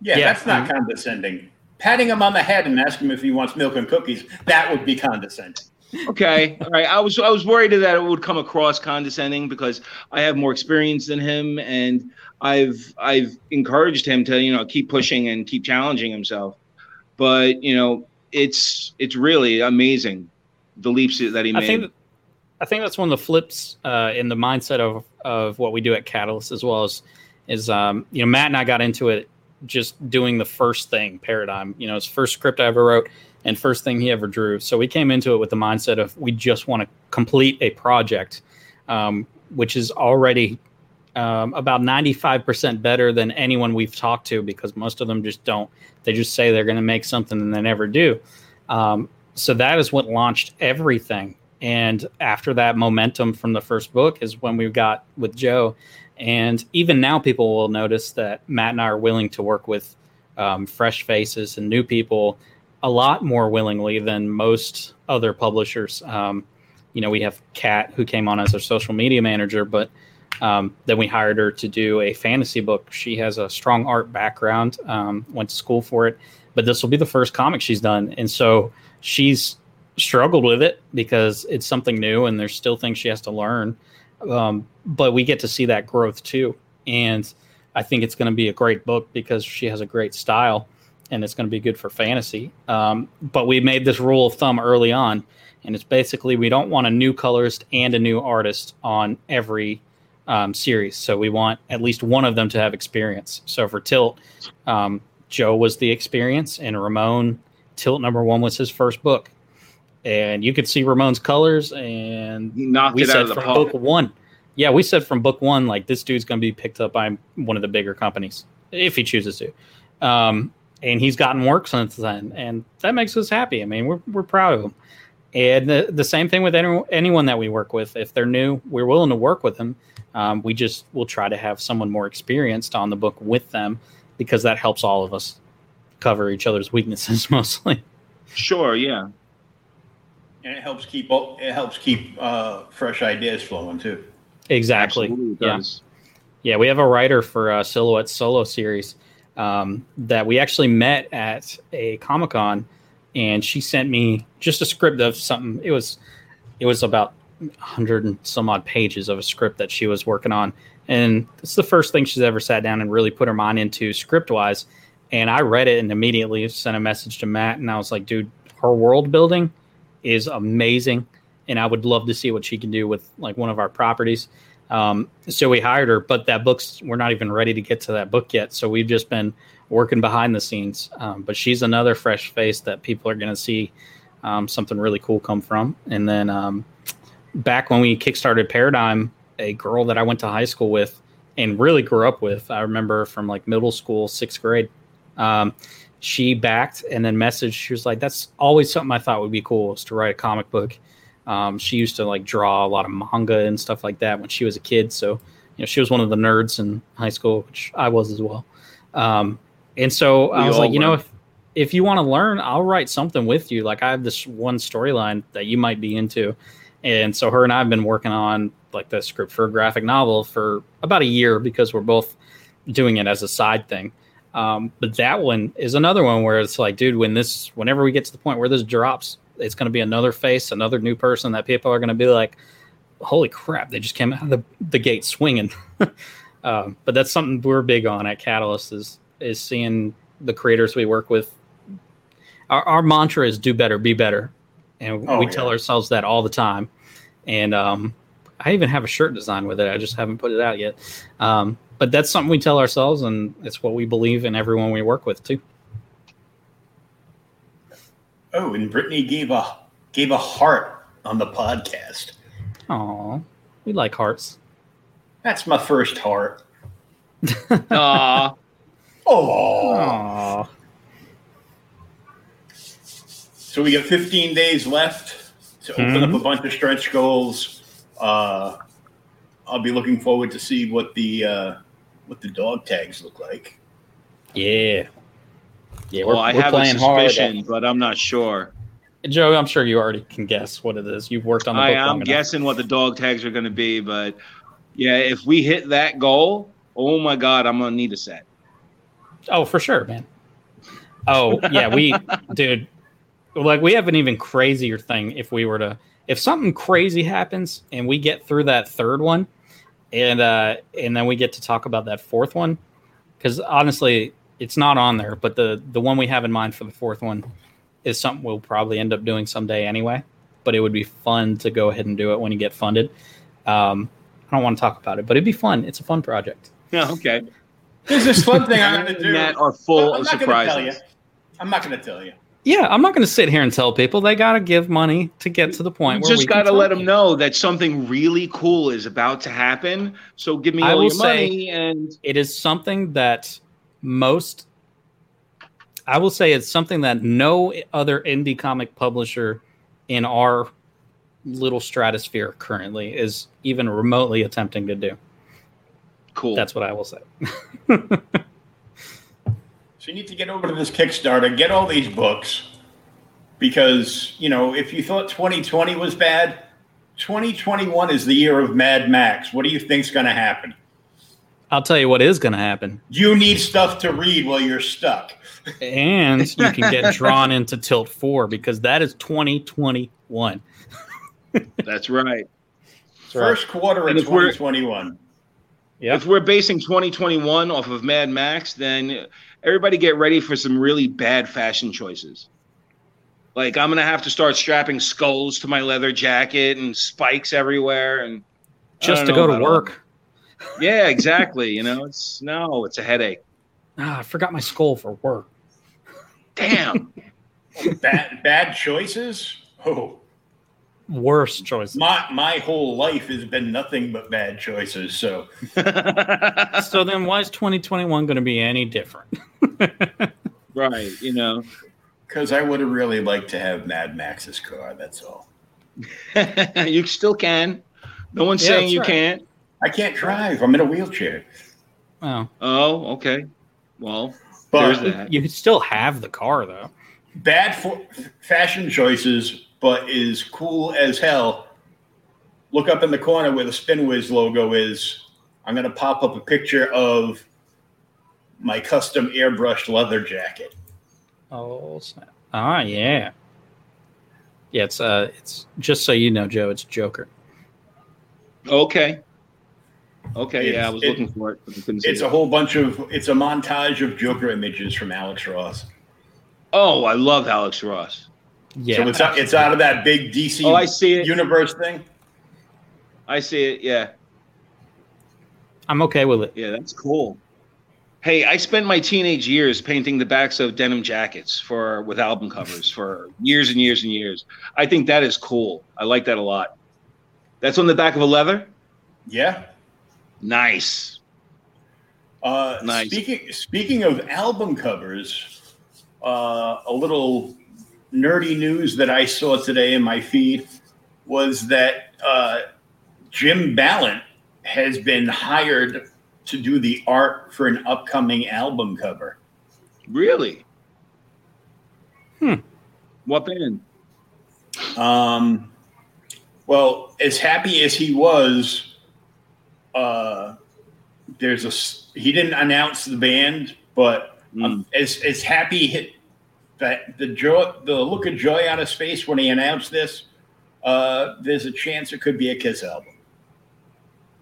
Yeah, Yeah. that's not mm-hmm. condescending. patting him on the head and asking him if he wants milk and cookies, that would be condescending. Okay, all right. I was I was worried that it would come across condescending because I have more experience than him, and I've I've encouraged him to you know keep pushing and keep challenging himself. But you know, it's it's really amazing the leaps that he made. I think, I think that's one of the flips uh, in the mindset of of what we do at Catalyst as well as is um, you know Matt and I got into it just doing the first thing paradigm. You know, his first script I ever wrote and first thing he ever drew. So we came into it with the mindset of we just want to complete a project, um, which is already um, about 95% better than anyone we've talked to because most of them just don't. They just say they're going to make something and they never do. Um, so that is what launched everything. And after that momentum from the first book is when we got with Joe. And even now, people will notice that Matt and I are willing to work with um, fresh faces and new people a lot more willingly than most other publishers. Um, you know, we have Kat who came on as our social media manager, but um, then we hired her to do a fantasy book. She has a strong art background, um, went to school for it, but this will be the first comic she's done. And so she's struggled with it because it's something new and there's still things she has to learn. Um, but we get to see that growth too. And I think it's going to be a great book because she has a great style and it's going to be good for fantasy. Um, but we made this rule of thumb early on, and it's basically we don't want a new colorist and a new artist on every um, series. So we want at least one of them to have experience. So for Tilt, um, Joe was the experience, and Ramon Tilt number one was his first book, and you could see Ramon's colors, and knocked we said from book one. Yeah, we said from book one, like this dude's going to be picked up by one of the bigger companies if he chooses to. Um, and he's gotten work since then, and that makes us happy. I mean, we're we're proud of him. And the, the same thing with any, anyone that we work with. If they're new, we're willing to work with them. Um, we just will try to have someone more experienced on the book with them because that helps all of us cover each other's weaknesses mostly. Sure, yeah. And it helps keep it helps keep uh, fresh ideas flowing too. Exactly. Yeah. Yeah, we have a writer for uh, Silhouette Solo series um, that we actually met at a Comic Con, and she sent me just a script of something. It was it was about hundred and some odd pages of a script that she was working on, and it's the first thing she's ever sat down and really put her mind into script wise. And I read it and immediately sent a message to Matt, and I was like, dude, her world building is amazing, and I would love to see what she can do with like one of our properties. Um, so we hired her, but that book's we're not even ready to get to that book yet. So we've just been working behind the scenes. Um, but she's another fresh face that people are going to see um, something really cool come from. And then um, back when we kickstarted Paradigm, a girl that I went to high school with and really grew up with, I remember from like middle school, sixth grade. Um, she backed and then messaged. She was like, "That's always something I thought would be cool is to write a comic book." Um, she used to like draw a lot of manga and stuff like that when she was a kid. So, you know, she was one of the nerds in high school, which I was as well. Um, and so we I was like, you know, if if you want to learn, I'll write something with you. Like I have this one storyline that you might be into. And so her and I have been working on like the script for a graphic novel for about a year because we're both doing it as a side thing. Um, but that one is another one where it's like, dude, when this, whenever we get to the point where this drops, it's going to be another face, another new person that people are going to be like, holy crap, they just came out of the, the gate swinging. um, but that's something we're big on at Catalyst is is seeing the creators we work with. Our, our mantra is do better, be better, and oh, we yeah. tell ourselves that all the time. And um, I even have a shirt design with it. I just haven't put it out yet. Um, but that's something we tell ourselves, and it's what we believe in everyone we work with too. Oh, and Brittany gave a gave a heart on the podcast. Oh, we like hearts. That's my first heart. Aww. Oh. So we got 15 days left to open mm-hmm. up a bunch of stretch goals. Uh, I'll be looking forward to see what the uh, what the dog tags look like. Yeah. Yeah, well, I have a suspicion, hard. but I'm not sure. Joe, I'm sure you already can guess what it is. You've worked on the I am guessing what the dog tags are going to be, but yeah, if we hit that goal, oh my god, I'm going to need a set. Oh, for sure, man. Oh yeah, we, dude, like we have an even crazier thing. If we were to, if something crazy happens and we get through that third one, and uh, and then we get to talk about that fourth one, because honestly, it's not on there, but the the one we have in mind for the fourth one is something we'll probably end up doing someday anyway. But it would be fun to go ahead and do it when you get funded. Um, I don't want to talk about it, but it'd be fun. It's a fun project. Yeah, okay. There's this fun thing I'm going to do. That are full I'm of not gonna tell you. surprises. I'm not going to tell you. Yeah, I'm not going to sit here and tell people they got to give money to get to the point You where we just got to let them you. know that something really cool is about to happen. So give me I all will your say- money and It is something that most, I will say, it's something that no other indie comic publisher in our little stratosphere currently is even remotely attempting to do. cool. That's what I will say. So you need to get over to this Kickstarter, get all these books, because you know if you thought 2020 was bad, 2021 is the year of Mad Max. What do you think's going to happen? I'll tell you what is going to happen. You need stuff to read while you're stuck. And you can get drawn into Tilt 4 because that is 2021. That's right. First quarter of And if we're- 2021. Yep. If we're basing 2021 off of Mad Max, then everybody get ready for some really bad fashion choices. Like I'm gonna have to start strapping skulls to my leather jacket and spikes everywhere, and Just to go to about all work. That. Yeah, exactly. You know, it's no, it's a headache. Ah, I forgot my skull for work. Damn. bad bad choices. Oh, Worst choices. my my whole life has been nothing but bad choices. So So then why is 2021 going to be any different? right. You know. because I would have really liked to have Mad Max's car. That's all. you still can. No one's Yeah, saying you right. can't. I can't drive. I'm in a wheelchair. Oh, Oh, okay. Well, there's But that. you still have the car though. bad for fashion choices, but is cool as hell. Look up in the corner where the Spinwiz logo is. I'm going to pop up a picture of my custom airbrushed leather jacket. Oh snap! Ah, yeah, yeah. It's uh, it's just so you know, Joe. It's Joker. Okay. Okay, yeah, I was it- looking for it, but I couldn't see It's it. a whole bunch of. It's a montage of Joker images from Alex Ross. oh, I love Alex Ross. Yeah, so it's out, it's out of that big DC Oh, I see it. universe thing. I see it. Yeah, I'm okay with it. yeah, that's cool. Hey, I spent my teenage years painting the backs of denim jackets for with album covers for years and years and years. I think that is cool. I like that a lot. That's on the back of a leather. Yeah. Nice. Uh, Nice. Speaking speaking of album covers, uh, a little nerdy news that I saw today in my feed was that uh, Jim Balent has been hired to do the art for an upcoming album cover. Really? Hmm. What band? Um, well, as happy as he was, uh, there's a he didn't announce the band, but um, as as happy hit that the joy the look of joy on his face when he announced this, uh, there's a chance it could be a Kiss album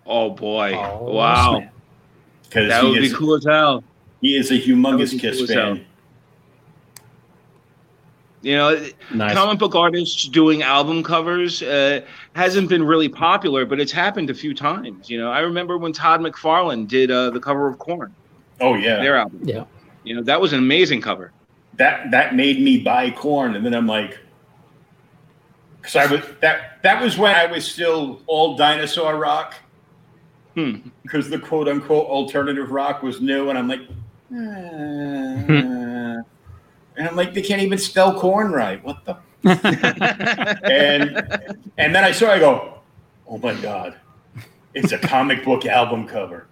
Oh boy! Oh, wow, because that he would be cool as hell. he is a humongous Kiss cool as hell. fan. You know, Nice. comic book artists doing album covers uh, hasn't been really popular, but it's happened a few times. You know, I remember when Todd McFarlane did uh, the cover of Korn. Oh yeah, their album. Yeah. You know, that was an amazing cover. that that made me buy Korn and then i'm like because i was that that was when i was still all dinosaur rock Hmm. because the quote unquote alternative rock was new and i'm like "Uh," and i'm like they can't even spell Korn right what the and and then i saw i go oh my god it's a comic book album cover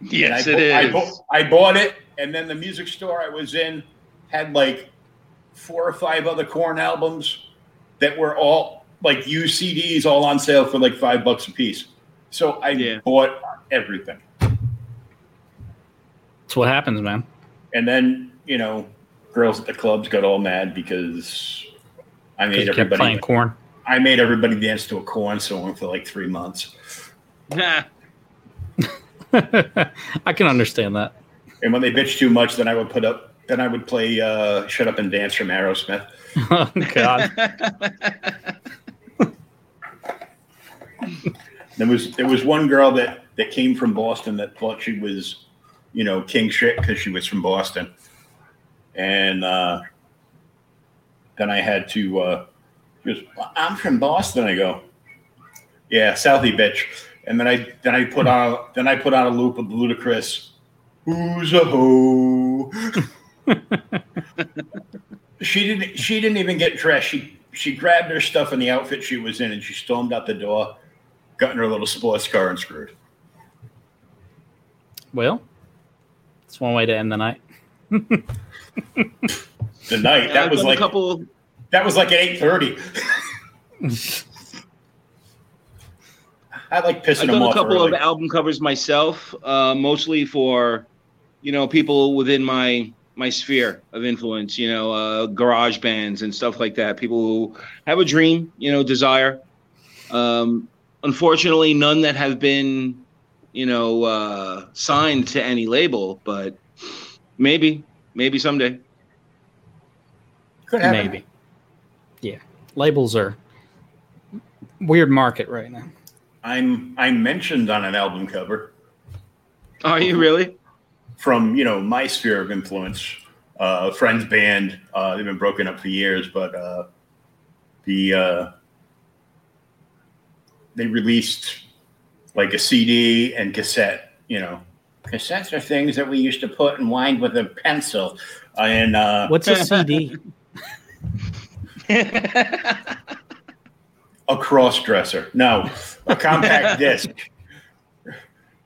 yes, and I, it bu- I, is. bu- I bought it, and then the music store I was in had like four or five other Korn albums that were all like used CDs, all on sale for like five bucks a piece. So I Yeah. bought everything, That's what happens, man. and then you know, girls at the clubs got all mad because I made 'Cause you kept everybody playing Korn. I made everybody dance to a Korn song for like three months. Nah. I can understand that. And when they bitched too much, then I would put up then I would play uh, "Shut Up and Dance" from Aerosmith. Oh God. There was there was one girl that that came from Boston that thought she was, you know, king shit because she was from Boston, and uh, then I had to. Uh, goes, "I'm from Boston." I go, "Yeah, Southie bitch," and then I then I put on then I put on a loop of Ludacris. Who's a hoe? she didn't. She didn't even get dressed. She she grabbed her stuff in the outfit she was in, and she stormed out the door got in her little sports car and screwed. Well, it's one way to end the night. The night Yeah, that I've was like a couple. that was like at eight thirty. I like pissing I've done a couple early. of album covers myself, uh, mostly for, you know, people within my my sphere of influence. You know, uh, garage bands and stuff like that. People who have a dream, you know, desire. Um, unfortunately, none that have been, you know, uh, signed to any label. But maybe, maybe someday. Could happen. Maybe. Yeah. Labels are weird market right now. I'm I'm mentioned on an album cover Are you really? from you know my sphere of influence. Uh, friends band. Uh, they've been broken up for years, but uh, the uh, they released like a CD and cassette. You know, cassettes are things that we used to put and wind with a pencil. And uh, What's a CD? a cross dresser. No, a compact disc.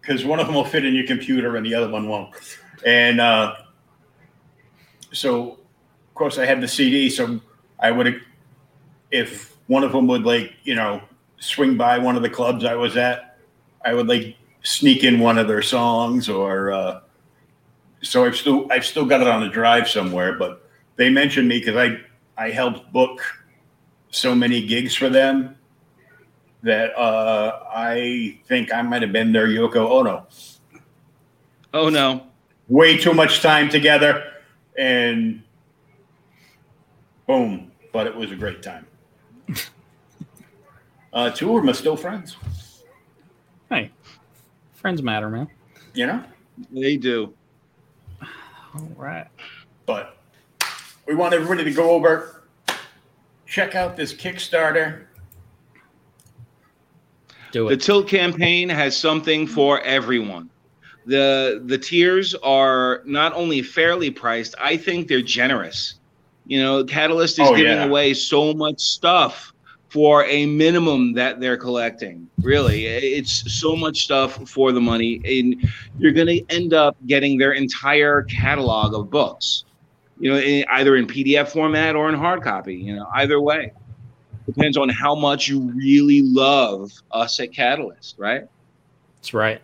Because one of them will fit in your computer and the other one won't. And uh, so, of course, I had the CD. So I would, if one of them would like, you know, swing by one of the clubs I was at, I would like sneak in one of their songs or. Uh, so I've still I've still got it on the drive somewhere, but they mentioned me because I I helped book so many gigs for them that uh, I think I might have been their Yoko Ono. oh no. Way too much time together, and boom! But it was a great time. uh, two of them are still friends. Hey, friends matter, man. You know, They do. All right. but we want everybody to go over, check out this Kickstarter. Do it. The. Tilt campaign has something for everyone. The the tiers are not only fairly priced, I think they're generous. You know, Catalyst is Oh, giving yeah. away so much stuff for a minimum that they're collecting. Really, it's so much stuff for the money, and you're going to end up getting their entire catalog of books. You know, in, either in PDF format or in hard copy. You know, either way depends on how much you really love us at Catalyst, right? That's right.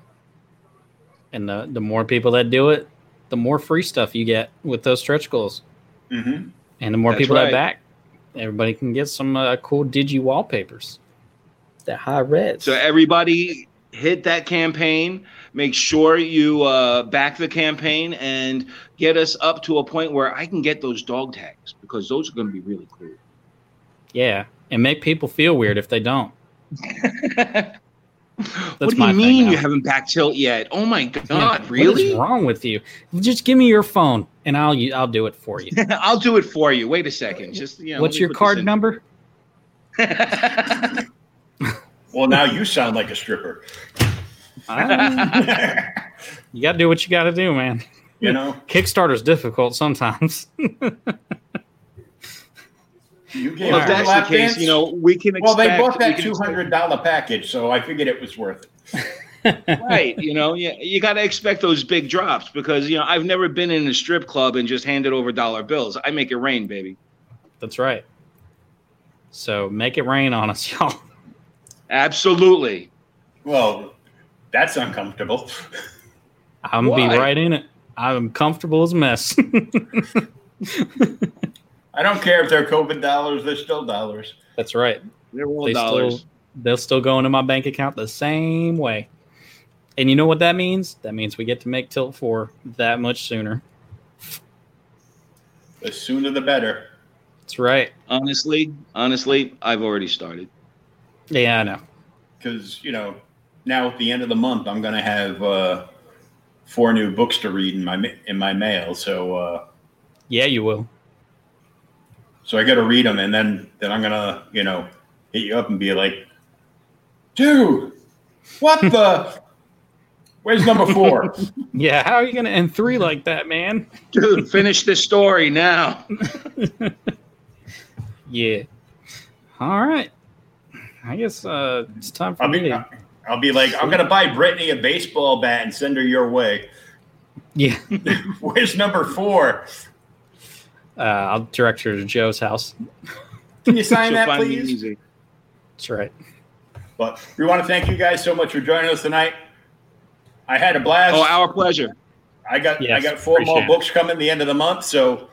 And the, the more people that do it, the more free stuff you get with those stretch goals. Mm-hmm. And the more That's people right. that back, everybody can get some uh, cool digi wallpapers. That high res. So everybody hit that campaign. Make sure you uh, back the campaign and get us up to a point where I can get those dog tags because those are going to be really cool. yeah. And make people feel weird if they don't. what do you mean you haven't backed tilt yet? Oh my god, Yeah, really? What is wrong with you? Just give me your phone and I'll I'll do it for you. I'll do it for you. Wait a second. Just you know, What's your card number? Well, now you sound like a stripper. You got to do what you got to do, man. you know, Kickstarter's difficult sometimes. you gave Well, if that's the case, dance? you know, we can expect. Well, they bought that can two expect- hundred dollar package, so I figured it was worth it. Right you know you, you got to expect those big drops because you know i've never been in a strip club and just handed over dollar bills i make it rain baby That's right. So make it rain on us, y'all. absolutely Well, that's uncomfortable. I'm gonna be right in it. I'm comfortable as a mess. I don't care if they're COVID dollars; they're still dollars. That's right. They're all They dollars. still they'll still go into my bank account the same way. And you know what that means? That means we get to make Tilt 4 that much sooner. The sooner the better. That's right. honestly, honestly, I've already started. Yeah, I know. because you know now at the end of the month I'm gonna have uh, four new books to read in my in my mail. So uh, Yeah, you will. so I got to read them, and then then I'm gonna you know hit you up and be like, dude, what the? Where's number four? Yeah, how are you going to end three like that, man? Dude, finish this story now. Yeah. All right. I guess uh, it's time for I'll me be to. I'll be like, I'm gonna buy Brittany a baseball bat and send her your way. Yeah. Where's number four? Uh, I'll direct her to Joe's house. Can you sign that, please? That's right. But we want to thank you guys so much for joining us tonight. I had a blast. Oh, our pleasure. I got I got four more it. books coming the end of the month, so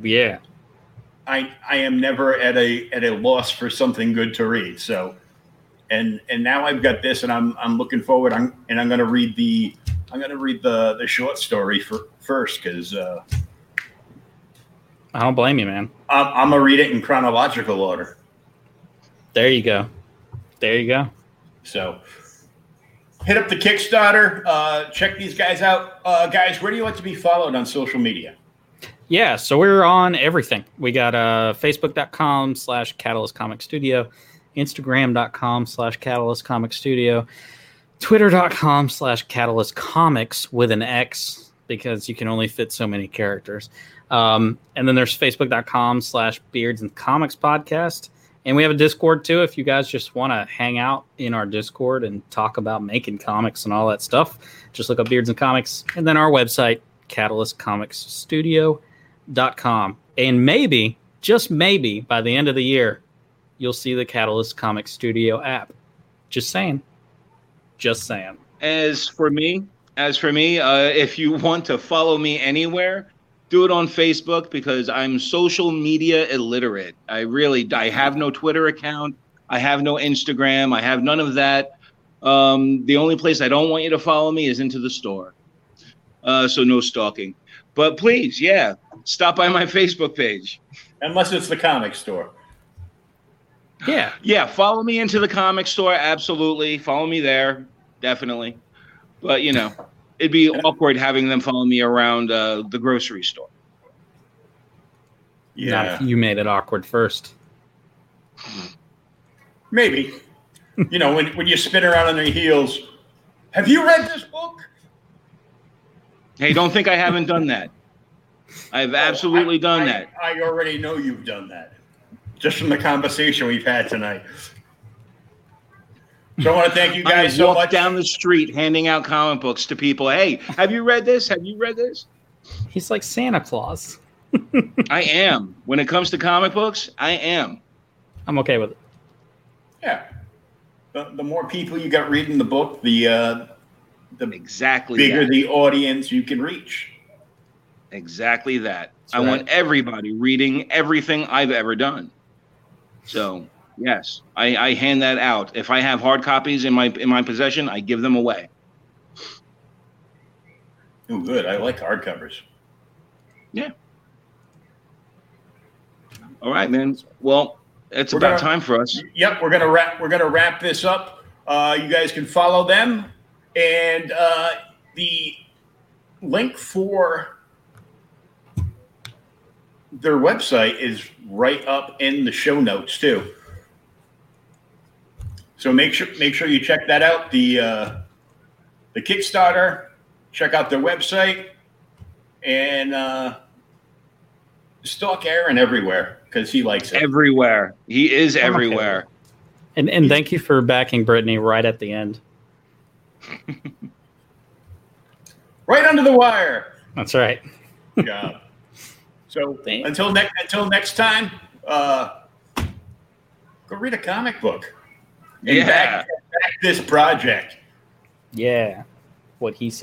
Yeah. I I am never at a at a loss for something good to read. So and and now I've got this and I'm I'm looking forward I'm and I'm gonna read the I'm gonna read the the short story for first because uh, I don't blame you, man. I'm, I'm gonna read it in chronological order. There you go. There you go. So hit up the Kickstarter. Uh, check these guys out, uh, guys. Where do you like to be followed on social media? Yeah, so we're on everything. We got uh, facebook.com slash Catalyst Comic Studio, Instagram.com slash Catalyst Comic Studio, Twitter.com slash Catalyst Comics with an X because you can only fit so many characters. Um, and then there's Facebook.com slash Beards and Comics Podcast. And we have a Discord too if you guys just want to hang out in our Discord and talk about making comics and all that stuff. Just look up Beards and Comics. And then our website, catalystcomicsstudio.com. And maybe, just maybe, by the end of the year, you'll see the Catalyst Comics Studio app. Just saying. Just saying. As for me, as for me, uh, if you want to follow me anywhere, do it on Facebook because I'm social media illiterate. I really, I have no Twitter account. I have no Instagram. I have none of that. Um, the only place I don't want you to follow me is into the store. Uh, so no stalking. But please, yeah, stop by my Facebook page. Unless it's the comic store. Yeah. Yeah, follow me into the comic store. Absolutely. Follow me there. Definitely. But, you know, it'd be awkward having them follow me around uh, the grocery store. Not Yeah, if you made it awkward first. maybe. you know, when when you spin around on your heels. Have you read this book? Hey, don't think I haven't done that. I've absolutely Oh, I- done I- that. I already know you've done that, just from the conversation we've had tonight. So I want to thank you I guys so walk much. down the street handing out comic books to people. Hey, have you read this? Have you read this? He's like Santa Claus. I am. When it comes to comic books, I am. I'm okay with it. yeah, the, the more people you got reading the book, the uh, the Exactly. bigger that. the audience you can reach. Exactly that. That's I right. want everybody reading everything I've ever done. So yes, I, I hand that out. If I have hard copies in my in my possession, I give them away. Oh, good. I like hardcovers. Yeah. All right, man. Well, it's We're about gonna- time for us. Yep, we're gonna wrap. We're gonna wrap this up. Uh, you guys can follow them, and uh, the link for their website is right up in the show notes too. So make sure make sure you check that out. The uh, the Kickstarter. Check out their website, and uh, stalk Aaron everywhere because he likes it. Everywhere. He is I'm everywhere. And and thank you for backing Brittany right at the end. right under the wire. That's right. job. So Thanks. until next until next time, uh, go read a comic book. And Yeah. back, back this project. Yeah. What he said.